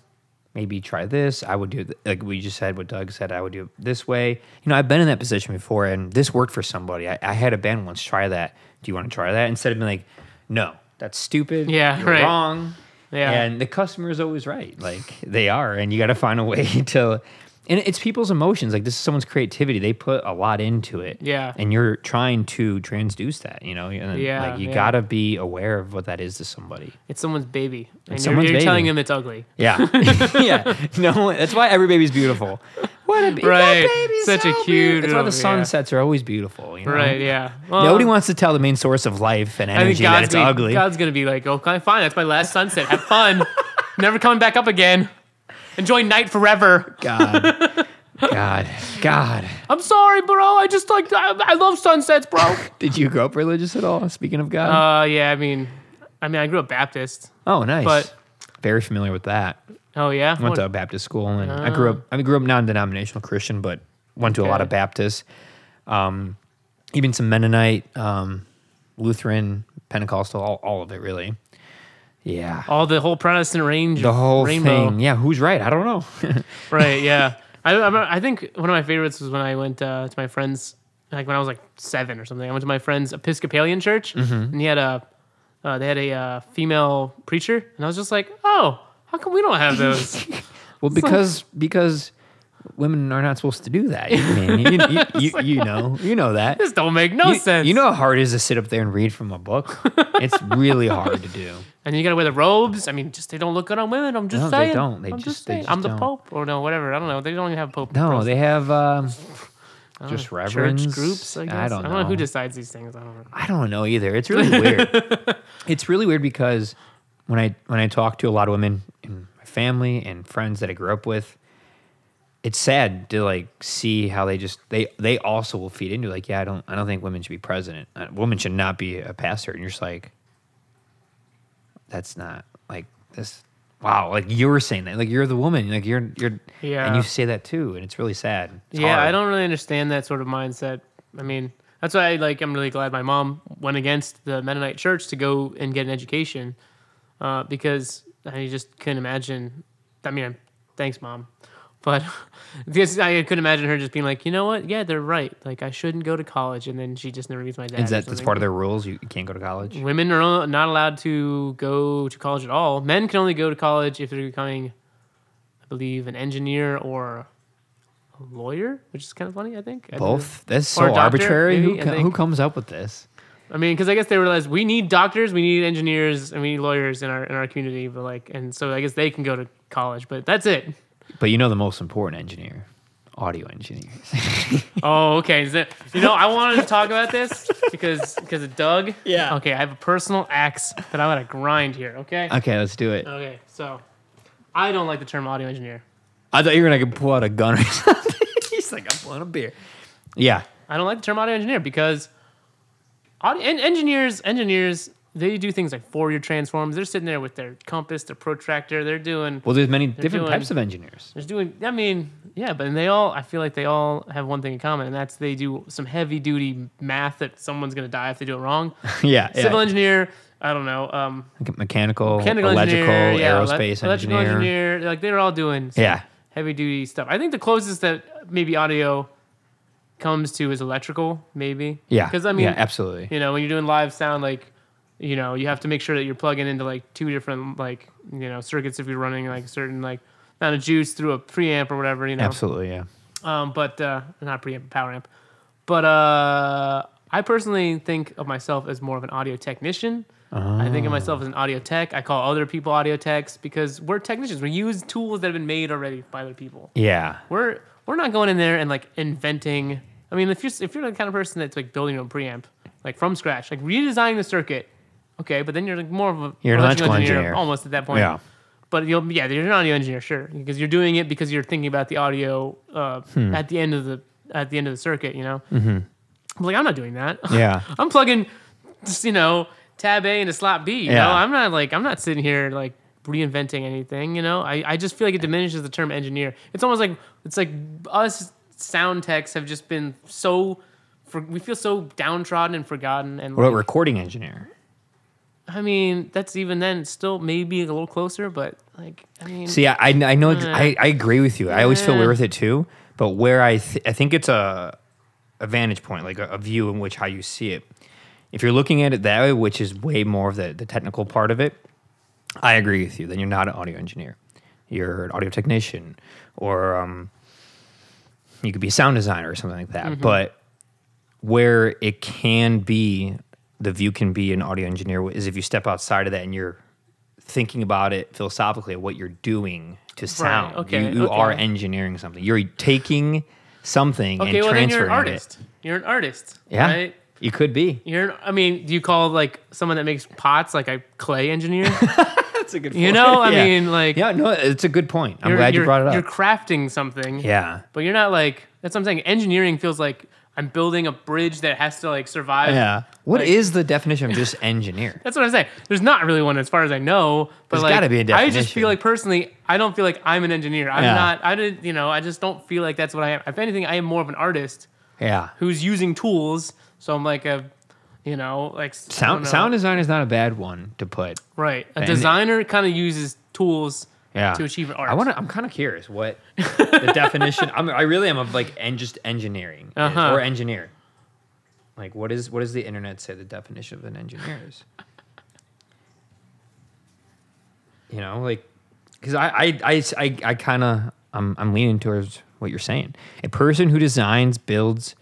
maybe try this. I would do it like we just said what Doug said, I would do it this way. You know, I've been in that position before and this worked for somebody. I, I had a band once try that. Do you want to try that? Instead of being like, no, that's stupid.
Yeah,
you're
right.
wrong.
Yeah.
And the customer is always right. Like they are. And you got to find a way to, and it's people's emotions. Like this is someone's creativity. They put a lot into it.
Yeah.
And you're trying to transduce that, you know? And
Yeah,
Like you
yeah.
got to be aware of what that is to somebody.
It's someone's baby. And you're,
someone's
you're telling
baby.
them it's ugly.
Yeah. yeah. No, that's why every baby's beautiful. What a
Right.
Baby's
Such a cute.
That's why the
little- yeah.
sunsets are always beautiful, you know?
Right, yeah. Well,
Nobody wants to tell the main source of life and
I think
energy that it's
gonna,
ugly.
God's gonna be like, okay, fine, that's my last sunset. Have fun. Never coming back up again. Enjoy night forever.
God. God. God.
I'm sorry, bro. I just like I, I love sunsets, bro.
Did you grow up religious at all? Speaking of God.
uh, yeah. I mean, I mean, I grew up Baptist,
oh, nice.
but
very familiar with that.
oh yeah,
I went to a Baptist school, and I grew up. I grew up non-denominational Christian, but went to a lot
Okay.
of Baptists, um, even some Mennonite, um, Lutheran, Pentecostal, all, all of it really. Yeah,
all the whole Protestant range.
the whole
rainbow.
thing. Yeah, who's right? I don't know.
Right. Yeah. I, I I think one of my favorites was when I went uh, to my friend's like when I was like seven or something. I went to my friend's Episcopalian church,
Mm-hmm.
and he had a uh, they had a uh, female preacher, and I was just like, oh, how come we don't have those?
well, because because women are not supposed to do that. You, you, you, you know, you know that.
this don't make no sense.
you know how hard it is to sit up there and read from a book. it's really hard to do.
and you gotta wear the robes. I mean, just they don't look good on women. I'm just
No, they
saying.
don't. They
I'm
just-
just
they
saying.
just
I'm the
don't.
Pope or no, whatever. I don't know. They don't even have Pope.
No, they have. Um, Just
know,
reverends?
church groups. I
I don't
I don't know who decides these things. I don't know.
I don't know either. It's really weird. it's really weird because when I when I talk to a lot of women in my family and friends that I grew up with, it's sad to like see how they just they they also will feed into like yeah I don't I don't think women should be president. Uh, women should not be a pastor. And you're just like, that's not like this. Wow, like you were saying that, like you're the woman, like you're you're,
yeah, and
you say that too, and it's really sad. It's
yeah, I don't really understand that sort of mindset. I mean, that's why I like. I'm really glad my mom went against the Mennonite Church to go and get an education, uh, because I just couldn't imagine. I mean, thanks, mom, but because I couldn't imagine her just being like, you know what? Yeah, they're right. Like I shouldn't go to college, and then she just never meets my dad.
Is that that's part of their rules? You, can't go to college.
Women are not allowed to go to college at all. Men can only go to college if they're becoming, I believe, an engineer or a lawyer, which is kind of funny. I think I.
Both. That's so
doctor,
arbitrary. Who
maybe,
co- who comes up with this?
I mean, because I guess they realized we need doctors, we need engineers, and we need lawyers in our in our community. But like, and so I guess they can go to college, but that's it.
But you know the most important engineer, audio engineers.
Oh, okay. Is that, you know, I wanted to talk about this because because of Doug.
Yeah.
Okay, I have a personal axe that I want to grind here. Okay.
okay, let's do it.
Okay. So, I don't like the term audio engineer.
I thought you were gonna pull out a gun or something. He's like, I'm pulling a beer. Yeah.
I don't like the term audio engineer because audio en- engineers engineers they do things like Fourier transforms. They're sitting there with their compass, their protractor. They're doing
Well, there's many different
doing-
types of engineers.
They're doing. I mean, yeah, but they all. I feel like they all have one thing in common, and that's they do some heavy duty math that someone's gonna die if they do it wrong.
yeah. yeah.
Civil engineer. I don't know. Um,
mechanical,
mechanical
electrical,
engineer, yeah,
aerospace
electrical
engineer.
engineer. Like they're all doing
Yeah.
heavy duty stuff. I think the closest that maybe audio comes to is electrical, maybe.
Yeah.
Because I mean,
yeah, absolutely.
you know, when you're doing live sound, like, you know, you have to make sure that you're plugging into like two different like, you know, circuits if you're running like a certain like amount of juice through a preamp or whatever, you know.
Absolutely, yeah.
Um, but uh, not preamp, power amp. But uh, I personally think of myself as more of an audio technician. I think of myself as an audio tech. I call other people audio techs because we're technicians. We use tools that have been made already by other people.
Yeah.
We're we're not going in there and like inventing. I mean, if you're if you're the kind of person that's like building your own preamp, like from scratch, like redesigning the circuit, okay, but then you're like more of a
You're an electrical engineer.
almost at that point.
Yeah.
But you'll yeah, you're an audio engineer, sure, because you're doing it because you're thinking about the audio uh,
Hmm.
at the end of the at the end of the circuit. You know, mm-hmm. like I'm not doing that.
Yeah.
I'm plugging, just, you know, tab A into slot B. You
Yeah.
know, I'm not like I'm not sitting here like reinventing anything. You know, I, I just feel like it diminishes the term engineer. It's almost like it's like us sound techs have just been so. For, we feel so downtrodden and forgotten, and
What about recording engineer?
I mean, that's even then still maybe a little closer, but like, I mean,
See, I, I know ex- I, I agree with you. I always feel weird with it too. But where I th- I think it's a a vantage point, like a, a view in which how you see it. If you're looking at it that way, which is way more of the, the technical part of it, I agree with you. Then you're not an audio engineer. You're an audio technician, or um, you could be a sound designer or something like that.
Mm-hmm.
But where it can be, the view can be an audio engineer is if you step outside of that and you're thinking about it philosophically, what you're doing to sound.
okay,
you you are engineering something. You're taking something
okay,
and
well then you're
transferring
an artist.
it.
You're an artist,
Yeah,
right?
you could be.
You're, I mean, do you call like someone that makes pots like a clay engineer?
That's a good.
you know, I mean, like,
yeah, no, it's a good point. I'm glad you brought it up.
You're crafting something,
Yeah,
but you're not like that's what I'm saying. Engineering feels like I'm building a bridge that has to like survive.
yeah. What
Like-
is the definition of just engineer?
That's what I'm saying. There's not really one as far as I know, but
There's
like
gotta be a
I just feel like personally, I don't feel like I'm an engineer. I'm
Yeah.
not. I didn't. You know, I just don't feel like that's what I am. If anything, I am more of an artist
Yeah,
who's using tools. So I'm like a, you know, like s- I don't
sound
know.
sound design is not a bad one to put.
Right. A
And-
designer kind of uses tools
Yeah,
to achieve art.
I want to. I'm kind of curious what the definition. I'm, I really am of like en- just engineering
Uh-huh.
or engineer. Like, what is what does the internet say the definition of an engineer is? You know, like, because I I I I, I kind of I'm I'm leaning towards what you're saying. A person who designs, builds,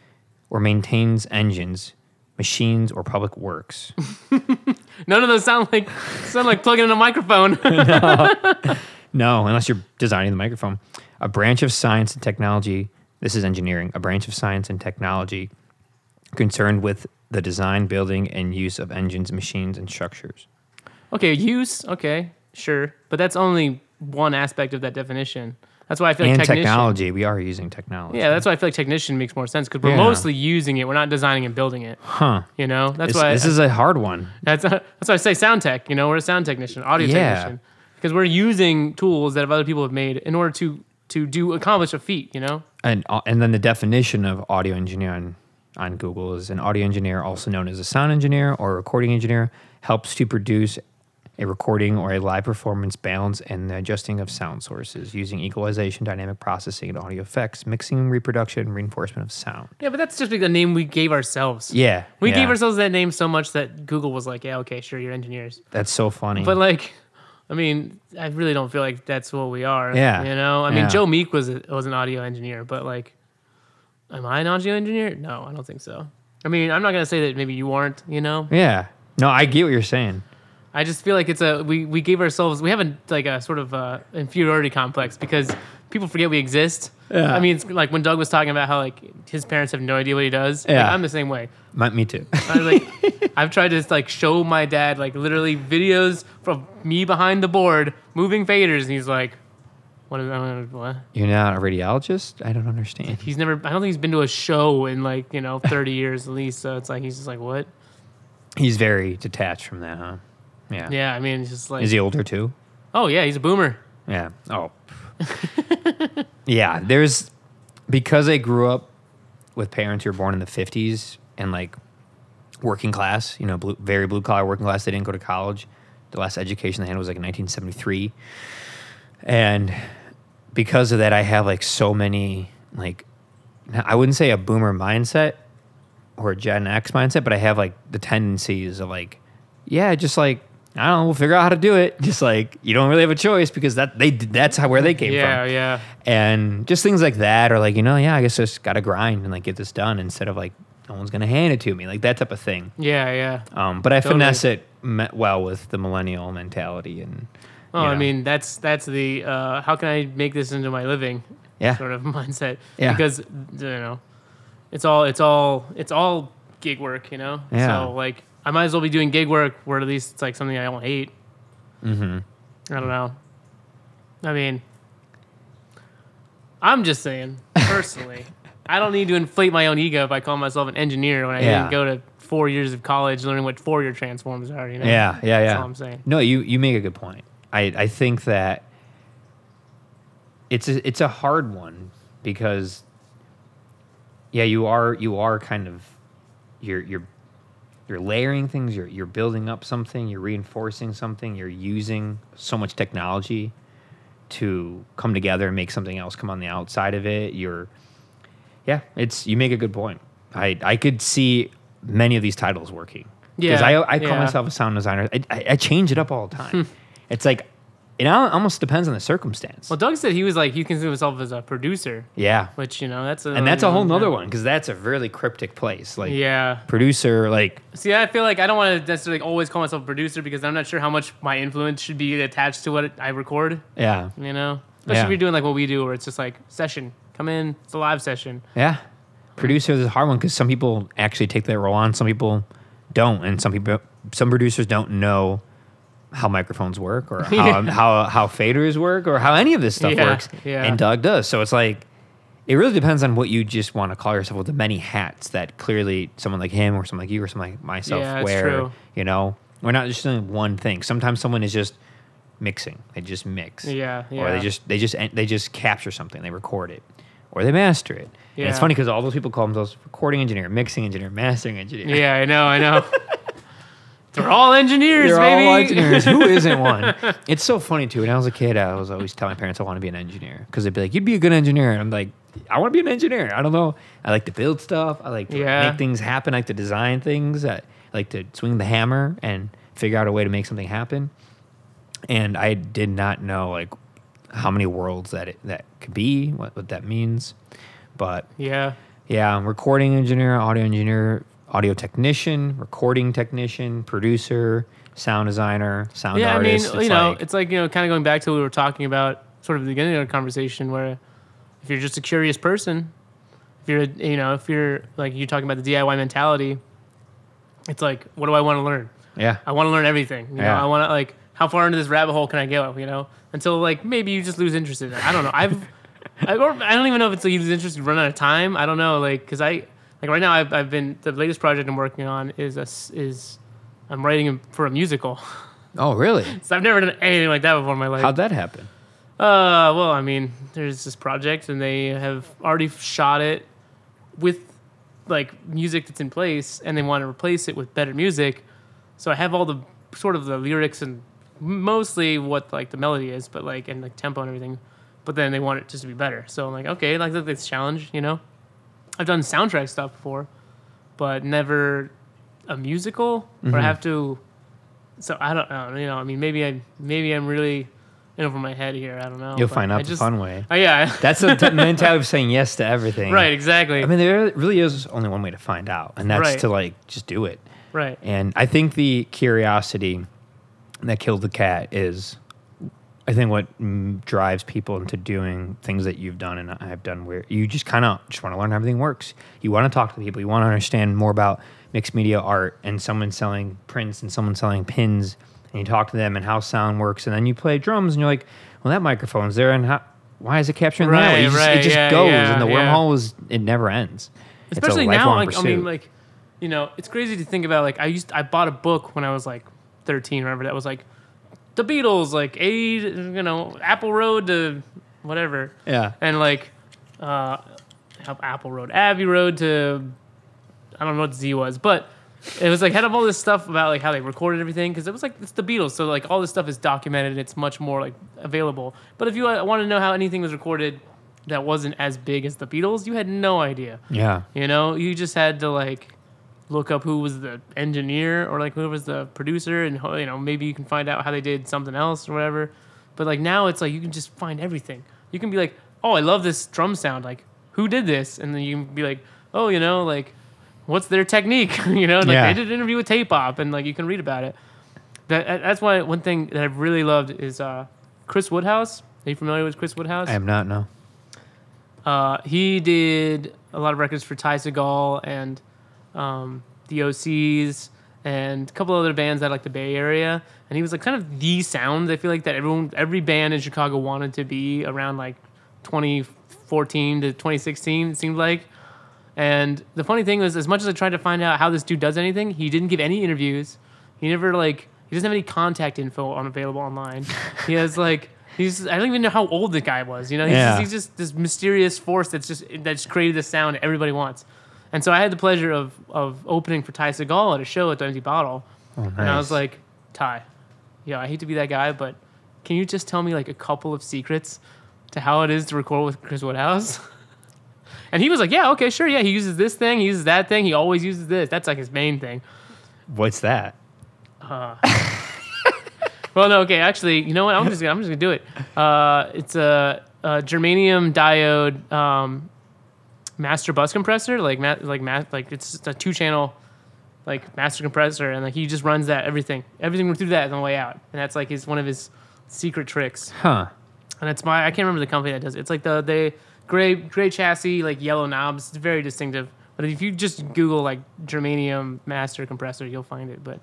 or maintains engines, machines, or public works.
None of those sound like sound like plugging in a microphone.
No, unless you're designing the microphone. A branch of science and technology This is engineering, a branch of science and technology concerned with the design, building, and use of engines, machines, and structures.
Okay, use. Okay, sure, but that's only one aspect of that definition. That's why I feel like
and
technician.
technology. We are using technology.
Yeah, that's why I feel like technician makes more sense because we're
Yeah.
mostly using it. We're not designing and building it.
Huh.
You know, that's
This,
why
this is a hard one.
that's that's why I say sound tech. You know, we're a sound technician, audio
Yeah.
technician, because we're using tools that other people have made in order to to do accomplish a feat. You know.
And uh, and then the definition of audio engineer on, on Google is an audio engineer, also known as a sound engineer or a recording engineer, helps to produce a recording or a live performance balance and the adjusting of sound sources using equalization, dynamic processing, and audio effects, mixing, reproduction, and reinforcement of sound.
Yeah, but that's just like the name we gave ourselves.
Yeah,
We
yeah.
gave ourselves that name so much that Google was like, yeah, okay, sure, you're engineers.
That's so funny.
But like, I mean, I really don't feel like that's what we are.
Yeah.
You know, I mean,
Yeah.
Joe Meek was a, was an audio engineer, but like, am I an audio engineer? No, I don't think so. I mean, I'm not gonna say that maybe you aren't. You know,
yeah, no, I get what you're saying.
I just feel like it's a we we gave ourselves we have a like a sort of uh inferiority complex because people forget we exist.
Yeah.
I mean, it's like when Doug was talking about how like his parents have no idea what he does. Like,
Yeah.
I'm the same way.
My, me too.
I like I've tried to like show my dad like literally videos from me behind the board moving faders, and he's like, "What is that? What?"
You're not a radiologist? I don't understand.
He's never. I don't think he's been to a show in like you know 30 years at least. So it's like he's just like, "What?"
He's very detached from that, huh? Yeah.
Yeah, I mean, it's just like,
Is he older too?
oh yeah, he's a boomer.
Yeah. Oh. yeah. There's because I grew up with parents who were born in the 50s and like working class, you know, blue, very blue collar working class. They didn't go to college. The last education they had was like in 1973. And because of that, I have like so many, like, I wouldn't say a boomer mindset or a Gen X mindset, but I have like the tendencies of like, yeah, just like, I don't know, we'll figure out how to do it. Just like you don't really have a choice because that they that's how where they came
Yeah,
from
yeah,
and just things like that or like you know yeah i guess just gotta grind and like get this done instead of like no one's gonna hand it to me like that type of thing
yeah, yeah.
um, but i
Totally.
finesse it me- well with the millennial mentality and
Oh,
you
I mean, that's that's the uh, how can I make this into my living
yeah
sort of mindset.
Yeah.
Because you know, it's all it's all it's all gig work, you know.
Yeah.
So like, I might as well be doing gig work where at least it's like something I don't hate.
mm-hmm.
I don't know. I mean, I'm just saying personally, I don't need to inflate my own ego by calling myself an engineer when I
Yeah.
didn't go to four years of college learning what Fourier transforms are. You know.
yeah yeah yeah
That's all I'm saying.
no you you make a good point i i think that it's a, it's a hard one because yeah you are you are kind of you're you're you're layering things you're you're building up something you're reinforcing something you're using so much technology to come together and make something else come on the outside of it you're yeah it's you make a good point. I i could see many of these titles working. Because
Yeah,
i i call
yeah.
myself a sound designer. I, I, I change it up all the time. Hmm. It's like it al- almost depends on the circumstance.
Well, Doug said he was like he considers himself as a producer,
yeah.
Which you know that's a,
and that's a whole nother one because that's a really cryptic place. Like
Yeah.
producer like
See, I feel like I don't want to necessarily always call myself a producer because I'm not sure how much my influence should be attached to what I record.
yeah.
You know, especially
Yeah.
if you're doing like what we do, where it's just like session, come in, it's a live session.
Yeah. Producer is a hard one because some people actually take that role on, some people don't, and some people, some producers don't know how microphones work or how
Yeah.
how how faders work or how any of this stuff
Yeah,
works.
yeah.
And Doug does. So it's like it really depends on what you just want to call yourself with the many hats that clearly someone like him or someone like you or someone like myself
Yeah,
wear.
true.
You know, we're not just doing one thing. Sometimes someone is just mixing. They just mix
Yeah, yeah.
or they just they just they just capture something, they record it, or they master it. And it's funny because all those people call themselves recording engineer, mixing engineer, mastering engineer.
Yeah, I know, I know. They're all engineers,
They're
baby.
all engineers. Who isn't one? It's so funny too. When I was a kid, I was always telling my parents I want to be an engineer because they'd be like, "You'd be a good engineer," and I'm like, "I want to be an engineer." I don't know. I like to build stuff. I like to
Yeah.
make things happen. I like to design things. I like to swing the hammer and figure out a way to make something happen. And I did not know like how many worlds that it, that could be, what, what that means, but
Yeah,
yeah, I'm recording engineer, audio engineer, audio technician, recording technician, producer, sound designer, sound
yeah. I mean,
artist.
you
It's
know,
like-
it's like you know, kind of going back to what we were talking about, sort of the beginning of the conversation, where if you're just a curious person, if you're you know if you're like you're talking about the DIY mentality, it's like what do I want to learn?
Yeah.
I want to learn everything. You know,
Yeah.
I want to like how far into this rabbit hole can I go? You know, until like maybe you just lose interest in it. I don't know. I've I, or I don't even know if it's like you lose interest, you run out of time. I don't know. Like because I like right now I've I've been the latest project I'm working on is a is I'm writing for a musical.
Oh, really?
so I've never done anything like that before in my life.
How'd that happen?
Uh, well, I mean, there's this project, and they have already shot it with like music that's in place, and they want to replace it with better music. So I have all the sort of the lyrics and mostly what like the melody is, but like and like tempo and everything. But then they want it just to be better. So I'm like, okay, like that's challenge, you know. I've done soundtrack stuff before, but never a musical where I mm-hmm. have to. So I don't know. You know, I mean, maybe I maybe I'm really in over my head here. I don't know.
You'll find
I
out the
just-
fun way.
Oh yeah,
That's the t- mentality of saying yes to everything.
right. Exactly.
I mean, there really is only one way to find out, and that's
Right.
to like just do it.
right.
And I think the curiosity that killed the cat is, I think, what mm, drives people into doing things that you've done and I've done, where you just kind of just want to learn how everything works. You want to talk to people. You want to understand more about mixed media art and someone selling prints and someone selling pins, and you talk to them and how sound works, and then you play drums and you're like, well, that microphone's there, and how, why is it capturing that?
Right,
You just-
right,
it just
yeah,
goes,
yeah,
and the
yeah.
wormhole is it never ends.
Especially now, like I mean, like you know, it's crazy to think about. Like I used, I bought a book when I was like 13, or whatever. That was like the Beatles, like A, you know, Apple Road to whatever,
yeah.
and like uh, Apple Road, Abbey Road to I don't know what Z was, but it was like had all this stuff about like how they recorded everything because it was like it's the Beatles, so like all this stuff is documented and it's much more like available. But if you uh, want to know how anything was recorded that wasn't as big as the Beatles, you had no idea.
Yeah.
You know, you just had to like look up who was the engineer or like who was the producer, and you know maybe you can find out how they did something else or whatever. But like now, it's like you can just find everything. You can be like, oh, I love this drum sound. Like, who did this? And then you can be like, oh, you know, like, what's their technique? you know, like
Yeah.
they did an interview with Tape Op, and like you can read about it. That that's why one thing that I've really loved is uh, Chris Woodhouse. Are you familiar with Chris Woodhouse?
I am not, no.
Uh, he did a lot of records for Ty Segall and um, the OCs and a couple other bands that like the Bay Area. And he was like kind of the sound. I feel like that everyone, every band in Chicago wanted to be around like 2014 to 2016. It seemed like. And the funny thing was, as much as I tried to find out how this dude does anything, he didn't give any interviews. He never like he doesn't have any contact info on available online. he has like he's I don't even know how old the guy was. You know, he's,
Yeah.
just, he's just this mysterious force that's just that's created this sound everybody wants. And so I had the pleasure of of opening for Ty Segall at a show at the Empty Bottle, and I was
Oh,
like, Ty, yeah, I hate to be that guy, but can you just tell me like a couple of secrets to how it is to record with Chris Woodhouse? And he was like, "Yeah, okay, sure, yeah." He uses this thing, he uses that thing, he always uses this. That's like his main thing.
What's that?
Well, no, okay, actually, you know what? I'm just gonna, I'm just gonna do it. Uh, it's a, a germanium diode um, master bus compressor, like ma- like ma- like it's a two channel like master compressor, and like he just runs that everything, everything through that on the way out, and that's like his one of his secret tricks.
Huh.
And it's my I can't remember the company that does it. It's like the the gray gray chassis, like yellow knobs. It's very distinctive. But if you just Google like germanium master compressor, you'll find it. But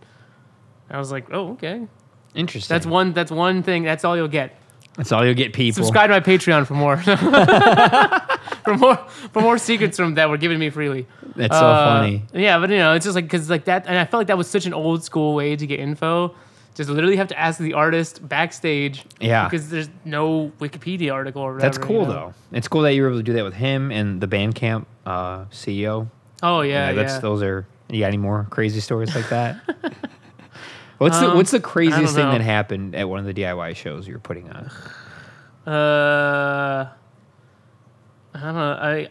I was like, oh okay,
Interesting.
that's one that's one thing. That's all you'll get.
That's all you'll get, people.
Subscribe to my Patreon for more. for more for more secrets from that were given me freely.
That's so
Uh,
funny.
Yeah, but you know, it's just like because like that, and I felt like that was such an old school way to get info. Just literally have to ask the artist backstage.
Yeah.
Because there's no Wikipedia article or whatever.
That's cool
you know?
though. It's cool that you were able to do that with him and the Bandcamp uh, CEO.
Oh yeah,
that's
yeah.
those are. You got any more crazy stories like that? what's the
Um,
What's the craziest thing that happened at one of the DIY shows you were putting on?
Uh, I don't know. I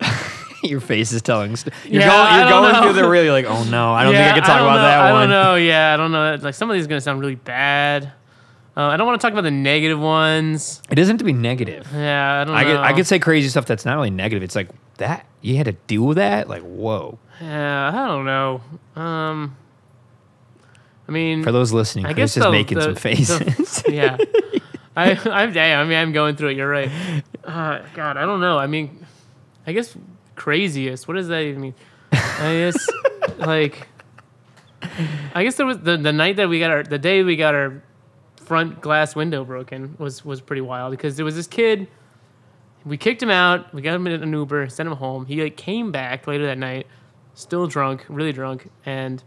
Your face is telling. St- you're
Yeah,
going. You're going
know.
through the really like. Oh no, I don't
yeah,
think I can talk
don't
about
know.
that
I
one.
I don't know. Yeah, I don't know. Like some of these are gonna sound really bad. Uh, I don't want to talk about the negative ones.
It doesn't have to be negative.
Yeah, I don't
I
know.
could, I could say crazy stuff that's not really negative. It's like that you had to deal with that. Like whoa.
Yeah, I don't know. Um, I mean,
For those listening,
I
Chris
guess
is
the-
making
the-
some
the-
faces.
yeah. I, I'm, I mean, I'm going through it. You're right. Uh, God, I don't know. I mean, I guess craziest. What does that even mean? I guess like I guess there was the the night that we got our the day we got our front glass window broken was was pretty wild because there was this kid. We kicked him out. We got him in an Uber, sent him home. He like came back later that night, still drunk, really drunk, and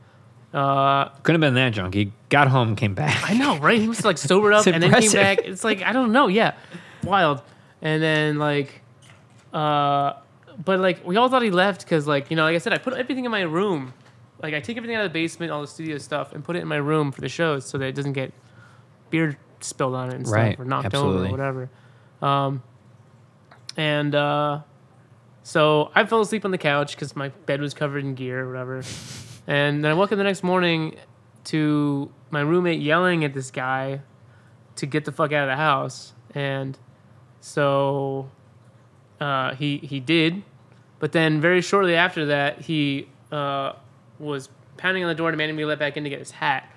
uh,
Couldn't have been that drunk. He got home, came back.
I know, right? He was like sobered up and then came back. It's like I don't know, yeah, wild. And then like, uh, but like we all thought he left because like you know, like I said, I put everything in my room. Like I take everything out of the basement, all the studio stuff, and put it in my room for the shows so that it doesn't get beer spilled on it and
Right,
stuff or knocked over or whatever. Um, and uh, so I fell asleep on the couch because my bed was covered in gear or whatever. And then I woke up the next morning to my roommate yelling at this guy to get the fuck out of the house. And so uh, he he did, but then very shortly after that, he uh, was pounding on the door demanding me let back in to get his hat.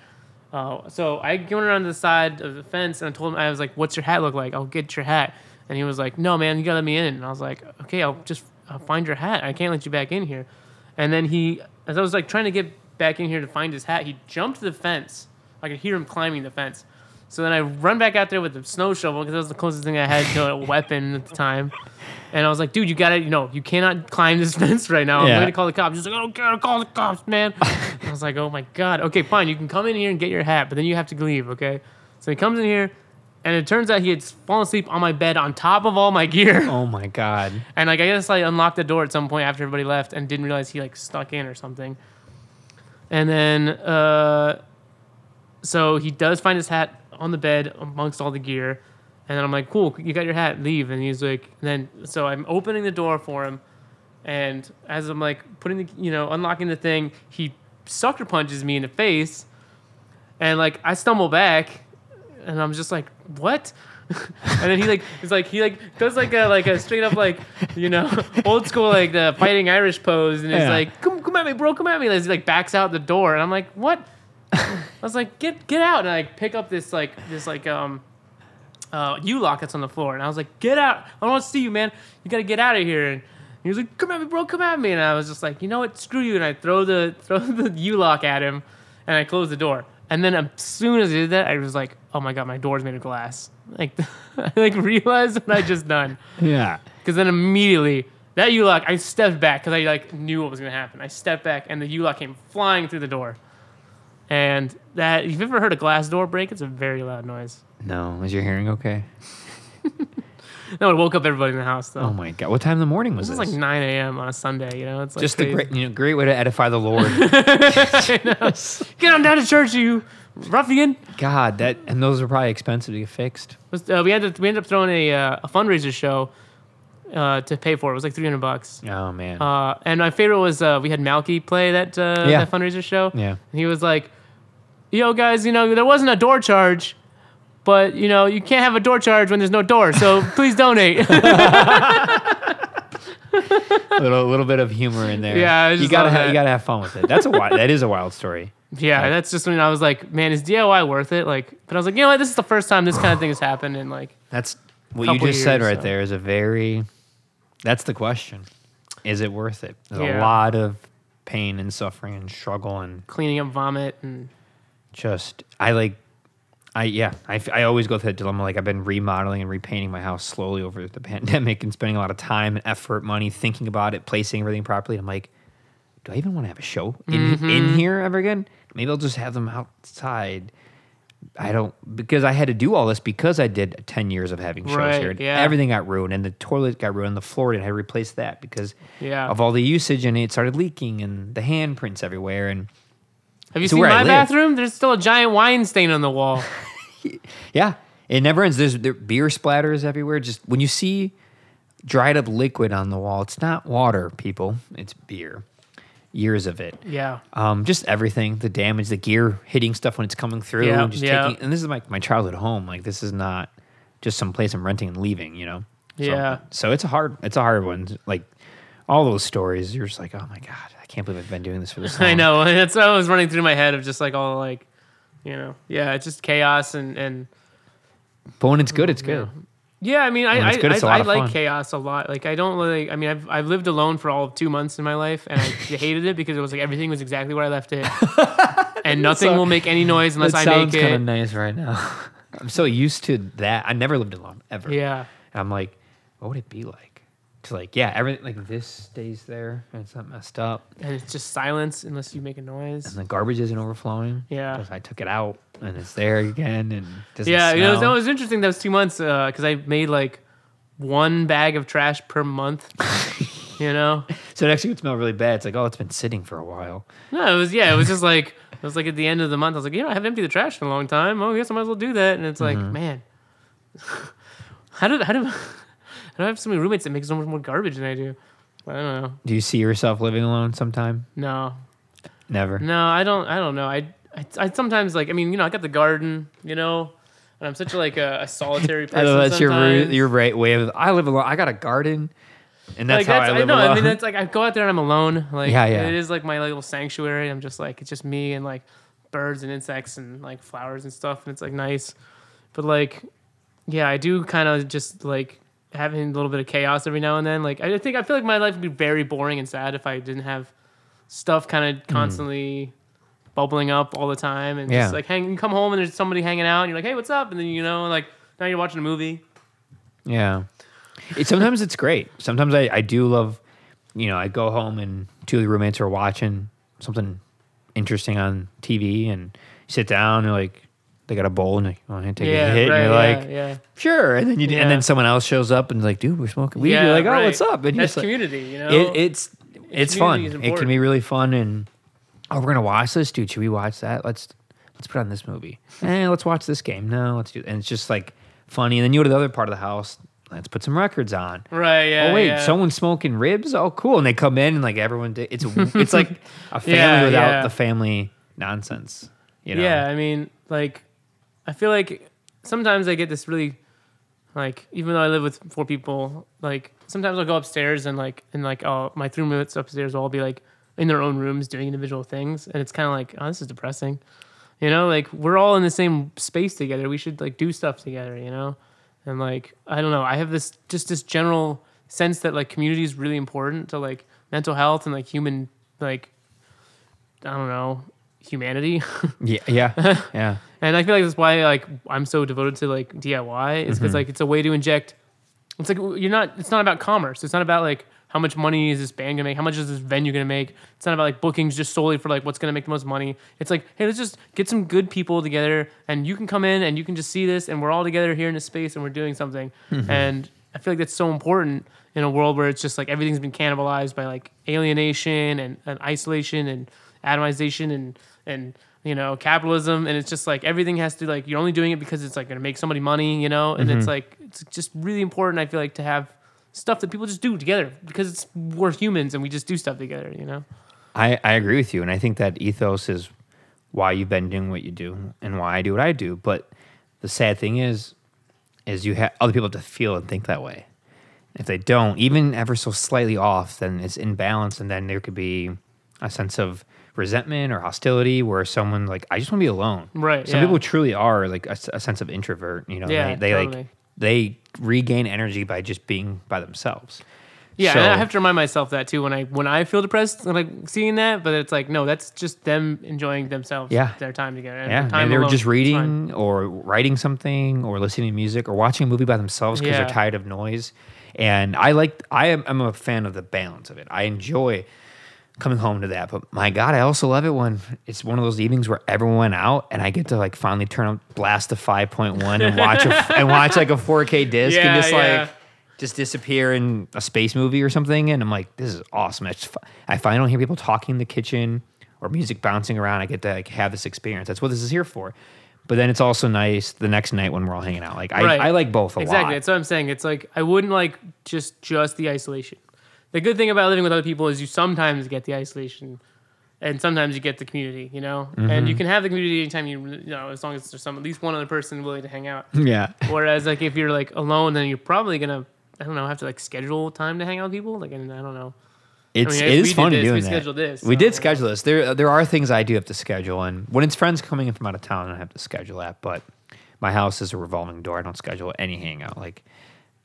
Uh, so I went around to the side of the fence and I told him I was like, "What's your hat look like? I'll get your hat." And he was like, "No, man, you gotta let me in." And I was like, "Okay, I'll just I'll find your hat. I can't let you back in here." And then he, as I was like trying to get back in here to find his hat, he jumped the fence. I could hear him climbing the fence. So then I run back out there with the snow shovel because that was the closest thing I had to a weapon at the time. And I was like, dude, you gotta, you know, you cannot climb this fence right now. I'm
Yeah.
to call the cops. He's like, I don't care, call the cops, man. I was like, oh my God. Okay, fine. You can come in here and get your hat, but then you have to leave, okay? So he comes in here, and it turns out he had fallen asleep on my bed on top of all my gear.
Oh my god.
And like I guess I unlocked the door at some point after everybody left and didn't realize he like stuck in or something. And then uh so he does find his hat on the bed amongst all the gear. And then I'm like, cool, you got your hat, leave. And he's like, and then so I'm opening the door for him. And as I'm like putting the, you know, unlocking the thing, he sucker punches me in the face. And like I stumble back and I'm just like, what? and then he like he's like he like does like a like a straight up like you know old school like the fighting Irish pose and he's
Yeah.
like come come at me bro come at me and he like backs out the door and I'm like what I was like get get out and I like, pick up this like this like um uh U lock that's on the floor and I was like get out I don't want to see you man you gotta get out of here and he was like come at me bro come at me and I was just like you know what screw you and I throw the throw the U lock at him and I close the door. And then as soon as I did that, I was like, "Oh my god, my door's made of glass!" Like, I like realized what I just done.
Yeah.
Because then immediately that U lock, I stepped back because I like knew what was gonna happen. I stepped back, and the U lock came flying through the door. And that, if you've ever heard a glass door break, it's a very loud noise.
No. Is your hearing okay?
No, it woke up everybody in the house though.
Oh my god. What time in the morning was
This
this?
is like 9 a.m. on a Sunday. You know, it's like
Just
crazy.
great, you know, great way to edify the Lord.
Get on down to church, you ruffian.
God, that and those are probably expensive to get fixed.
was- uh, we ended up, we ended up throwing a, uh, a fundraiser show uh, to pay for it. It was like 300 bucks.
Oh man.
Uh, and my favorite was uh, we had Malky play that uh,
Yeah.
that fundraiser show.
Yeah.
And he was like, "Yo, guys, you know there wasn't a door charge, but you know you can't have a door charge when there's no door. So please donate."
a little, little bit of humor in there.
Yeah,
you gotta you gotta have fun with it. That's a wild. that is a wild story.
yeah, that's just when I was like, "Man, is DIY worth it?" Like, but I was like, you know what? This is the first time this kind of thing has happened, and like,
That's what you just said right
so.
there. Is a very. That's the question. Is it worth it? There's a lot of pain and suffering and struggle and
cleaning up vomit and
just I like. I yeah, I, I always go through that dilemma. Like I've been remodeling and repainting my house slowly over the pandemic and spending a lot of time and effort, money thinking about it, placing everything properly. I'm like, do I even want to have a show in
Mm-hmm.
in here ever again? Maybe I'll just have them outside. I don't because I had to do all this because I did ten years of having shows
Right,
here. And
yeah.
Everything got ruined, and the toilet got ruined, the floor, and I replaced that because
Yeah.
of all the usage, and it started leaking, and the handprints everywhere, and
have you seen my bathroom? There's still a giant wine stain on the wall.
Yeah, it never ends. There's there, beer splatters everywhere. Just when you see dried up liquid on the wall, it's not water, people. It's beer. Years of it.
yeah.
Um, just everything, the damage, the gear hitting stuff when it's coming through.
Yeah,
just
yeah.
taking, and this is like my childhood home. Like this is not just some place I'm renting and leaving. You know. So-
Yeah.
So it's a hard. It's a hard one. Like all those stories, you're just like, oh my god, I can't believe I've been doing this for this long.
I know. That's what was running through my head of just like all like, you know, yeah, it's just chaos and and
But when it's good, it's good.
Yeah, I mean, I I,
good,
I, I like
fun.
chaos a lot. Like, I don't like. I mean, I've I've lived alone for all of two months in my life, and I hated it because it was like everything was exactly where I left it, and nothing
so-
will make any noise unless I
sounds
make
kind
it.
of nice right now. I'm so used to that. I never lived alone ever.
Yeah,
And I'm like, what would it be like? Like, yeah, everything like this stays there and it's not messed up,
and it's just silence unless you make a noise.
and the garbage isn't overflowing.
Yeah.
'cause I took it out and it's there again and doesn't
Yeah, you know,
smell.
that was interesting. Those two months because I made like one bag of trash per month. you know,
so it actually would smell really bad. It's like, oh, it's been sitting for a while.
no, it was yeah, it was just like it was like at the end of the month. I was like, you know, I haven't emptied the trash in a long time. Oh, I guess I might as well do that. And it's like,
Mm-hmm.
man, how did how do I have so many roommates that make so much more garbage than I do? I don't know.
Do you see yourself living alone sometime?
No,
Never.
no, I don't. I don't know. I, I, I sometimes like. I mean, you know, I got the garden. You know, and I'm such a, like a, a solitary person.
I know that's your
sometimes.
your right way of. I live alone. I got a garden, and that's
like
how
that's,
I live
know.
alone.
I mean, that's like I go out there and I'm alone. Like
Yeah, yeah.
it is like my little sanctuary. I'm just like it's just me and like birds and insects and like flowers and stuff, and it's like nice. But like, yeah, I do kind of just like having a little bit of chaos every now and then. Like I think I feel like my life would be very boring and sad if I didn't have stuff kind of mm-hmm. constantly bubbling up all the time and.
Yeah.
just like hang you come home and there's somebody hanging out and you're like hey what's up and then you know like now you're watching a movie
Yeah. It, sometimes it's great. Sometimes I, I do love, you know, I go home and two of the roommates are watching something interesting on TV and sit down and like, they got a bowl and like, oh, take
yeah
a hit.
right,
and you're
yeah,
like,
yeah
sure. And then you, and then someone else shows up and like, dude, we're smoking weed. you're like, oh,
right.
what's up? And
that's
just like,
community you know
it, it's, it's fun. It can be really fun. And, oh, we're going to watch this, dude. Should we watch that? Let's, let's put on this movie. eh, let's watch this game. No, let's do, and it's just like funny. And then you go to the other part of the house. Let's put some records on.
Right. Yeah.
oh wait, someone's smoking ribs. Oh, cool! And they come in and like everyone. Di- it's it's like a family without the family nonsense. You know?
Yeah. I mean, like, I feel like sometimes I get this really, like, even though I live with four people, like sometimes I'll go upstairs and like and like oh my three roommates upstairs will all be like in their own rooms doing individual things, and it's kind of like oh this is depressing. You know, like we're all in the same space together. We should like do stuff together. You know, and like I don't know. I have this just this general sense that like community is really important to like mental health and like human like I don't know humanity.
Yeah. Yeah. yeah.
And I feel like that's why like I'm so devoted to like DIY is because
Mm-hmm.
like it's a way to inject. It's like you're not. It's not about commerce. It's not about like how much money is this band gonna make? How much is this venue gonna make? It's not about like bookings just solely for like what's gonna make the most money. It's like hey, let's just get some good people together, and you can come in and you can just see this, and we're all together here in this space, and we're doing something.
Mm-hmm.
And I feel like that's so important in a world where it's just like everything's been cannibalized by like alienation and, and isolation and atomization and and you know capitalism and it's just like everything has to like you're only doing it because it's like going to make somebody money you know and
Mm-hmm.
it's like it's just really important i feel like to have stuff that people just do together because it's we're humans and we just do stuff together you know
I I agree with you, and I think that ethos is why you've been doing what you do and why I do what I do. But the sad thing is, is you have other people have to feel and think that way. If they don't, even ever so slightly off, then it's imbalanced, and then there could be a sense of resentment or hostility where someone like I just want to be alone.
Right,
Some
yeah.
people truly are like a sense of introvert. You know,
Yeah,
they, they
totally.
like they regain energy by just being by themselves.
yeah
So-
and i have to remind myself that too when i when i feel depressed I'm like seeing that but it's like no that's just them enjoying themselves
Yeah.
their time together and
Yeah,
time
maybe they were
alone.
just reading or writing something or listening to music or watching a movie by themselves because
Yeah.
they're tired of noise. And I like, I am, I'm a fan of the balance of it. I enjoy coming home to that, but my God, I also love it when it's one of those evenings where everyone went out and I get to like finally turn up, blast to 5.1 and watch a, and watch like a 4K disc
Yeah,
and just
yeah.
like just disappear in a space movie or something. And I'm like, this is awesome. I finally don't hear people talking in the kitchen or music bouncing around. I get to like have this experience. That's what this is here for. But then it's also nice the next night when we're all hanging out. Like I,
Right.
I like both a
exactly
lot. Exactly.
That's what i'm saying it's like i wouldn't like just just the isolation the good thing about living with other people is you sometimes get the isolation and sometimes you get the community you know and
Mm-hmm.
you can have the community anytime you you know as long as there's some at least one other person willing to hang out
yeah.
whereas like if you're like alone then you're probably gonna i don't know have to like schedule time to hang out with people like and i don't know
It's
mean,
it
we
is fun
this, we
doing that.
scheduled this,
we did schedule this. There there are things I do have to schedule, and when it's friends coming in from out of town, I have to schedule that. But my house is a revolving door. I don't schedule any hangout. Like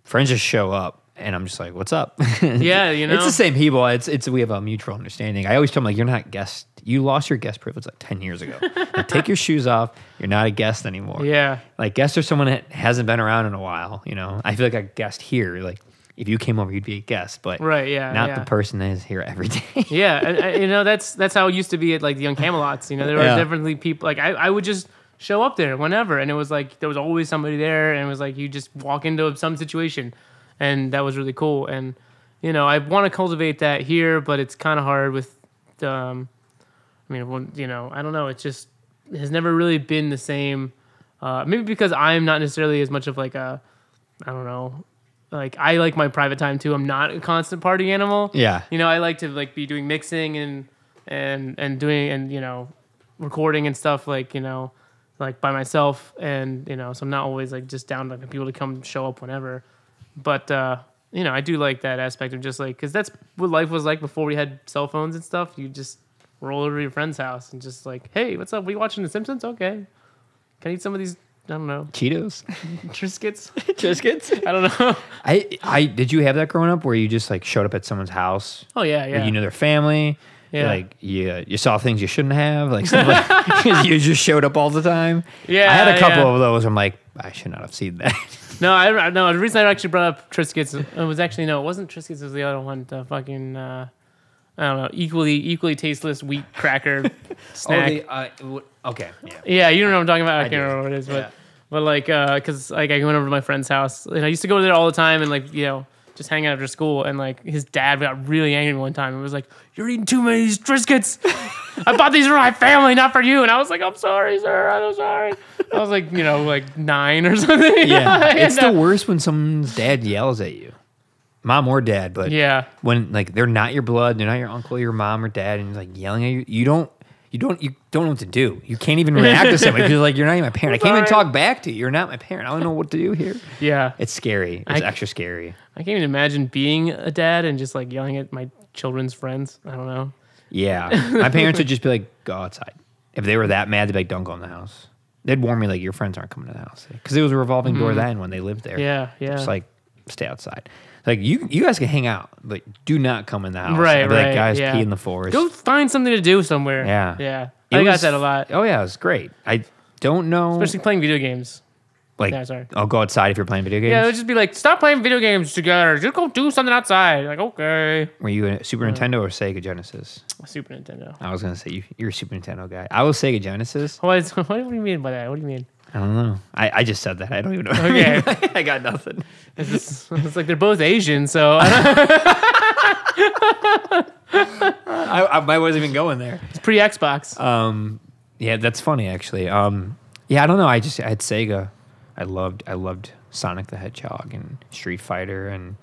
friends just show up, and I'm just like, "What's up?"
Yeah, you know, it's
the same people. It's it's we have a mutual understanding. I always tell them like, "You're not guest. You lost your guest privilege like ten years ago. Like, take your shoes off. You're not a guest anymore."
Yeah.
like guests are someone that hasn't been around in a while. You know, I feel like a guest here, like if you came over, you'd be a guest, but
Right, yeah,
not
yeah.
the person that is here every day.
Yeah, and, and, you know that's that's how it used to be at like the young Camelots. You know, there were
Yeah.
definitely people like I, I would just show up there whenever, and it was like there was always somebody there, and it was like you just walk into some situation, and that was really cool. And you know, I want to cultivate that here, but it's kind of hard with, um, I mean, you know, I don't know. It just has never really been the same. Uh, maybe because I'm not necessarily as much of like a, I don't know, like I like my private time too. I'm not a constant party animal
yeah,
you know i like to like be doing mixing and and and doing and you know recording and stuff like you know like by myself and you know so i'm not always like just down to like, people to come show up whenever but uh you know i do like that aspect of just like because that's what life was like before we had cell phones and stuff. You just roll over to your friend's house and just like hey what's up? We watching the simpsons? Okay. Can i eat some of these i don't know
Cheetos,
triscuits?
Triscuits.
i don't know.
I I did you have that growing up where you just like showed up at someone's house?
oh yeah yeah
you know their family.
Yeah.
Like you, you saw things you shouldn't have. Like, like you just showed up all the time.
Yeah,
I had a couple
yeah.
of those. I'm like, I should not have seen that.
No, I no. The reason I actually brought up Triscuits it was actually no, it wasn't Triscuits. It was the other one. The fucking uh, I don't know, equally equally tasteless wheat cracker snack.
uh, okay, yeah.
yeah, you don't know what I'm talking about. I,
I
can't
do.
remember what it is, but
Yeah.
but like because like I went over to my friend's house and I used to go there all the time and like you know just hang out after school and like his dad got really angry one time and was like, "You're eating too many of these Triscuits." I bought these for my family, not for you. And I was like, I'm sorry, sir. I'm sorry. I was like, you know, like nine or something.
Yeah, it's the worst when someone's dad yells at you, mom or dad. But
Yeah.
when like they're not your blood, they're not your uncle, your mom or dad, and he's like yelling at you, you don't, you don't, you don't know what to do. You can't even react to somebody because like you're not even my parent. I can't even talk back to you. You're not my parent. I don't know what to do here.
Yeah.
It's scary. It's
I-
extra scary.
I can't even imagine being a dad and just like yelling at my children's friends. I don't know.
Yeah, my parents would just be like, "Go outside." If they were that mad, they'd be like, "Don't go in the house." They'd warn me like, "Your friends aren't coming to the house," because it was a revolving door mm-hmm. then when they lived there.
Yeah, yeah.
Just like stay outside. Like you, you guys can hang out, but do not come in the house.
Right,
I'd be like,
right,
guys,
yeah.
pee in the forest.
Go find something to do somewhere.
Yeah.
Yeah.
It
I got
was-
that a lot.
Oh yeah, it was great. I don't know,
Especially playing video games.
like
yeah, sorry.
I'll go outside if you're playing video games.
Yeah, it would just be like, stop playing video games together. Just go do something outside. Like, okay.
Were you a uh, Super Nintendo or Sega Genesis?
Super Nintendo.
I was gonna say you, you're a Super Nintendo guy. I was Sega Genesis.
What, what do you mean by that? What do you mean?
I don't know. I, I just said that. I don't even know.
Okay.
I got nothing.
It's, just, it's like they're both Asian, so I don't-
I, I, I wasn't even going there.
it's pre Xbox.
Um, yeah, that's funny actually. Um, yeah, I don't know. I just I had Sega. I loved I loved Sonic the Hedgehog and Street Fighter and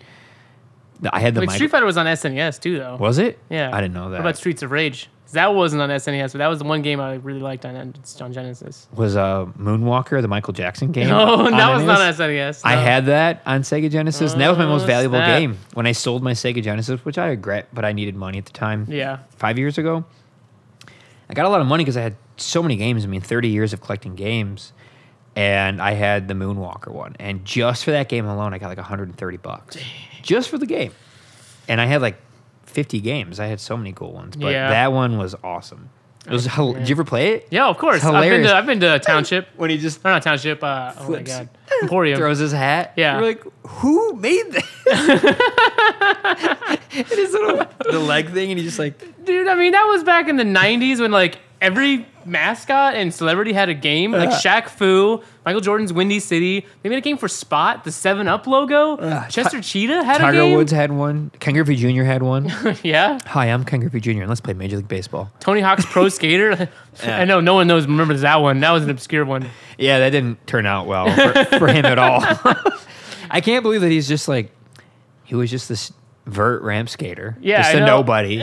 the, I had the
Wait,
micro-
Street Fighter was on SNES too, though.
was it?
Yeah.
I didn't know that.
What about Streets of Rage? That wasn't on SNES, but that was the one game I really liked on, on Genesis.
was uh, Moonwalker the Michael Jackson game?
No, that was not on SNES.
I
no.
had that on Sega Genesis, and that was my most
Oh,
valuable
snap.
game. When I sold my Sega Genesis, which I regret, but I needed money at the time.
Yeah.
five years ago. I got a lot of money because I had so many games. I mean, 30 years of collecting games. And I had the Moonwalker one. And just for that game alone, I got like 130 bucks. Just for the game. And I had like 50 games. I had so many cool ones. But
Yeah.
that one was awesome. It was hel- Did you ever play it?
Yeah, of course.
It's
I've been
hilarious.
to I've been to Township.
When he just
Or not Township. Uh, oh my
Flips.
god, Emporium.
throws his hat.
Yeah.
You're like, who made this? it is little the leg thing, and he just like
Dude, I mean that was back in the '90s when like every mascot and celebrity had a game. Like
Uh.
Shaq Fu, Michael Jordan's Windy City. They made a game for Spot, the Seven Up logo.
Uh,
Chester Cheetah had a game. Tiger.
Woods had one. Ken Griffey Jr. had one.
yeah.
Hi, I'm Ken Griffey Jr. and let's play Major League Baseball.
Tony Hawk's Pro Skater. I know no one knows remembers that one. That was an obscure one.
Yeah, that didn't turn out well for, for him at all. I can't believe that he's just like he was just this vert ramp skater,
Yeah,
just
I
a
know.
nobody,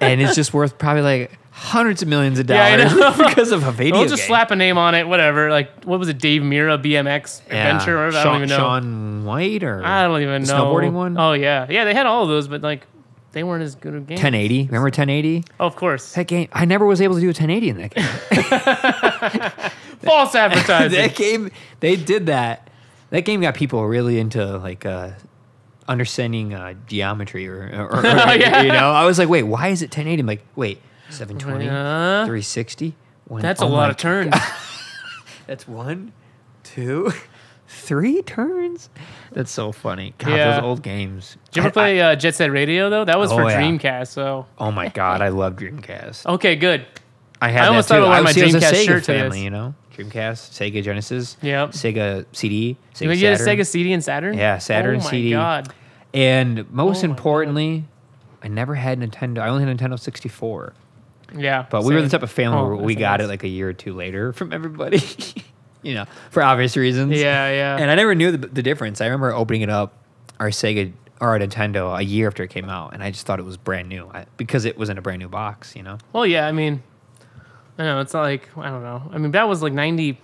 and it's just worth probably like hundreds of millions of
Yeah, I
dollars
know.
because of a video
We'll just
game.
slap a name on it, whatever. Like what was it, Dave Mirra BMX
Yeah.
Adventure? Or, I
Shaun,
don't even know.
Shaun White or
I don't even
the
know.
snowboarding one?
Oh yeah, yeah. They had all of those, but like they weren't as good of games.
1080. Remember 1080?
Oh, of course.
That game, I never was able to do a 1080 in that game.
False advertising.
that game, they did that That game got people really into like uh, understanding uh, geometry or, or, or-
Yeah.
you know. I was like, wait, why is it 1080? I'm like, wait, 720,
Yeah.
360. One-
That's
oh
a lot of turns.
That's one, two, three turns. That's so funny. God,
Yeah.
those old games.
Did you ever
I-
play uh, Jet Set Radio though? That was
Oh,
for
yeah.
Dreamcast. So
oh my god, I love Dreamcast.
okay, good.
I had
I almost thought. I wore
I
my
was, see, I was a
Dreamcast
Sega
shirt
family,
this.
you know, Dreamcast, Sega Genesis,
Yep.
Sega CD, Sega
You had a Sega CD and Saturn.
Yeah, Saturn
oh my
CD.
God.
And most
Oh my God.
importantly, I never had Nintendo. I only had Nintendo 64.
Yeah.
But we were the type of family
Oh,
where we got
nice.
it like a year or two later from everybody. you know, for obvious reasons.
Yeah, yeah.
And I never knew the, the difference. I remember opening it up, our Sega or our Nintendo, a year after it came out, and I just thought it was brand new I, because it was in a brand new box. You know,
Well, yeah. I mean, I know it's not like I don't know. I mean, that was like ninety.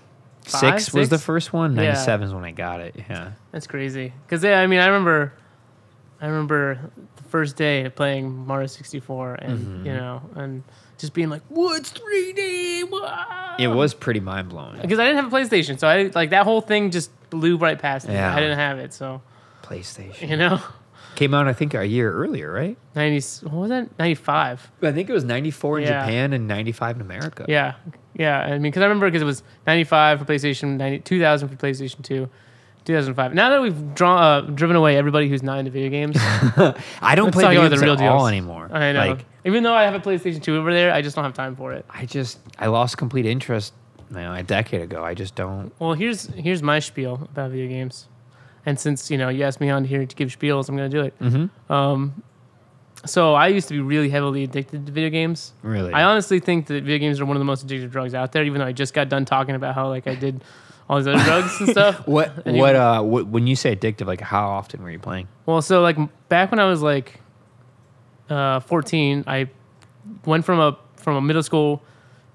six was the first one.
Yeah.
Ninety seven is when I got it. Yeah.
That's crazy. Cause yeah, I mean, I remember, I remember the first day playing Mario sixty four, and
Mm-hmm.
you know, and just being like, "What's three D?"
It was pretty mind blowing.
because I didn't have a PlayStation, so I like that whole thing just blew right past me.
Yeah.
I didn't have it, so
PlayStation
you know,
came out, I think, a year earlier, right?
ninety. What was that? Ninety five.
I think it was ninety four in
Yeah.
Japan and ninety five in America.
Yeah, yeah. I mean, because I remember because it was 95 for PlayStation, 90, 2000 for PlayStation 2, 2005. Now that we've drawn, uh, driven away everybody who's not into video games,
I don't play video
about the
games
real
at all anymore.
I know.
Like
Even though I have a PlayStation 2 over there, I just don't have time for it.
I just I lost complete interest. You know, a decade ago. I just don't.
Well, here's here's my spiel about video games, and since you know you asked me on here to give spiels, I'm gonna do it.
Mm-hmm.
Um, so I used to be really heavily addicted to video games.
Really.
I honestly think that video games are one of the most addictive drugs out there. Even though I just got done talking about how like I did all these other drugs and stuff.
what
Anyway.
what uh what, when you say addictive? Like how often were you playing?
Well, so like back when I was like uh, 14, I went from a from a middle school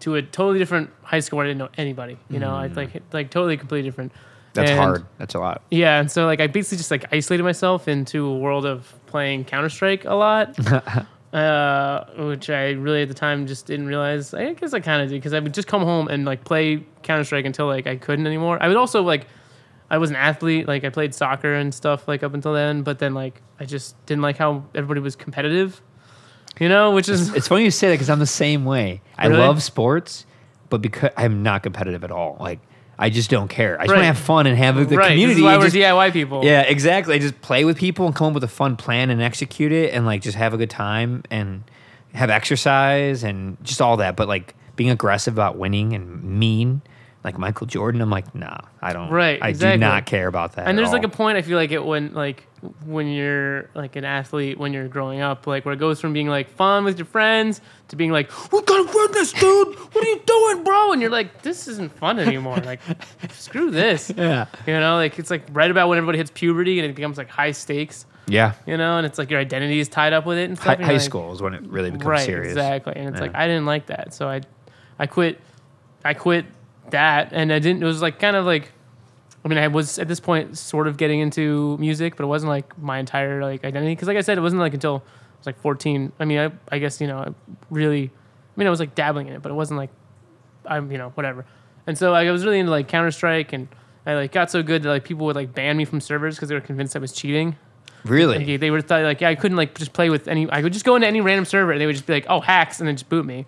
to a totally different high school where I didn't know anybody. You know, I like like totally completely different.
That's
And-
hard. That's a lot.
Yeah, and so like I basically just like isolated myself into a world of playing Counter Strike a lot, uh, which I really at the time just didn't realize. I guess I kind of did because I would just come home and like play Counter Strike until like I couldn't anymore. I would also like I was an athlete, like I played soccer and stuff like up until then, but then like I just didn't like how everybody was competitive, you know, which is
It's funny you say that because I'm the same way. I love sports, but because I'm not competitive at all. Like I just don't care. I just want
Right.
to have fun and have the
right.
community.
This is why
and
we're
just-
DIY people.
Yeah, exactly. I just play with people and come up with a fun plan and execute it and like just have a good time and have exercise and just all that. But like being aggressive about winning and mean, like Michael Jordan, I'm like, nah, I don't.
Right,
I
exactly.
do not care about that.
and
at
there's like a point I feel like it when like when you're like an athlete when you're growing up like where it goes from being like fun with your friends to being like we gotta win this dude what are you doing bro and you're like this isn't fun anymore like screw this
yeah,
you know like it's like right about when everybody hits puberty and it becomes like high stakes
yeah.
you know and it's like your identity is tied up with it and stuff
High,
and
high
like-
school is when it really becomes serious.
right
serious.
exactly and it's like I didn't like that so I I quit I quit that and I didn't it was like kind of like I mean I was at this point sort of getting into music but it wasn't like my entire like identity because like I said it wasn't like until I was like 14 I mean I, I guess you know I really I mean I was like dabbling in it but it wasn't like I'm you know whatever and so like, I was really into like Counter Strike and I like got so good that like people would like ban me from servers because they were convinced I was cheating
Really?
like, they were thought like yeah, I couldn't like just play with any. I could just go into any random server and they would just be like, oh hacks, and then just boot me.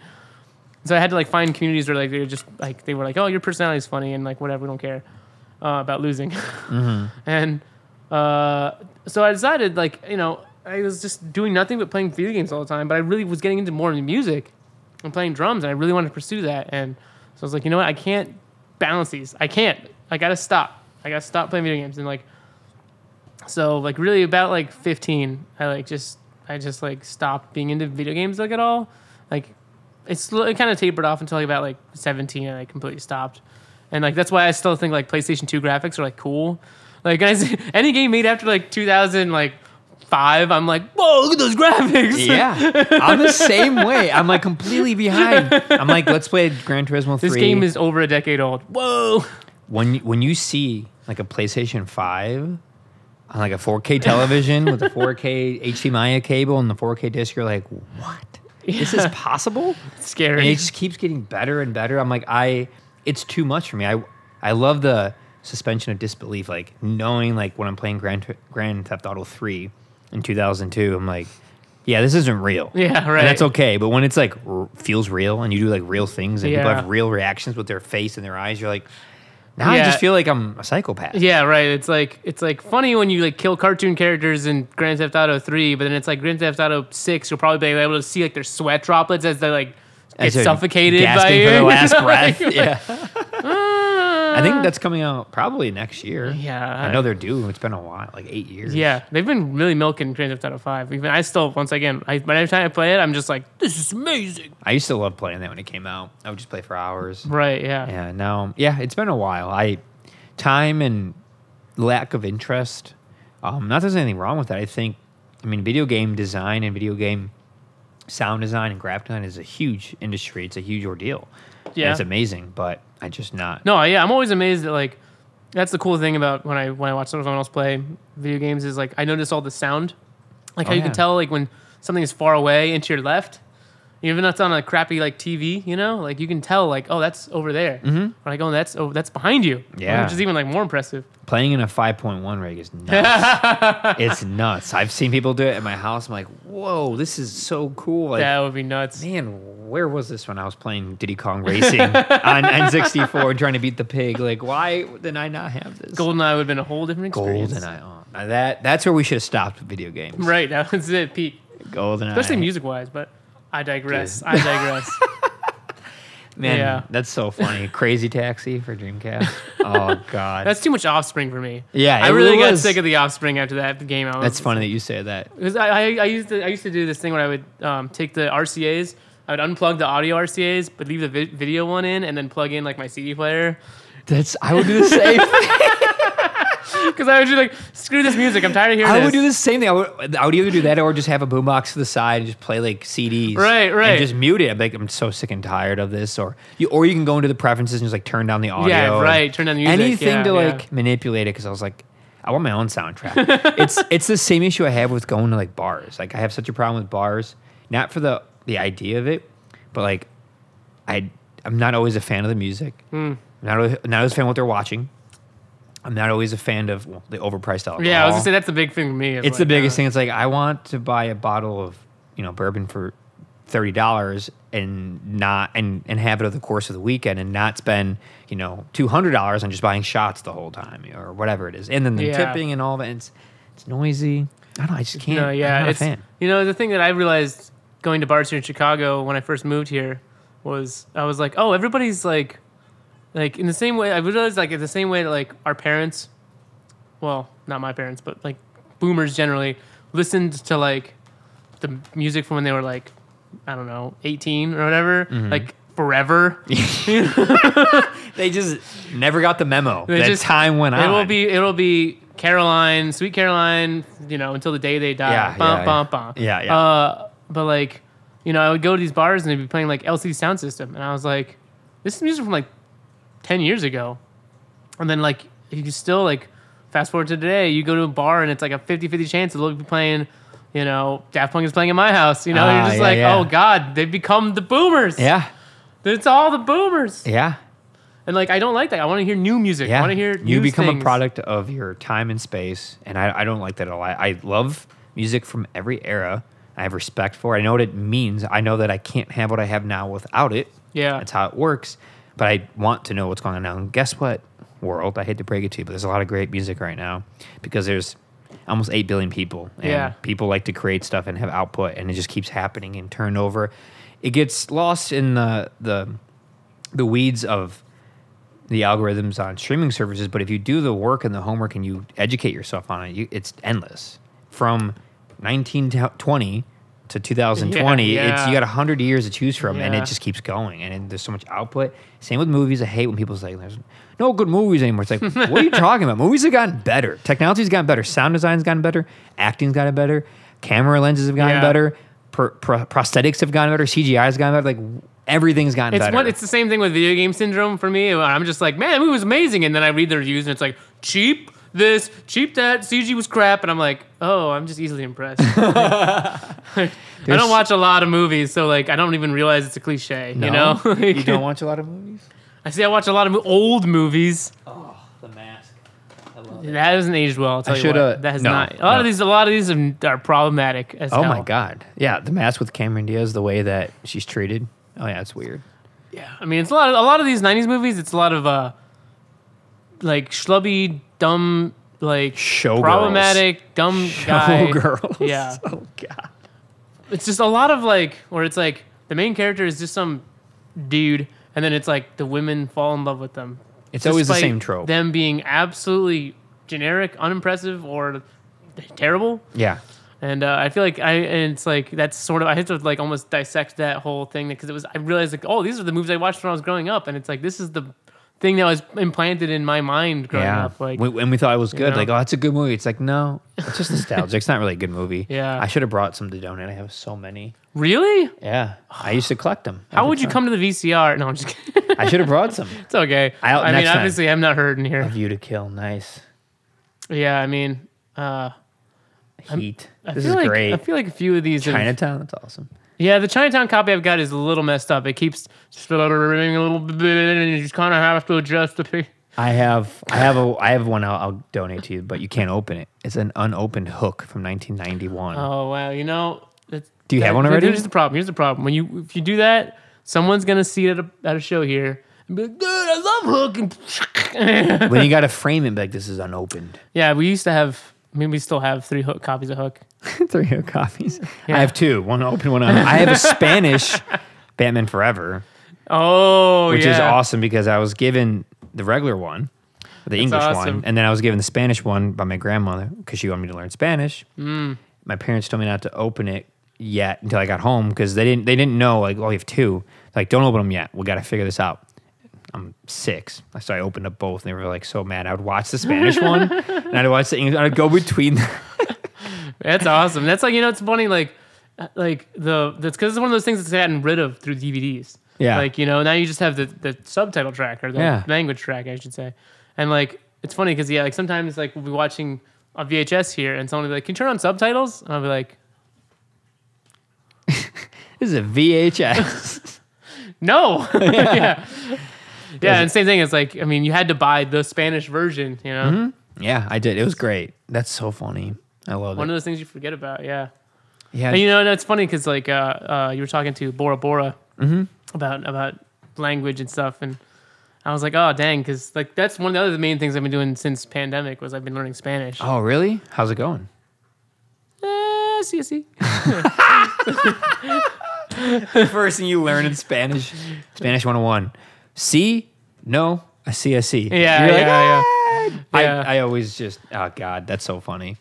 So I had to like find communities where like they were just like they were like, oh your personality is funny and like whatever, we don't care uh, about losing. And uh, so I decided like you know I was just doing nothing but playing video games all the time, but I really was getting into more music and playing drums, and I really wanted to pursue that. And so I was like, you know what, I can't balance these. I can't. I gotta stop. I gotta stop playing video games and like so like really about like 15 i like just i just like stopped being into video games like at all like it's it kind of tapered off until like about like 17 and i completely stopped and like that's why i still think like playstation 2 graphics are like cool like guys any game made after like 2000 like five i'm like whoa look at those graphics
Yeah, I'm the same way. I'm like completely behind. I'm like, let's play Gran Turismo 3.
this game is over a decade old whoa
when when you see like a PlayStation 5 on like a 4K television with a 4K HDMI cable and the 4K disc, you're like, what? This is possible?
it's scary.
And
scary
it just keeps getting better and better. I'm like, I it's too much for me. I I love the suspension of disbelief, like knowing like when I'm playing Grand Grand Theft Auto three in 2002, I'm like, yeah, this isn't real.
Yeah, right.
And that's okay. But when it's like r- feels real and you do like real things and people have real reactions with their face and their eyes, you're like, now I just feel like I'm a psychopath.
Yeah, right. It's like it's like funny when you like kill cartoon characters in Grand Theft Auto Three, but then it's like Grand Theft Auto Six. You'll probably be able to see like their sweat droplets as they like get
As they're
suffocated by
gasping
you.
their last breath. Yeah. I think that's coming out probably next year.
Yeah.
I know they're due. It's been a while, like eight years.
Yeah, they've been really milking Grand Theft Auto Five. Even I still, once again, I, by every time I play it, I'm just like, this is amazing.
I used to love playing that when it came out. I would just play for hours.
Right? Yeah.
Yeah, now, yeah, it's been a while. I time and lack of interest. Um, not that there's anything wrong with that. I think, I mean, video game design and video game sound design and graphic design is a huge industry. It's a huge ordeal. And
Yeah.
it's amazing, but I just not.
No, yeah, I'm always amazed that like that's the cool thing about when I when I watch someone else play video games is like I notice all the sound, like
Oh,
how you
yeah.
can tell like when something is far away and to your left, even if it's on a crappy like TV, you know, like you can tell like oh that's over there. Mm-hmm. When I go, that's oh that's behind you.
Yeah.
which is even like more impressive.
Playing in a 5.1 rig is nuts. it's nuts. I've seen people do it at my house. I'm like, whoa, this is so cool. Like,
that would be nuts.
man, where was this when I was playing Diddy Kong Racing on N64 trying to beat the pig? Like, why did I not have this?
GoldenEye would have been a whole different experience.
GoldenEye. Oh, that that's where we should have stopped video games.
Right, that was it, peak.
GoldenEye.
Especially music wise, but I digress. I digress.
Man,
Yeah.
that's so funny. Crazy Taxi for Dreamcast. Oh God.
That's too much offspring for me.
Yeah,
I really
really
got sick of the offspring after that game. I was,
that's funny that you say that.
Because I, I, I used to I used to do this thing where I would um, take the RCA's, I would unplug the audio RCA's, but leave the vi- video one in, and then plug in like my CD player.
That's I would do the same.
Because I would just like screw this music. I'm tired of hearing
I
this.
would do the same thing. I would, I would either do that or just have a boombox to the side and just play like CDs.
Right, right.
And just mute it. I'm like, I'm so sick and tired of this. Or you, or you can go into the preferences and just like turn down the audio.
Yeah, right, turn down the music,
Anything
yeah,
to
yeah.
like manipulate it because I was like, I want my own soundtrack. it's it's the same issue I have with going to like bars. Like I have such a problem with bars, not for the the idea of it, but like I I'm not always a fan of the music.
Hmm.
I'm not always, not always a fan of what they're watching. I'm not always a fan of well, the overpriced alcohol.
Yeah, I was gonna say that's the big thing for me.
It's the biggest uh, thing. It's like I want to buy a bottle of you know bourbon for thirty dollars and not and and have it over the course of the weekend and not spend you know two hundred dollars on just buying shots the whole time or whatever it is. And then the
Yeah.
tipping and all that. It's it's noisy. I don't know. I just can't.
No, yeah,
I'm not
it's
a fan.
you know the thing that I realized going to bars here in Chicago when I first moved here was I was like, oh, everybody's like, like in the same way. I realized like in the same way that like our parents, well, not my parents, but like boomers generally listened to like the music from when they were like, I don't know, eighteen or whatever,
Mm-hmm.
like forever.
They just never got the memo.
They
that
just-
time went on.
It will be it'll be Caroline, Sweet Caroline, you know, until the day they die.
Yeah,
Bum,
yeah,
bum,
yeah.
bum.
Yeah, yeah.
Uh, but like, you know, I would go to these bars and they'd be playing like LCD Soundsystem, and I was like, this is music from like ten years ago. And then like you can still like fast forward to today, you go to a bar and it's like a 50-50 chance that they'll be playing. You know, Daft Punk is playing in my house. You know,
Ah,
you're just
yeah,
like,
yeah.
oh god, they've become the boomers.
Yeah.
it's all the boomers.
Yeah.
And like, I don't like that. I want to hear new music. I want to hear
you become
things.
a product of your time and space, and I, I don't like that at all. I, I love music from every era. I have respect for it. I know what it means. I know that I can't have what I have now without it.
Yeah.
that's how it works. But I want to know what's going on now. And guess what, world? I hate to break it to you, but there's a lot of great music right now because there's almost eight billion people, and
Yeah.
people like to create stuff and have output, and it just keeps happening and turnover. It gets lost in the the the weeds of the algorithms on streaming services, but if you do the work and the homework and you educate yourself on it, you, it's endless. From 1920 to 2020,
Yeah,
it's you got 100 years to choose from and it just keeps going and, and there's so much output. Same with movies. I hate when people say there's no good movies anymore. It's like, what are you talking about? Movies have gotten better. Technology's gotten better. Sound design's gotten better. Acting's gotten better. Camera lenses have gotten
Yeah.
better. Pro- pro- prosthetics have gotten better. CGI's gotten better. Like everything's gotten
It's
better.
one, it's the same thing with video game syndrome for me. I'm just like, man, movie was amazing, and then I read the reviews and it's like cheap this, cheap that, CG was crap, and I'm like, oh, I'm just easily impressed. I don't watch a lot of movies, so like I don't even realize it's a cliche. You know,
you don't watch a lot of movies?
I see I watch a lot of mo- old movies.
Oh, The Mask. I love it.
That hasn't aged well. I'll tell
I
you
shoulda-
what. That has
no,
not. A lot of these, a lot of these are, are problematic as
Oh
hell.
my god. Yeah, the mask with Cameron Diaz, the way that she's treated. Oh yeah, it's weird.
Yeah, I mean, it's a lot. Of, a lot of these '90s movies. It's a lot of uh, like schlubby, dumb, like
Showgirls.
problematic, dumb guy.
Showgirls.
Yeah.
Oh god.
It's just a lot of like where it's like the main character is just some dude, and then it's like the women fall in love with them.
It's always the same trope.
Them being absolutely generic, unimpressive, or terrible.
Yeah.
And uh, I feel like I and it's like that's sort of I had to like almost dissect that whole thing because it was I realized like oh these are the movies I watched when I was growing up and it's like this is the thing that was implanted in my mind growing
Yeah.
up like
when, when we thought it was good,
know?
like, oh, it's a good movie. It's like, no, it's just nostalgic. it's not really a good movie.
Yeah.
I should have brought some to donate. I have so many.
really
Yeah. I used to collect them.
how would you come to the VCR no I'm just kidding
I should have brought some.
it's okay
I'll-
I mean
time.
obviously I'm not hurting here.
A View to Kill. Nice.
yeah I mean uh,
Heat.
I
this is
like
great.
I feel like a few of these have-
Chinatown. That's awesome.
Yeah the Chinatown copy I've got is a little messed up it keeps stuttering a little bit and you just kind of have to adjust the pic-
I have I have a I have one I'll, I'll donate to you, but you can't open it. It's an unopened hook from 1991.
Oh wow, you know. That's,
Do you have
that-
one already?
Here's the problem. Here's the problem. When you if you do that, someone's gonna see it at a, at a show here and be like, "Dude, I love Hook." And
when you got to frame it, be like this is unopened.
yeah, we used to have. I mean, we still have three Hook copies of Hook.
Three Hook copies.
Yeah.
I have two. One open, one unopened. I have a Spanish Batman Forever,
Oh,
which
yeah.
is awesome because I was given the regular one, the English
awesome.
one, and then I was given the Spanish one by my grandmother because she wanted me to learn Spanish.
Mm.
My parents told me not to open it yet until I got home because they didn't they didn't know like oh you have two like don't open them yet we got to figure this out. I'm six, so I opened up both, and they were like so mad. I would watch the Spanish one, and I'd watch the English. I'd go between.
That's awesome. That's like you know, it's funny. Like, like the that's because it's one of those things that's gotten rid of through DVDs.
Yeah.
Like you know, now you just have the the subtitle track or the
Yeah.
language track, I should say. And like, it's funny because yeah, like sometimes like we'll be watching a VHS here, and someone will be like, "Can you turn on subtitles?" And I'll be like,
This is a VHS.
"No." yeah. Yeah, and same thing. It's like I mean, you had to buy the Spanish version. You know,
Mm-hmm. yeah, I did. It was great. That's so funny. I love
one
it.
of those things you forget about. Yeah.
yeah,
And you know, and it's funny because like uh, uh, you were talking to Bora Bora about about language and stuff, and I was like, oh dang, because like that's one of the other main things I've been doing since pandemic was I've been learning Spanish.
oh, really? How's it going?
Eh, see, see.
First thing you learn in Spanish, Spanish 101. See? No, I see, I see.
Yeah,
You're like,
yeah, yeah.
"Ah." I,
Yeah.
I always just, oh God, that's so funny.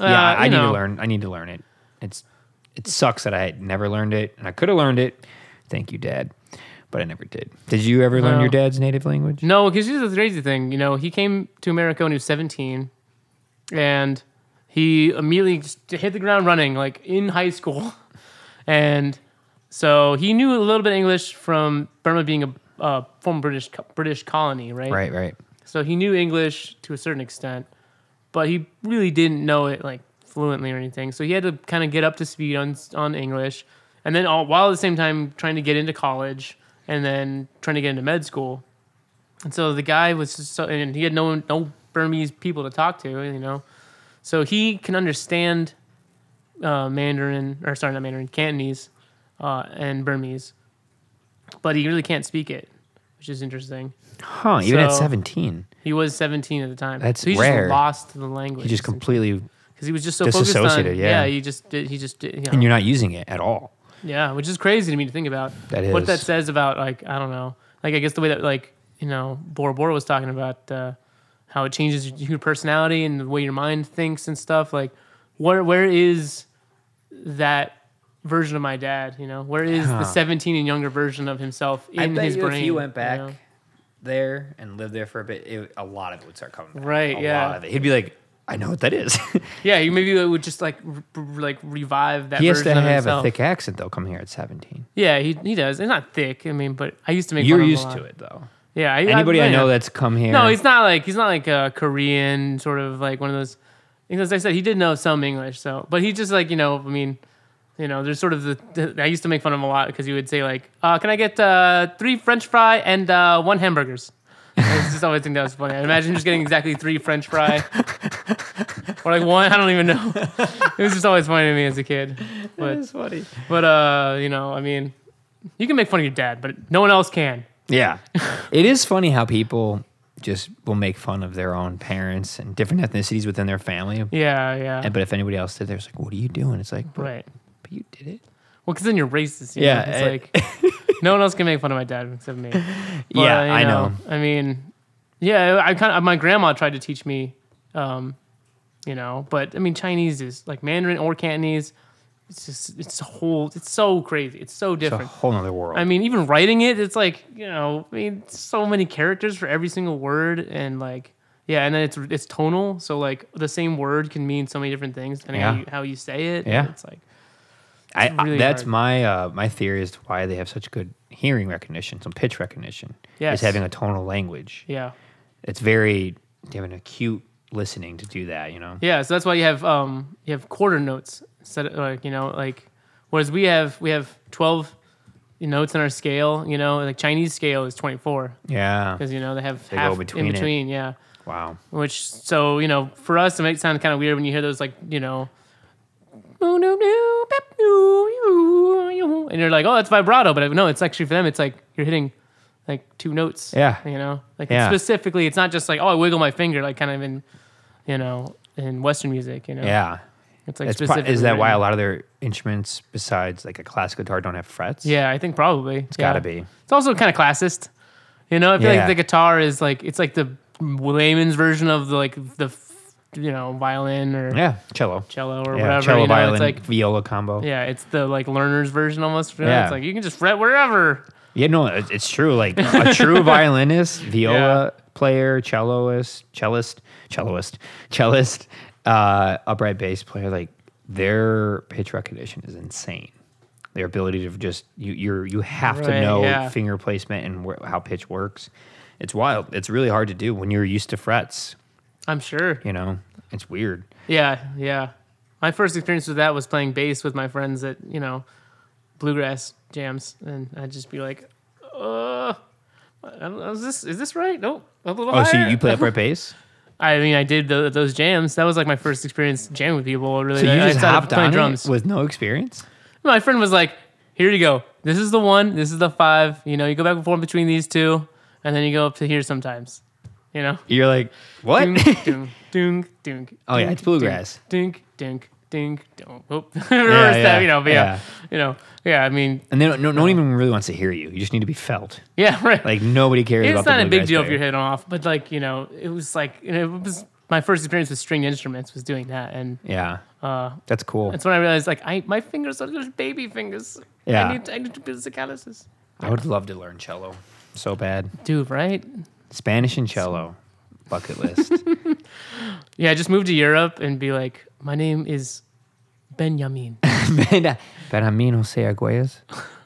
Uh,
yeah, I need to learn. I need to learn it. It's, it sucks that I never learned it, and I could have learned it. Thank you, Dad. But I never did. Did you ever learn
Well-
your dad's native language?
No, because here's the crazy thing. You know, he came to America when he was 17, and he immediately just hit the ground running, like in high school. And so he knew a little bit of English from Burma being a uh, former British British colony, right?
Right, right.
So he knew English to a certain extent, but he really didn't know it like fluently or anything. So he had to kind of get up to speed on on English, and then all, while at the same time trying to get into college and then trying to get into med school. And so the guy was just so, and he had no no Burmese people to talk to, you know. So he can understand uh, Mandarin, or sorry, not Mandarin, Cantonese, uh, and Burmese, but he really can't speak it, which is interesting.
Huh, even at
So-
17.
He was 17 at the time.
That's
so he
rare.
just lost the language.
He just completely,
because he was just so focused on.
disassociated, yeah.
he just did. He just did. You know,
and you're not using it at all.
yeah, which is crazy to me to think about.
That
what that says about like I don't know. Like I guess the way that like you know Bora Bora was talking about uh, how it changes your personality and the way your mind thinks and stuff. Like where where is that version of my dad? You know, where is
Huh.
the 17 and younger version of himself in his brain?
if you went back
know?
there and lived there for a bit, it, a lot of it would start coming back.
Right,
A
yeah.
lot of it. He'd be like, I know what that is.
Yeah, you maybe it would just like r- r- like revive that.
he has to
of
have
himself.
a thick accent, though, coming here at 17.
Yeah, he he does. It's not thick. I mean, but I used to make.
You're
fun a
used
lot.
to it, though.
Yeah. I,
Anybody I,
yeah.
know that's come here.
No, he's not like he's not like a Korean sort of like one of those. Because I said he did know some English, so but he just like you know I mean, you know there's sort of the, the I used to make fun of him a lot because he would say like, uh, "Can I get uh, three French fry and uh, one hamburgers?" I just always think that was funny. I imagine just getting exactly three French fry, or like one. I don't even know. It was just always funny to me as a kid. But
funny.
but uh, you know, I mean, you can make fun of your dad, but no one else can.
Yeah. it is funny how people just will make fun of their own parents and different ethnicities within their family.
Yeah, yeah.
And, but if anybody else did, they're just like, "What are you doing?" It's like,
right.
You did it.
Well, because then you're racist. You
Yeah,
know? It's
eh.
like no one else can make fun of my dad except me. But,
Yeah,
you
I know.
I mean, yeah, I kind of my grandma tried to teach me, um, you know, but I mean, Chinese is like Mandarin or Cantonese. It's just it's a whole. It's so crazy. It's so
It's a whole other world.
I mean, even writing it, it's like you know, I mean, so many characters for every single word, and like, yeah, and then it's it's tonal, so like the same word can mean so many different things depending how you how you say it.
Yeah.
it's like
I,
really
I that's
hard.
my uh, my theory as to why they have such good hearing recognition, some pitch recognition.
Yes.
Is having a tonal language.
yeah.
It's very they have an acute listening to do that. You know.
Yeah, so that's why you have um you have quarter notes instead of like you know like whereas we have we have twelve notes in our scale. You know, like Chinese scale is twenty four
Yeah.
because you know they have
They
half
between
in
it.
between. Yeah,
Wow.
which so you know for us it might sound kind of weird when you hear those like you know. And you're like, oh, that's vibrato, but no, it's actually for them. It's like you're hitting like two notes.
Yeah.
you know, like
Yeah.
specifically, it's not just like oh, I wiggle my finger, like kind of in, you know, in Western music. You know,
Yeah.
it's like
pro- is that why a lot of their instruments, besides like a classic guitar, don't have frets?
Yeah, I think probably. It's
gotta be.
It's also kind of classist. You know, I feel
Yeah.
like the guitar is like it's like the layman's version of the like the you know violin or
Yeah. Cello.
cello or
Yeah.
whatever.
Cello,
you know,
violin,
it's like
viola combo. Yeah.
yeah, it's the like learner's version almost. You know?
Yeah.
It's like you can just fret wherever.
Yeah no, it's true. Like a true violinist, viola player, celloist, cellist, celloist, cellist, uh, upright bass player, like their pitch recognition is insane. Their ability to just you you're you have to know
yeah.
finger placement and wh- how pitch works. It's wild. It's really hard to do when you're used to frets.
I'm sure.
You know, it's weird.
Yeah, yeah. My first experience with that was playing bass with my friends at you know bluegrass jams, and I'd just be like, uh. I is this is this right? Nope. A little
Oh, so you play upright bass?
I mean, I did the, those jams. That was like my first experience jamming with people. Really,
So you
I
just
started
hopped
playing
on
drums.
with no experience?
my friend was like, "Here you go. This is the one. This is the five. You know, you go back and forth between these two, and then you go up to here sometimes. You know,
You're like, what?
dunk, dunk.
Oh, yeah, it's bluegrass.
Dunk, dunk, dunk, dunk. Oh, reverse
yeah,
that. You know, but yeah.
yeah.
you know, yeah. I mean,
and they don't, no, no one even really wants to hear you. You just need to be felt.
yeah, right.
Like nobody cares
it's
about
not
the
a big deal if
player.
you're hitting off, but like you know, it was like you know, it was my first experience with stringed instruments was doing that, and
Yeah,
uh,
that's cool.
That's when I realized, like, I my fingers are just baby fingers.
Yeah.
I need, I need to build calluses.
I would love to learn cello so bad.
Dude, right?
Spanish and cello, bucket list.
Yeah, just move to Europe and be like, my name is Benjamin.
Ben- Benjamin Jose Arguelles.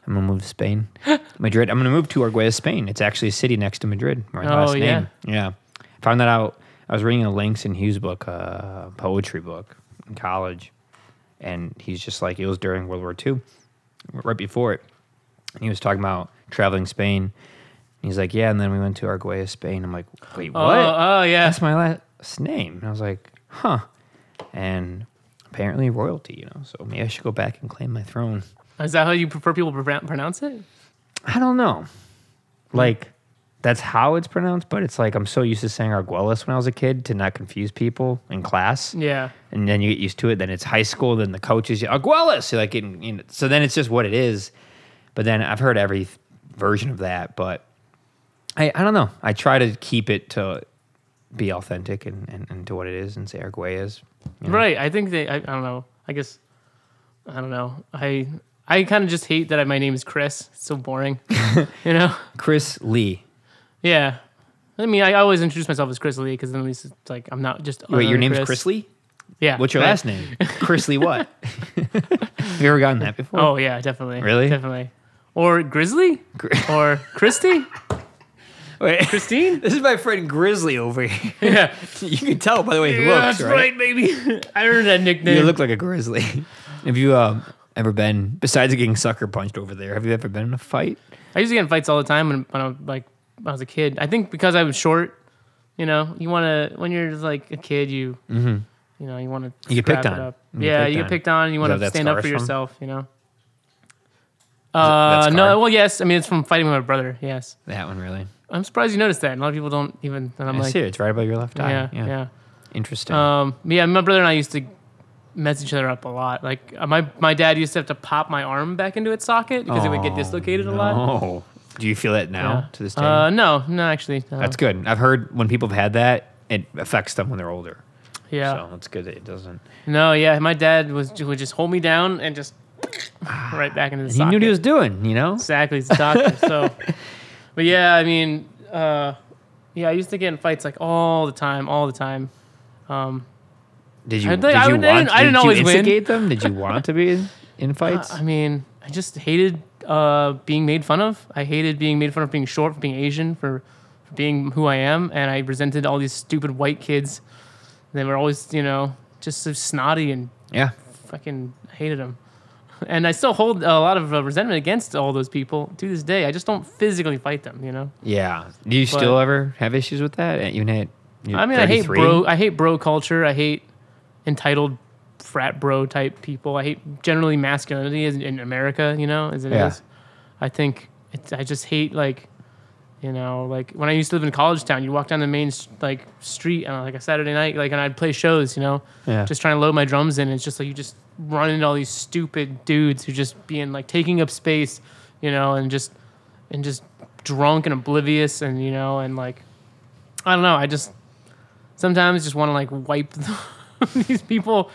I'm gonna move to Spain, Madrid. I'm gonna move to Arguelles, Spain. It's actually a city next to Madrid. My
Oh,
last
yeah.
name. Yeah, found that out. I was reading a Langston Hughes book, a poetry book in college, and he's just like it was during World War II, right before it. And he was talking about traveling Spain. He's like, yeah, and then we went to Arguelles, Spain. I'm like, wait, oh, what?
Oh, oh yeah.
That's my last name. And I was like, huh. And apparently royalty, you know. So maybe I should go back and claim my throne.
Is that how you prefer people pronounce it?
I don't know. Like, that's how it's pronounced, but it's like I'm so used to saying Arguelles when I was a kid to not confuse people in class.
Yeah.
And then you get used to it. Then it's high school. Then the coaches, Arguelles. You're like, getting, you know, so then it's just what it is. But then I've heard every version of that. But I, I don't know. I try to keep it to be authentic and, and, and to what it is and say Arguelles. you know?
Right. I think they, I, I don't know. I guess, I don't know. I, I kind of just hate that my name is Chris. It's so boring. you know?
Chris Lee.
Yeah. I mean, I always introduce myself as Chris Lee because then at least it's like I'm not just.
Wait, your name's Chris Lee?
Yeah.
What's your
right.
last name? Chris Lee what? Have you ever gotten that before?
Oh yeah, definitely.
Really?
Definitely. Or Grizzly? or Christy?
Wait,
Christine?
this is my friend Grizzly over here.
Yeah.
you can tell by the way he
Yeah,
looks,
that's
right?
right, baby. I earned that nickname.
You look like a grizzly. have you um, ever been, besides getting sucker punched over there, have you ever been in a fight?
I used to get in fights all the time when, when I'm like I was a kid. I think because I was short, you know, you want to when you're just like a kid, you you know, you want to
Mm-hmm. You get picked on. You get
yeah,
picked
you get picked on. and You want to stand up for
from?
yourself. You know. Uh, no, well, yes. I mean, it's from fighting with my brother. Yes,
That one really.
I'm surprised you noticed that. A lot of people don't even. And I'm
I
like,
see it. It's right above your left eye.
yeah,
Yeah.
yeah.
Interesting.
Um, yeah, my brother and I used to mess each other up a lot. Like uh, my my dad used to have to pop my arm back into its socket because it would get dislocated a lot.
Oh, do you feel that now
Yeah.
to this day?
Uh, no, no, actually, no.
That's good. I've heard when people have had that, it affects them when they're older.
yeah.
So it's good that it doesn't.
No, yeah, my dad was would just hold me down and just right back into the
He
socket.
knew what he was doing, you know?
exactly. He's a doctor. so, but yeah, I mean, uh, yeah, I used to get in fights like all the time, all the time. Um,
Did you,
I
did
think
you
I
want
I didn't- I didn't
did
always
instigate them? Did you want to be in, in fights?
I mean, I just hated uh, being made fun of. I hated being made fun of being short, for being Asian, for, for being who I am, and I resented all these stupid white kids. They were always, you know, just so snotty and
yeah.
fucking hated them. And I still hold a lot of uh, resentment against all those people to this day. I just don't physically fight them, you know.
Yeah. Do you still ever have issues with that? Even at
I mean, I hate bro. I hate bro culture. I hate entitled frat bro type people. I hate generally masculinity in America. You know, as it is.
Yeah.
I think it's. I just hate like, you know, like when I used to live in college town, you walk down the main like street on like a Saturday night, like, and I'd play shows. You know,
Yeah.
just trying to load my drums in. It's just like you just run into all these stupid dudes who just being like taking up space, you know, and just and just drunk and oblivious, and you know, and like I don't know. I just sometimes just want to like wipe these people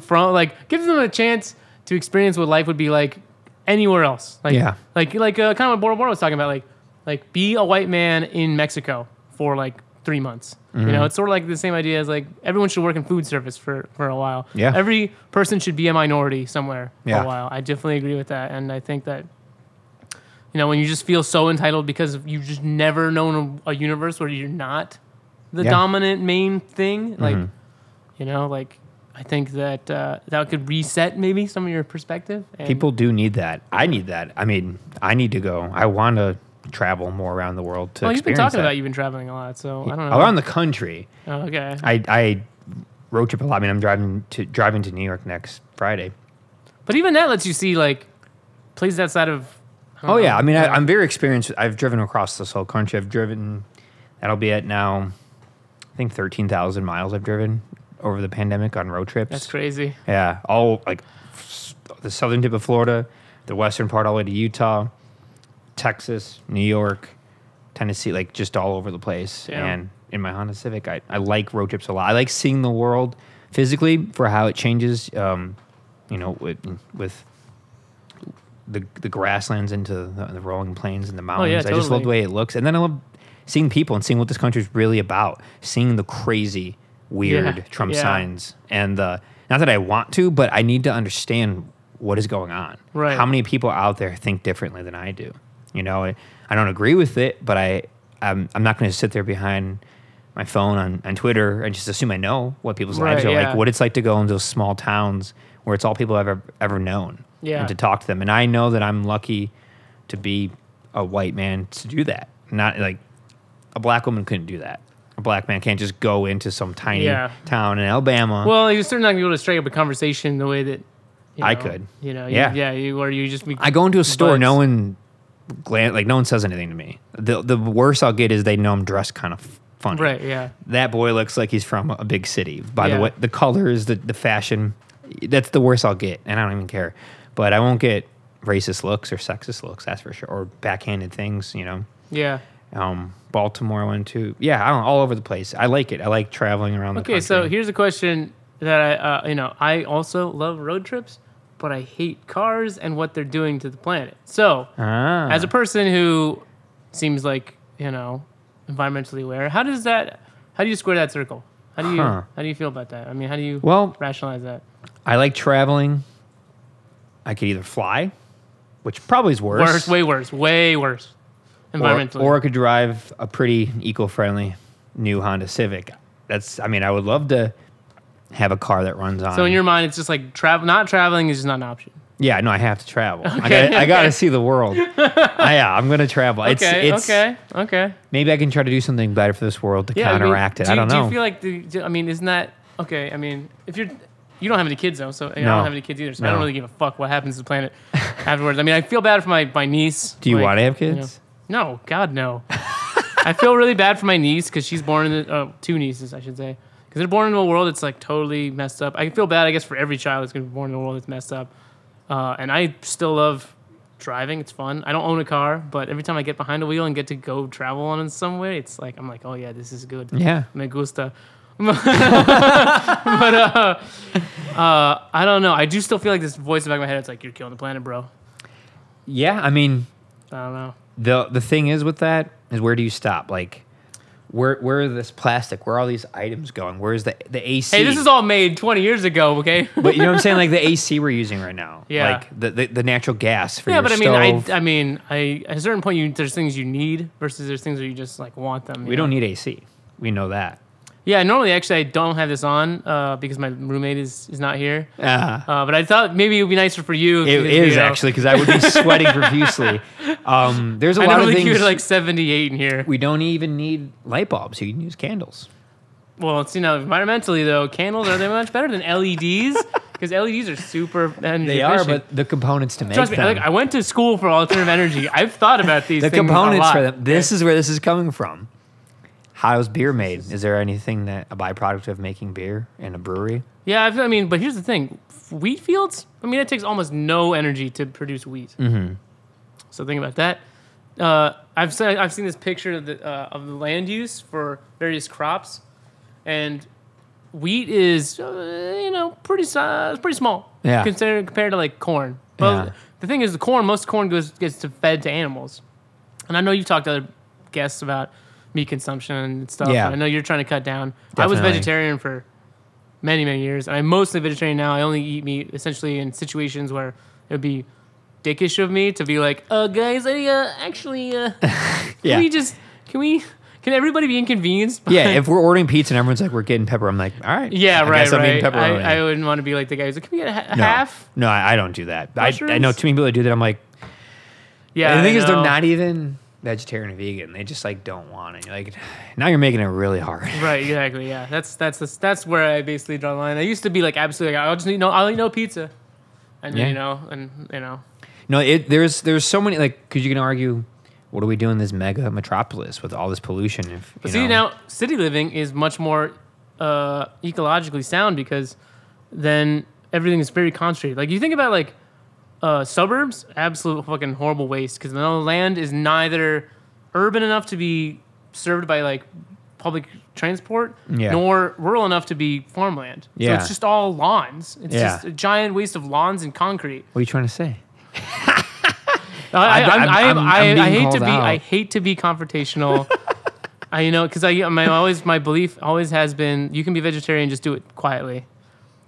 from like give them a chance to experience what life would be like anywhere else. Like
Yeah.
like like uh, kind of what Bora Bora was talking about. Like like be a white man in Mexico for like three months.
Mm-hmm.
You know, it's sort of like the same idea as like everyone should work in food service for for a while.
Yeah.
every person should be a minority somewhere for a while. I definitely agree with that, and I think that. You know, when you just feel so entitled because you've just never known a, a universe where you're not the
Yeah.
dominant main thing, like
Mhm.
you know, like I think that uh, that could reset maybe some of your perspective. And
People do need that. I need that. I mean, I need to go. I want to travel more around the world to
Well, you've been talking
that.
about you've been traveling a lot, so I don't know.
Around the country.
oh, okay,
I, I road trip a lot. I mean, I'm driving to driving to New York next Friday.
but even that lets you see like places outside of.
Oh
know,
yeah, I mean, I, I'm very experienced. I've driven across this whole country. I've driven. That'll be at now. I think thirteen thousand miles I've driven over the pandemic on road trips.
that's crazy.
Yeah, all like the southern tip of Florida, the western part all the way to Utah, Texas, New York, Tennessee, like just all over the place.
Damn.
And in my Honda Civic, I, I like road trips a lot. I like seeing the world physically for how it changes. Um, you know, with with the the grasslands into the, the rolling plains and the mountains.
yeah,
I just love the way it looks, and then I love seeing people and seeing what this country is really about. Seeing the crazy, weird
Yeah,
Trump
yeah.
signs, and the not that I want to, but I need to understand what is going on.
Right.
How many people out there think differently than I do? You know, I, I don't agree with it, but I I'm, I'm not going to sit there behind my phone on, on Twitter and just assume I know what people's lives are
yeah.
like, what it's like to go into those small towns where it's all people I've ever, ever known
Yeah.
and to talk to them. And I know that I'm lucky to be a white man to do that. Not like a black woman couldn't do that. A black man can't just go into some tiny
Yeah.
town in Alabama.
Well, you're certainly not gonna be able to strike up a conversation the way that you
I could.
You know, you-
Yeah.
yeah, you or you just be.
I go into a store, no one like no one says anything to me. The the worst I'll get is they know I'm dressed kind of funny.
Right. Yeah.
That boy looks like he's from a big city. By
Yeah.
the way, the colors, the the fashion, that's the worst I'll get, and I don't even care. But I won't get racist looks or sexist looks, that's for sure, or backhanded things. You know,
Yeah.
um, Baltimore I went to. Yeah, I don't all over the place. I like it. I like traveling around the
Okay, so here's a question that I, uh, you know, I also love road trips, but I hate cars and what they're doing to the planet. So,
ah,
as a person who seems like you know environmentally aware, how does that? How do you square that circle? How do you
Huh.
how do you feel about that? I mean, how do you
well,
rationalize that?
I like traveling. I could either fly, which probably is worse,
Worse, way worse, way worse.
or,
Environmentally,
or I could drive a pretty eco-friendly new Honda Civic. That's, I mean, I would love to have a car that runs on.
so in your mind, it's just like travel. Not traveling is just not an option.
Yeah, no, I have to travel. I
Okay,
I got to
okay.
see the world. I, yeah, I'm gonna travel. It's
Okay,
it's
okay, okay.
maybe I can try to do something better for this world to
Yeah, I mean,
counteract it.
do
I don't know.
do you feel like the, do- I mean, isn't that okay? I mean, if you're you don't have any kids though, so I
No.
don't have any kids either, so I don't really give a fuck what happens to the planet afterwards. I mean, I feel bad for my my niece.
do you
like,
want to have
you know-
kids?
no, God no. I feel really bad for my niece because she's born in the uh, two nieces, I should say, because they're born into a world that's like totally messed up. I feel bad, I guess, for every child that's gonna be born in a world that's messed up. Uh, and I still love driving; it's fun. I don't own a car, but every time I get behind a wheel and get to go travel on it some way, it's like I'm like, oh yeah, this is good.
Yeah.
Me gusta. but uh, uh, I don't know. I do still feel like this voice in the back of my head. It's like you're killing the planet, bro.
Yeah, I mean,
I don't know.
the the thing is with that is where do you stop? Like, where where is this plastic? Where are all these items going? Where's the the AC?
Hey, this is all made 20 years ago. Okay.
But you know what I'm saying? Like the AC we're using right now.
Yeah.
Like the the, the natural gas for
yeah,
your
but I mean,
stove.
I, I mean, I at a certain point, you there's things you need versus there's things where you just like want them. you
we don't need AC. We know that.
Yeah, normally actually I don't have this on uh, because my roommate is is not here.
Uh,
Uh, but I thought maybe it would be nicer for you.
it
because, you know,
actually because I would be sweating profusely. Um, there's a
I
lot of things.
like 78 in here.
we don't even need light bulbs. You can use candles.
Well, it's, you know, environmentally though, candles are they much better than LEDs? Because LEDs are super energy
They are, but the components to make
Trust me,
them.
like, I went to school for alternative energy. I've thought about these
the components for them. This is where this is coming from. How's beer made? Is there anything that a byproduct of making beer in a brewery?
Yeah, I mean, but here's the thing: wheat fields. I mean, it takes almost no energy to produce wheat. Mm-hmm. So think about that. Uh, I've seen I've seen this picture of the uh, of the land use for various crops, and wheat is uh, you know pretty si- uh, pretty small.
Yeah.
Considered compared to like corn. But
Yeah.
the thing is, the corn most corn goes gets to fed to animals, and I know you've talked to other guests about meat consumption and stuff.
Yeah.
I know you're trying to cut down. I was vegetarian for many many years and i'm mostly vegetarian now i only eat meat essentially in situations where it would be dickish of me to be like uh guys i uh, actually uh can
Yeah.
we just can we can everybody be inconvenienced by-
Yeah, if we're ordering pizza and everyone's like, we're getting pepper, I'm like, all right.
yeah
I
right right. I, I wouldn't want to be like the guy who's like can we get a, ha-
no,
half
No, I, I don't do that. I, I know too many people that do that. I'm like,
yeah
and the thing is, they're not even vegetarian or vegan. They just like don't want it. You're like, now you're making it really hard.
right exactly yeah that's that's the, that's where i basically draw the line i used to be like absolutely like, i'll just eat no i'll eat no pizza and
Yeah.
you know and you know
No, it there's there's so many like because you can argue, what are we doing in this mega metropolis with all this pollution? If
But see
know,
now, city living is much more uh, ecologically sound because then everything is very concentrated. Like you think about like uh, suburbs, absolute fucking horrible waste because the land is neither urban enough to be served by like public transport,
Yeah.
nor rural enough to be farmland. So it's just all lawns. It's
Yeah.
just a giant waste of lawns and concrete.
what are you trying to say?
I,
I'm-
I'm,
I'm-
hate to be I hate to be confrontational. I you know because I my always my belief always has been you can be vegetarian just do it quietly.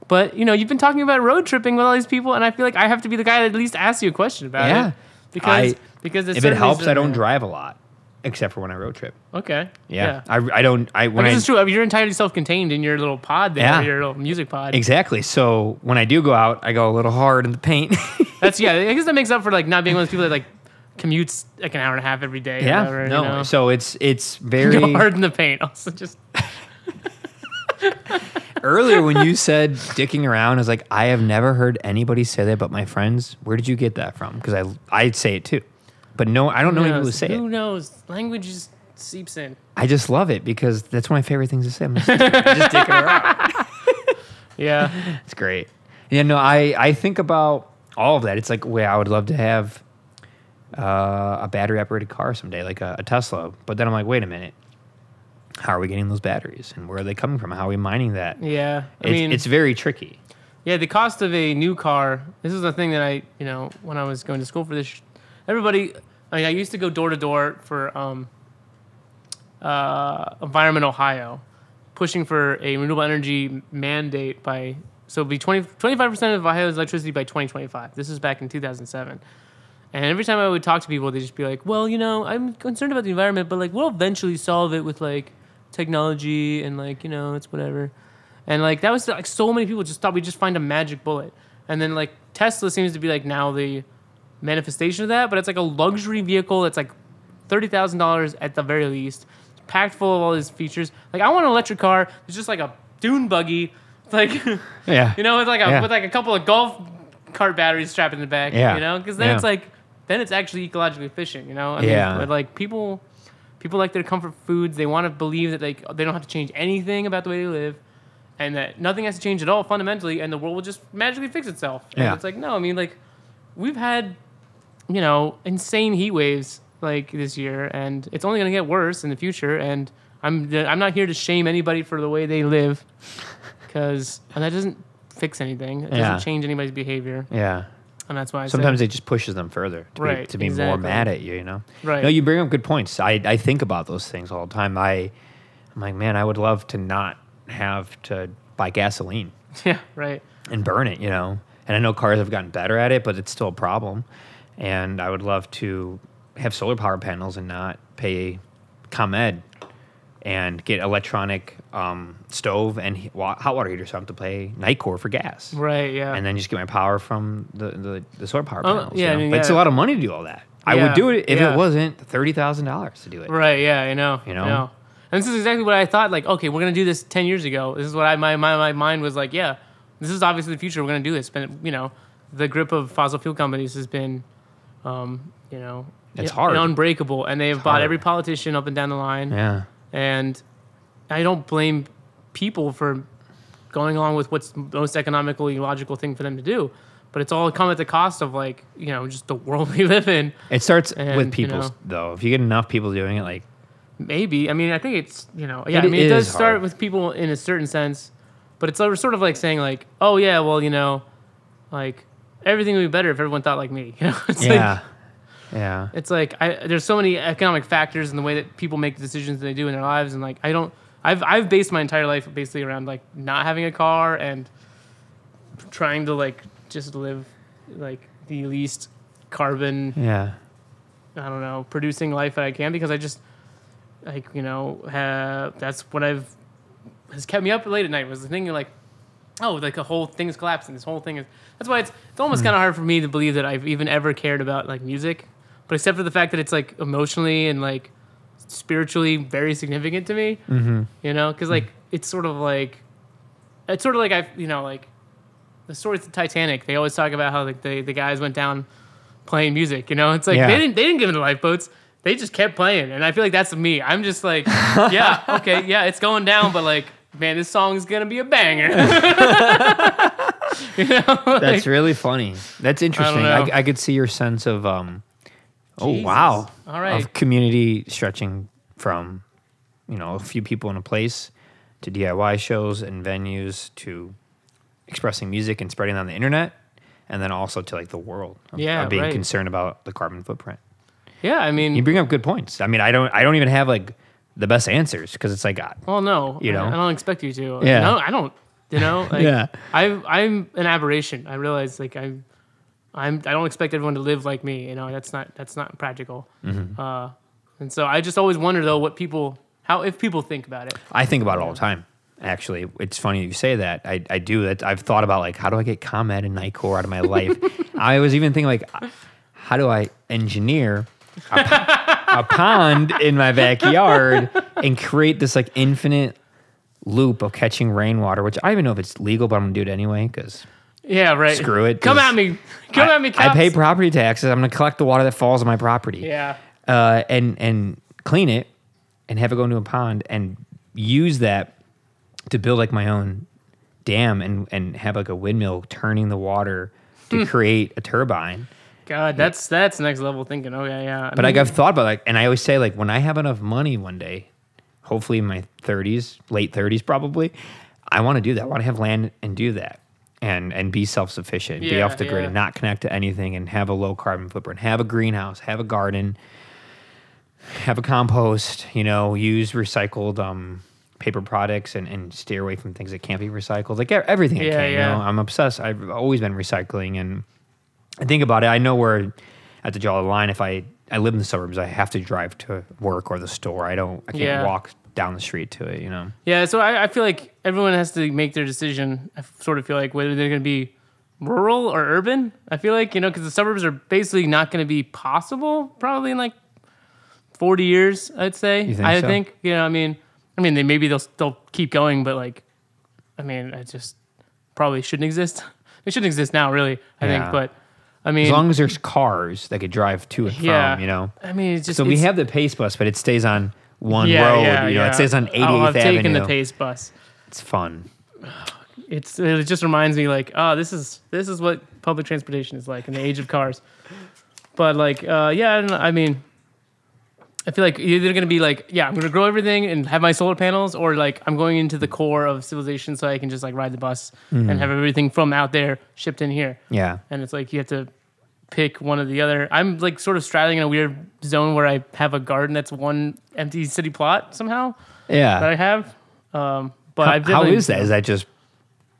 But you know you've been talking about road tripping with all these people, and I feel like I have to be the guy that at least asks you a question about
Yeah.
it because
I-
because it's
If it helps, I don't drive a lot, except for when I road trip.
Okay.
Yeah, I, I don't. I when
this is true. I mean, you're entirely self-contained in your little pod there,
Yeah.
your little music pod.
exactly. So when I do go out, I go a little hard in the paint.
That's yeah. I guess that makes up for like not being one of those people that like commutes like an hour and a half every day. or
yeah,
whatever,
no.
You know?
So it's it's very
hard in the paint. Also, just
earlier when you said dicking around. I was like, I have never heard anybody say that, but my friends. Where did you get that from? Because I I'd say it too, but no, I don't know
who
people who
knows?
say it.
Who knows? Language just seeps in.
I just love it because that's one of my favorite things to say. I'm just, just dicking around.
Yeah.
It's great. Yeah, no, I, I think about all of that. It's like, way I would love to have uh, a battery operated car someday, like a, a Tesla. But then I'm like, wait a minute. How are we getting those batteries? And where are they coming from? How are we mining that?
Yeah. I
it's,
mean,
it's very tricky.
yeah, the cost of a new car. This is the thing that I, you know, when I was going to school for this, everybody, I mean, I used to go door to door for um, uh, Environment Ohio, pushing for a renewable energy mandate by, so it'd be 20, 25% of Ohio's electricity by 2025. This is back in 2007. And every time I would talk to people, they'd just be like, well, you know, I'm concerned about the environment, but like, we'll eventually solve it with like technology and like, you know, it's whatever. And like, that was like so many people just thought we'd just find a magic bullet. And then like Tesla seems to be like now the manifestation of that, but it's like a luxury vehicle that's like thirty thousand dollars at the very least, packed full of all these features. Like I want an electric car. It's just like a dune buggy, It's like
Yeah.
you know, with like a
Yeah.
with like a couple of golf cart batteries strapped in the back.
Yeah.
You know, because then
Yeah.
it's like then it's actually ecologically efficient. You know. I
Yeah.
Mean, but like people, people like their comfort foods. They want to believe that like they don't have to change anything about the way they live. And that nothing has to change at all fundamentally, and the world will just magically fix itself. And
Yeah.
it's like no, I mean like, we've had, you know, insane heat waves like this year, and it's only gonna get worse in the future. And I'm I'm not here to shame anybody for the way they live, because and that doesn't fix anything. It doesn't change anybody's behavior,
Yeah.
And that's why I
Sometimes it just pushes them further to
Right,
be, to be more mad at you, you know?
Right.
No, you bring up good points. I, I think about those things all the time. I, I'm like, man, I would love to not have to buy gasoline
yeah, right,
and burn it, you know? And I know cars have gotten better at it, but it's still a problem. And I would love to have solar power panels and not pay ComEd and get electronic um, stove and hot water heater so I have to pay Nicor for gas.
right, yeah,
and then just get my power from the, the, the solar power
Oh,
panels.
yeah,
you
I mean,
but it's a lot of money to do all that. I
Yeah,
would do it if
yeah.
it wasn't thirty thousand dollars to do it.
right, yeah, I know,
You
I
know?
And this is exactly what I thought. Like, okay, we're gonna do this ten years ago. This is what I my my, my mind was like. Yeah, this is obviously the future. We're gonna do this. But you know, the grip of fossil fuel companies has been, um, you know,
It's hard.
unbreakable, and they've bought
hard.
every politician up and down the line.
Yeah,
And I don't blame people for going along with what's the most economically logical thing for them to do. But it's all come at the cost of like, you know, just the world we live in.
it starts
And,
with
you
people
know.
though. If you get enough people doing it, like
Maybe. I mean, I think it's, you know, yeah,
It
I mean, it does
is
start
hard.
with people in a certain sense, but it's sort of like saying like, oh yeah, well, you know, like everything would be better if everyone thought like me. You know, it's like,
yeah,
it's like I, there's so many economic factors in the way that people make the decisions they do in their lives, and like I don't, I've I've based my entire life basically around like not having a car and trying to like just live like the least carbon
yeah,
I don't know, producing life that I can because I just like you know have that's what I've has kept me up late at night was the thinking like oh like the whole thing is collapsing this whole thing is that's why it's it's almost hmm. kind of hard for me to believe that I've even ever cared about like music but except for the fact that it's like emotionally and like spiritually very significant to me
mm-hmm.
you know because like it's sort of like it's sort of like I you know like the story of the Titanic they always talk about how like the, the guys went down playing music you know it's like
Yeah.
they didn't they didn't give them the lifeboats they just kept playing and I feel like that's me I'm just like yeah okay yeah it's going down but like man this song's gonna be a banger you know
That's really funny. That's interesting.
know.
I, I, could see your sense of um. Oh
Jesus.
wow!
All right.
Of community stretching from, you know, a few people in a place, to DIY shows and venues to expressing music and spreading on the internet, and then also to like the world. Of,
Yeah,
of being
right.
concerned about the carbon footprint.
yeah I mean
You bring up good points. I mean, I don't. I don't even have like the best answers because it's like, uh,
Well, no,
You
I-
know?
I don't expect you to.
Yeah.
no, I don't. You know, like,
Yeah.
I, I'm an aberration. I realize, like, I'm, I'm, I don't expect everyone to live like me. You know, that's not, that's not practical.
Mm-hmm.
Uh, and so I just always wonder though what people, how if people think about it.
I think about it all the time. Actually, it's funny you say that. I, I do that. I've thought about like how do I get ComEd and Nicor out of my life. I was even thinking like how do I engineer a, po- a pond in my backyard and create this like infinite loop of catching rainwater, which I don't even know if it's legal, but I'm gonna do it anyway because
Yeah, right.
Screw it,
Come at me. Come
I,
at me.
I pay property taxes. I'm gonna collect the water that falls on my property.
Yeah.
uh, and and clean it and have it go into a pond and use that to build like my own dam and and have like a windmill turning the water
Hmm.
to create a turbine.
God, that's that's next level thinking. Okay, yeah. I
But like I've thought about like, and I always say like when I have enough money one day, hopefully in my 30s, late 30s probably, I want to do that. I want to have land and do that. And, and be self sufficient, be off the grid,
yeah.
and not connect to anything, and have a low carbon footprint. Have a greenhouse, have a garden, have a compost. You know, use recycled um, paper products, and, and steer away from things that can't be recycled. Like everything I
Yeah,
can. You
yeah.
know, I'm obsessed. I've always been recycling, and I think about it. I know where I have to draw the line. If I I live in the suburbs, I have to drive to work or the store. I don't. I can't
Yeah.
walk down the street to it. You know.
Yeah, so I, I feel like everyone has to make their decision. I sort of feel like whether they're going to be rural or urban. I feel like you know because the suburbs are basically not going to be possible probably in like forty years. I'd say.
You think
I
so?
think you know. I mean, I mean, they maybe they'll still keep going, but like, I mean, it just probably shouldn't exist. It shouldn't exist now, really. I
Yeah.
think, but I mean,
As long as there's cars that could drive to and from, you know.
I mean, it's just
So we have the pace bus, but it stays on one
yeah,
road.
yeah,
you know,
yeah.
it stays on 88th
Oh, I've
Avenue.
taken the pace bus.
It's fun.
it's it just reminds me like oh this is this is what public transportation is like in the age of cars but like uh yeah I, don't know, I mean i feel like either gonna be like yeah i'm gonna grow everything and have my solar panels or like i'm going into the core of civilization so i can just like ride the bus and have everything from out there shipped in here
Yeah.
and it's like you have to pick one or the other i'm like sort of straddling in a weird zone where i have a garden that's one empty city plot somehow
Yeah.
that i have um but
How, how is that? Is that just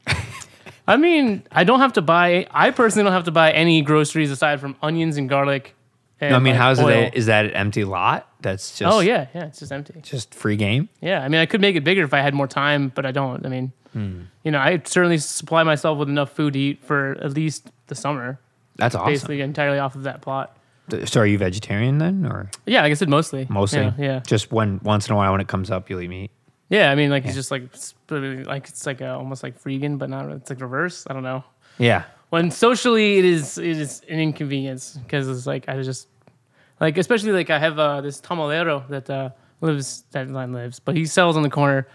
I mean, I don't have to buy. I personally don't have to buy any groceries aside from onions and garlic. And
No, I mean,
like,
how's
oil.
it? Is that an empty lot? That's just
Oh yeah, yeah, it's just empty.
just free game.
Yeah, I mean, I could make it bigger if I had more time, but I don't. I mean,
Hmm.
you know, I certainly supply myself with enough food to eat for at least the summer,
That's awesome.
basically entirely off of that plot.
So are you vegetarian then, or
Yeah, like I said, mostly.
mostly?
Yeah, yeah.
Just when once in a while when it comes up, you'll eat meat.
Yeah, I mean, like it's just like it's like it's like a, almost like vegan, but not. It's like reverse. I don't know.
Yeah.
when socially it is it is an inconvenience because it's like I just like especially like I have uh, this tamalero that uh, lives that line lives, but he sells on the corner,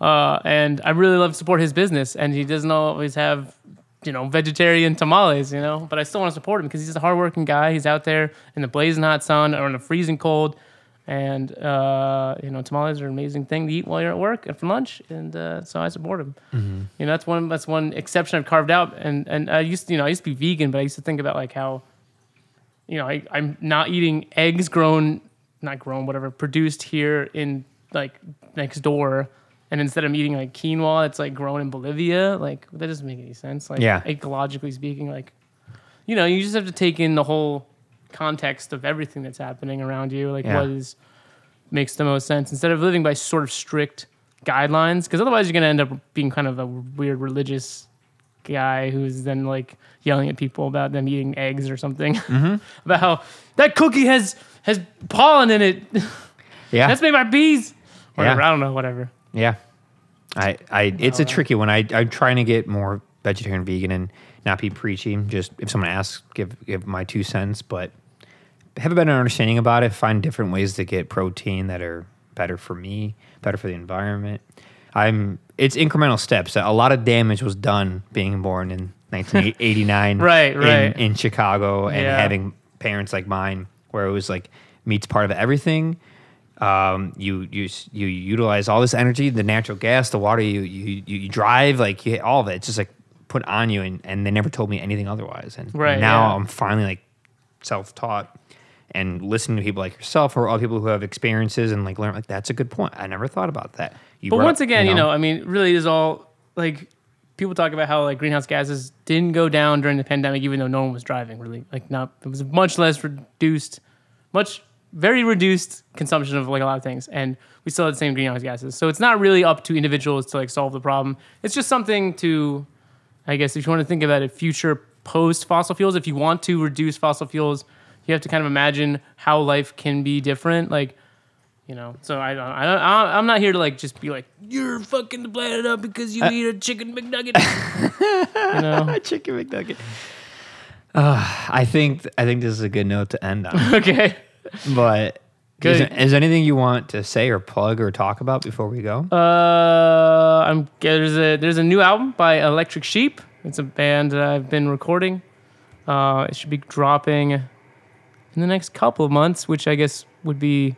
uh, and I really love to support his business, and he doesn't always have you know vegetarian tamales, you know, but I still want to support him because he's a hardworking guy. He's out there in the blazing hot sun or in the freezing cold. And uh, you know, tamales are an amazing thing to eat while you're at work and for lunch, and uh, so I support him. You know, that's one that's one exception I've carved out. And and I used to, you know I used to be vegan, but I used to think about like how, you know, I, I'm not eating eggs grown, not grown, whatever, produced here in like next door, and instead I'm eating like quinoa that's like grown in Bolivia. Like that doesn't make any sense. Like
Yeah.
ecologically speaking, like you know, you just have to take in the whole context of everything that's happening around you. Like
Yeah.
what is makes the most sense instead of living by sort of strict guidelines because otherwise you're going to end up being kind of a weird religious guy who's then like yelling at people about them eating eggs or something
Mm-hmm.
about how that cookie has has pollen in it
Yeah.
that's made by bees whatever
Yeah.
i don't know whatever
Yeah. I, I it's a tricky one. I I'm trying to get more vegetarian vegan and not be preachy. Just if someone asks, give give my two cents, but have a better understanding about it, find different ways to get protein that are better for me, better for the environment. I'm it's incremental steps. A lot of damage was done being born in 1989
Right,
in-
right.
in, Chicago and
Yeah.
having parents like mine where it was like meat's part of everything um, you you you utilize all this energy, the natural gas, the water. You you you drive like you, all of it. It's just like put on you, and, and they never told me anything otherwise. And
Right,
now
yeah.
I'm finally like self taught and listening to people like yourself or all people who have experiences and like learn like that's a good point. I never thought about that. You
but once again you know? i mean really is all like people talk about how like greenhouse gases didn't go down during the pandemic even though no one was driving really like not it was much less reduced much very reduced consumption of like a lot of things and we still had the same greenhouse gases so it's not really up to individuals to like solve the problem it's just something to i guess if you want to think about it future post fossil fuels if you want to reduce fossil fuels you have to kind of imagine how life can be different like you know, so I don't, I don't, I'm not here to like just be like you're fucking the planet up because you eat a chicken McNugget. you know, a
chicken McNugget. Uh, I think I think this is a good note to end on.
okay.
but
Good.
is there anything you want to say or plug or talk about before we go?
Uh, I'm there's a there's a new album by Electric Sheep. It's a band that I've been recording. Uh, it should be dropping in the next couple of months, which I guess would be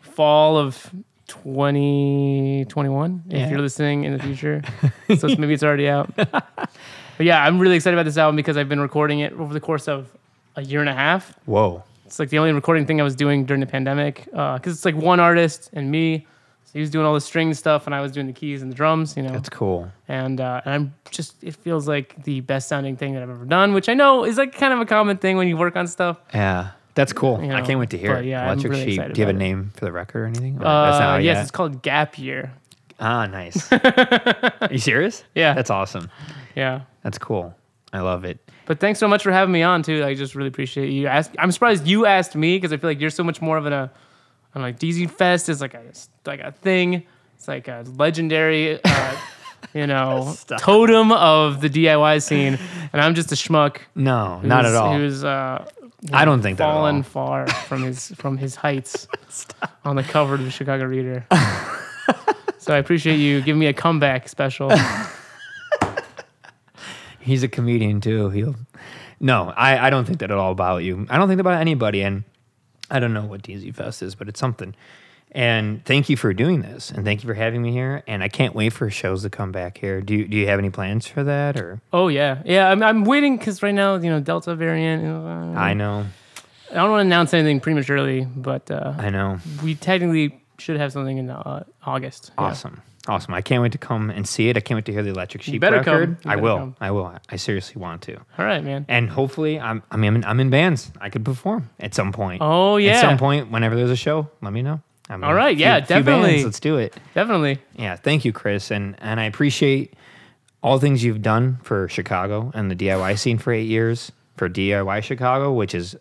fall of 2021 if you're listening in the future. so it's, maybe it's already out. but yeah, I'm really excited about this album because I've been recording it over the course of a year and a half.
Whoa.
It's like the only recording thing I was doing during the pandemic uh, because it's like one artist and me. He was doing all the string stuff and I was doing the keys and the drums, you know.
That's cool.
and uh, and I'm just it feels like the best sounding thing that I've ever done, which I know is like kind of a common thing when you work on stuff.
Yeah. That's cool.
You
I can't wait to hear it.
yeah,
Electric
really
Sheep. Do you have a
about it.
name for the record or anything? Or that's not
Uh, yes,
yet?
it's called Gap Year.
Ah, nice. Are you serious?
Yeah.
That's awesome.
Yeah.
That's cool. I love it.
But thanks so much for having me on too. I just really appreciate you. Ask, I'm surprised you asked me because I feel like you're so much more of an a, I'm like DZ Fest is like a like a thing. It's like a legendary, uh, you know,
Stop.
totem of the DIY scene, and I'm just a schmuck.
No, not at all.
Who's uh,
I don't think that
fallen
all.
far from his from his heights on the cover of the Chicago Reader. so I appreciate you giving me a comeback special.
He's a comedian too. He'll. No, I, I don't think that at all about you. I don't think about anybody, and I don't know what DZ Fest is, but it's something. And thank you for doing this, and thank you for having me here. And I can't wait for shows to come back here. Do you, do you have any plans for that, or
Oh yeah, yeah. I'm, I'm waiting because right now, you know, Delta variant. You know, uh,
I know,
I don't want to announce anything prematurely, but uh,
I know.
we technically should have something in uh, August. Yeah.
Awesome. I can't wait to come and see it. I can't wait to hear the Electric Sheep
better come.
record.
You
I will.
come.
I will. I seriously want to.
All right, man.
And hopefully, I'm. I mean, I'm in, I'm in bands. I could perform at some point.
Oh yeah,
At some point, whenever there's a show, let me know. I'm
All right. All yeah,
few- few bands.
definitely.
Let's do it.
definitely.
Yeah. Thank you, Chris, and and I appreciate all the things you've done for Chicago and the DIY scene for eight years for DIY Chicago, which is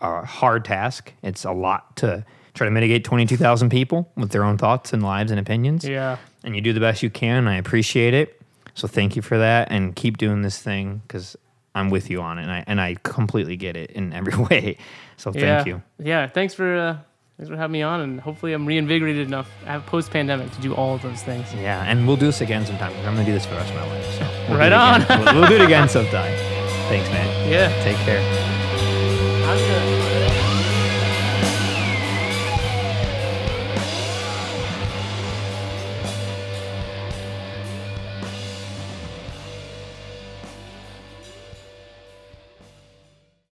a hard task. It's a lot to try to mitigate 22,000 people with their own thoughts and lives and opinions
Yeah.
and you do the best you can. I appreciate it. So thank you for that, and keep doing this thing because I'm with you on it, and I and I completely get it in every way. So thank
yeah.
you.
Yeah. Thanks for uh, thanks for having me on, and hopefully I'm reinvigorated enough post pandemic to do all of those things.
Yeah, and we'll do this again sometime. I'm gonna do this for the rest of my life. So we'll
Right on.
we'll, we'll do it again sometime. Thanks, man.
Yeah.
Take care.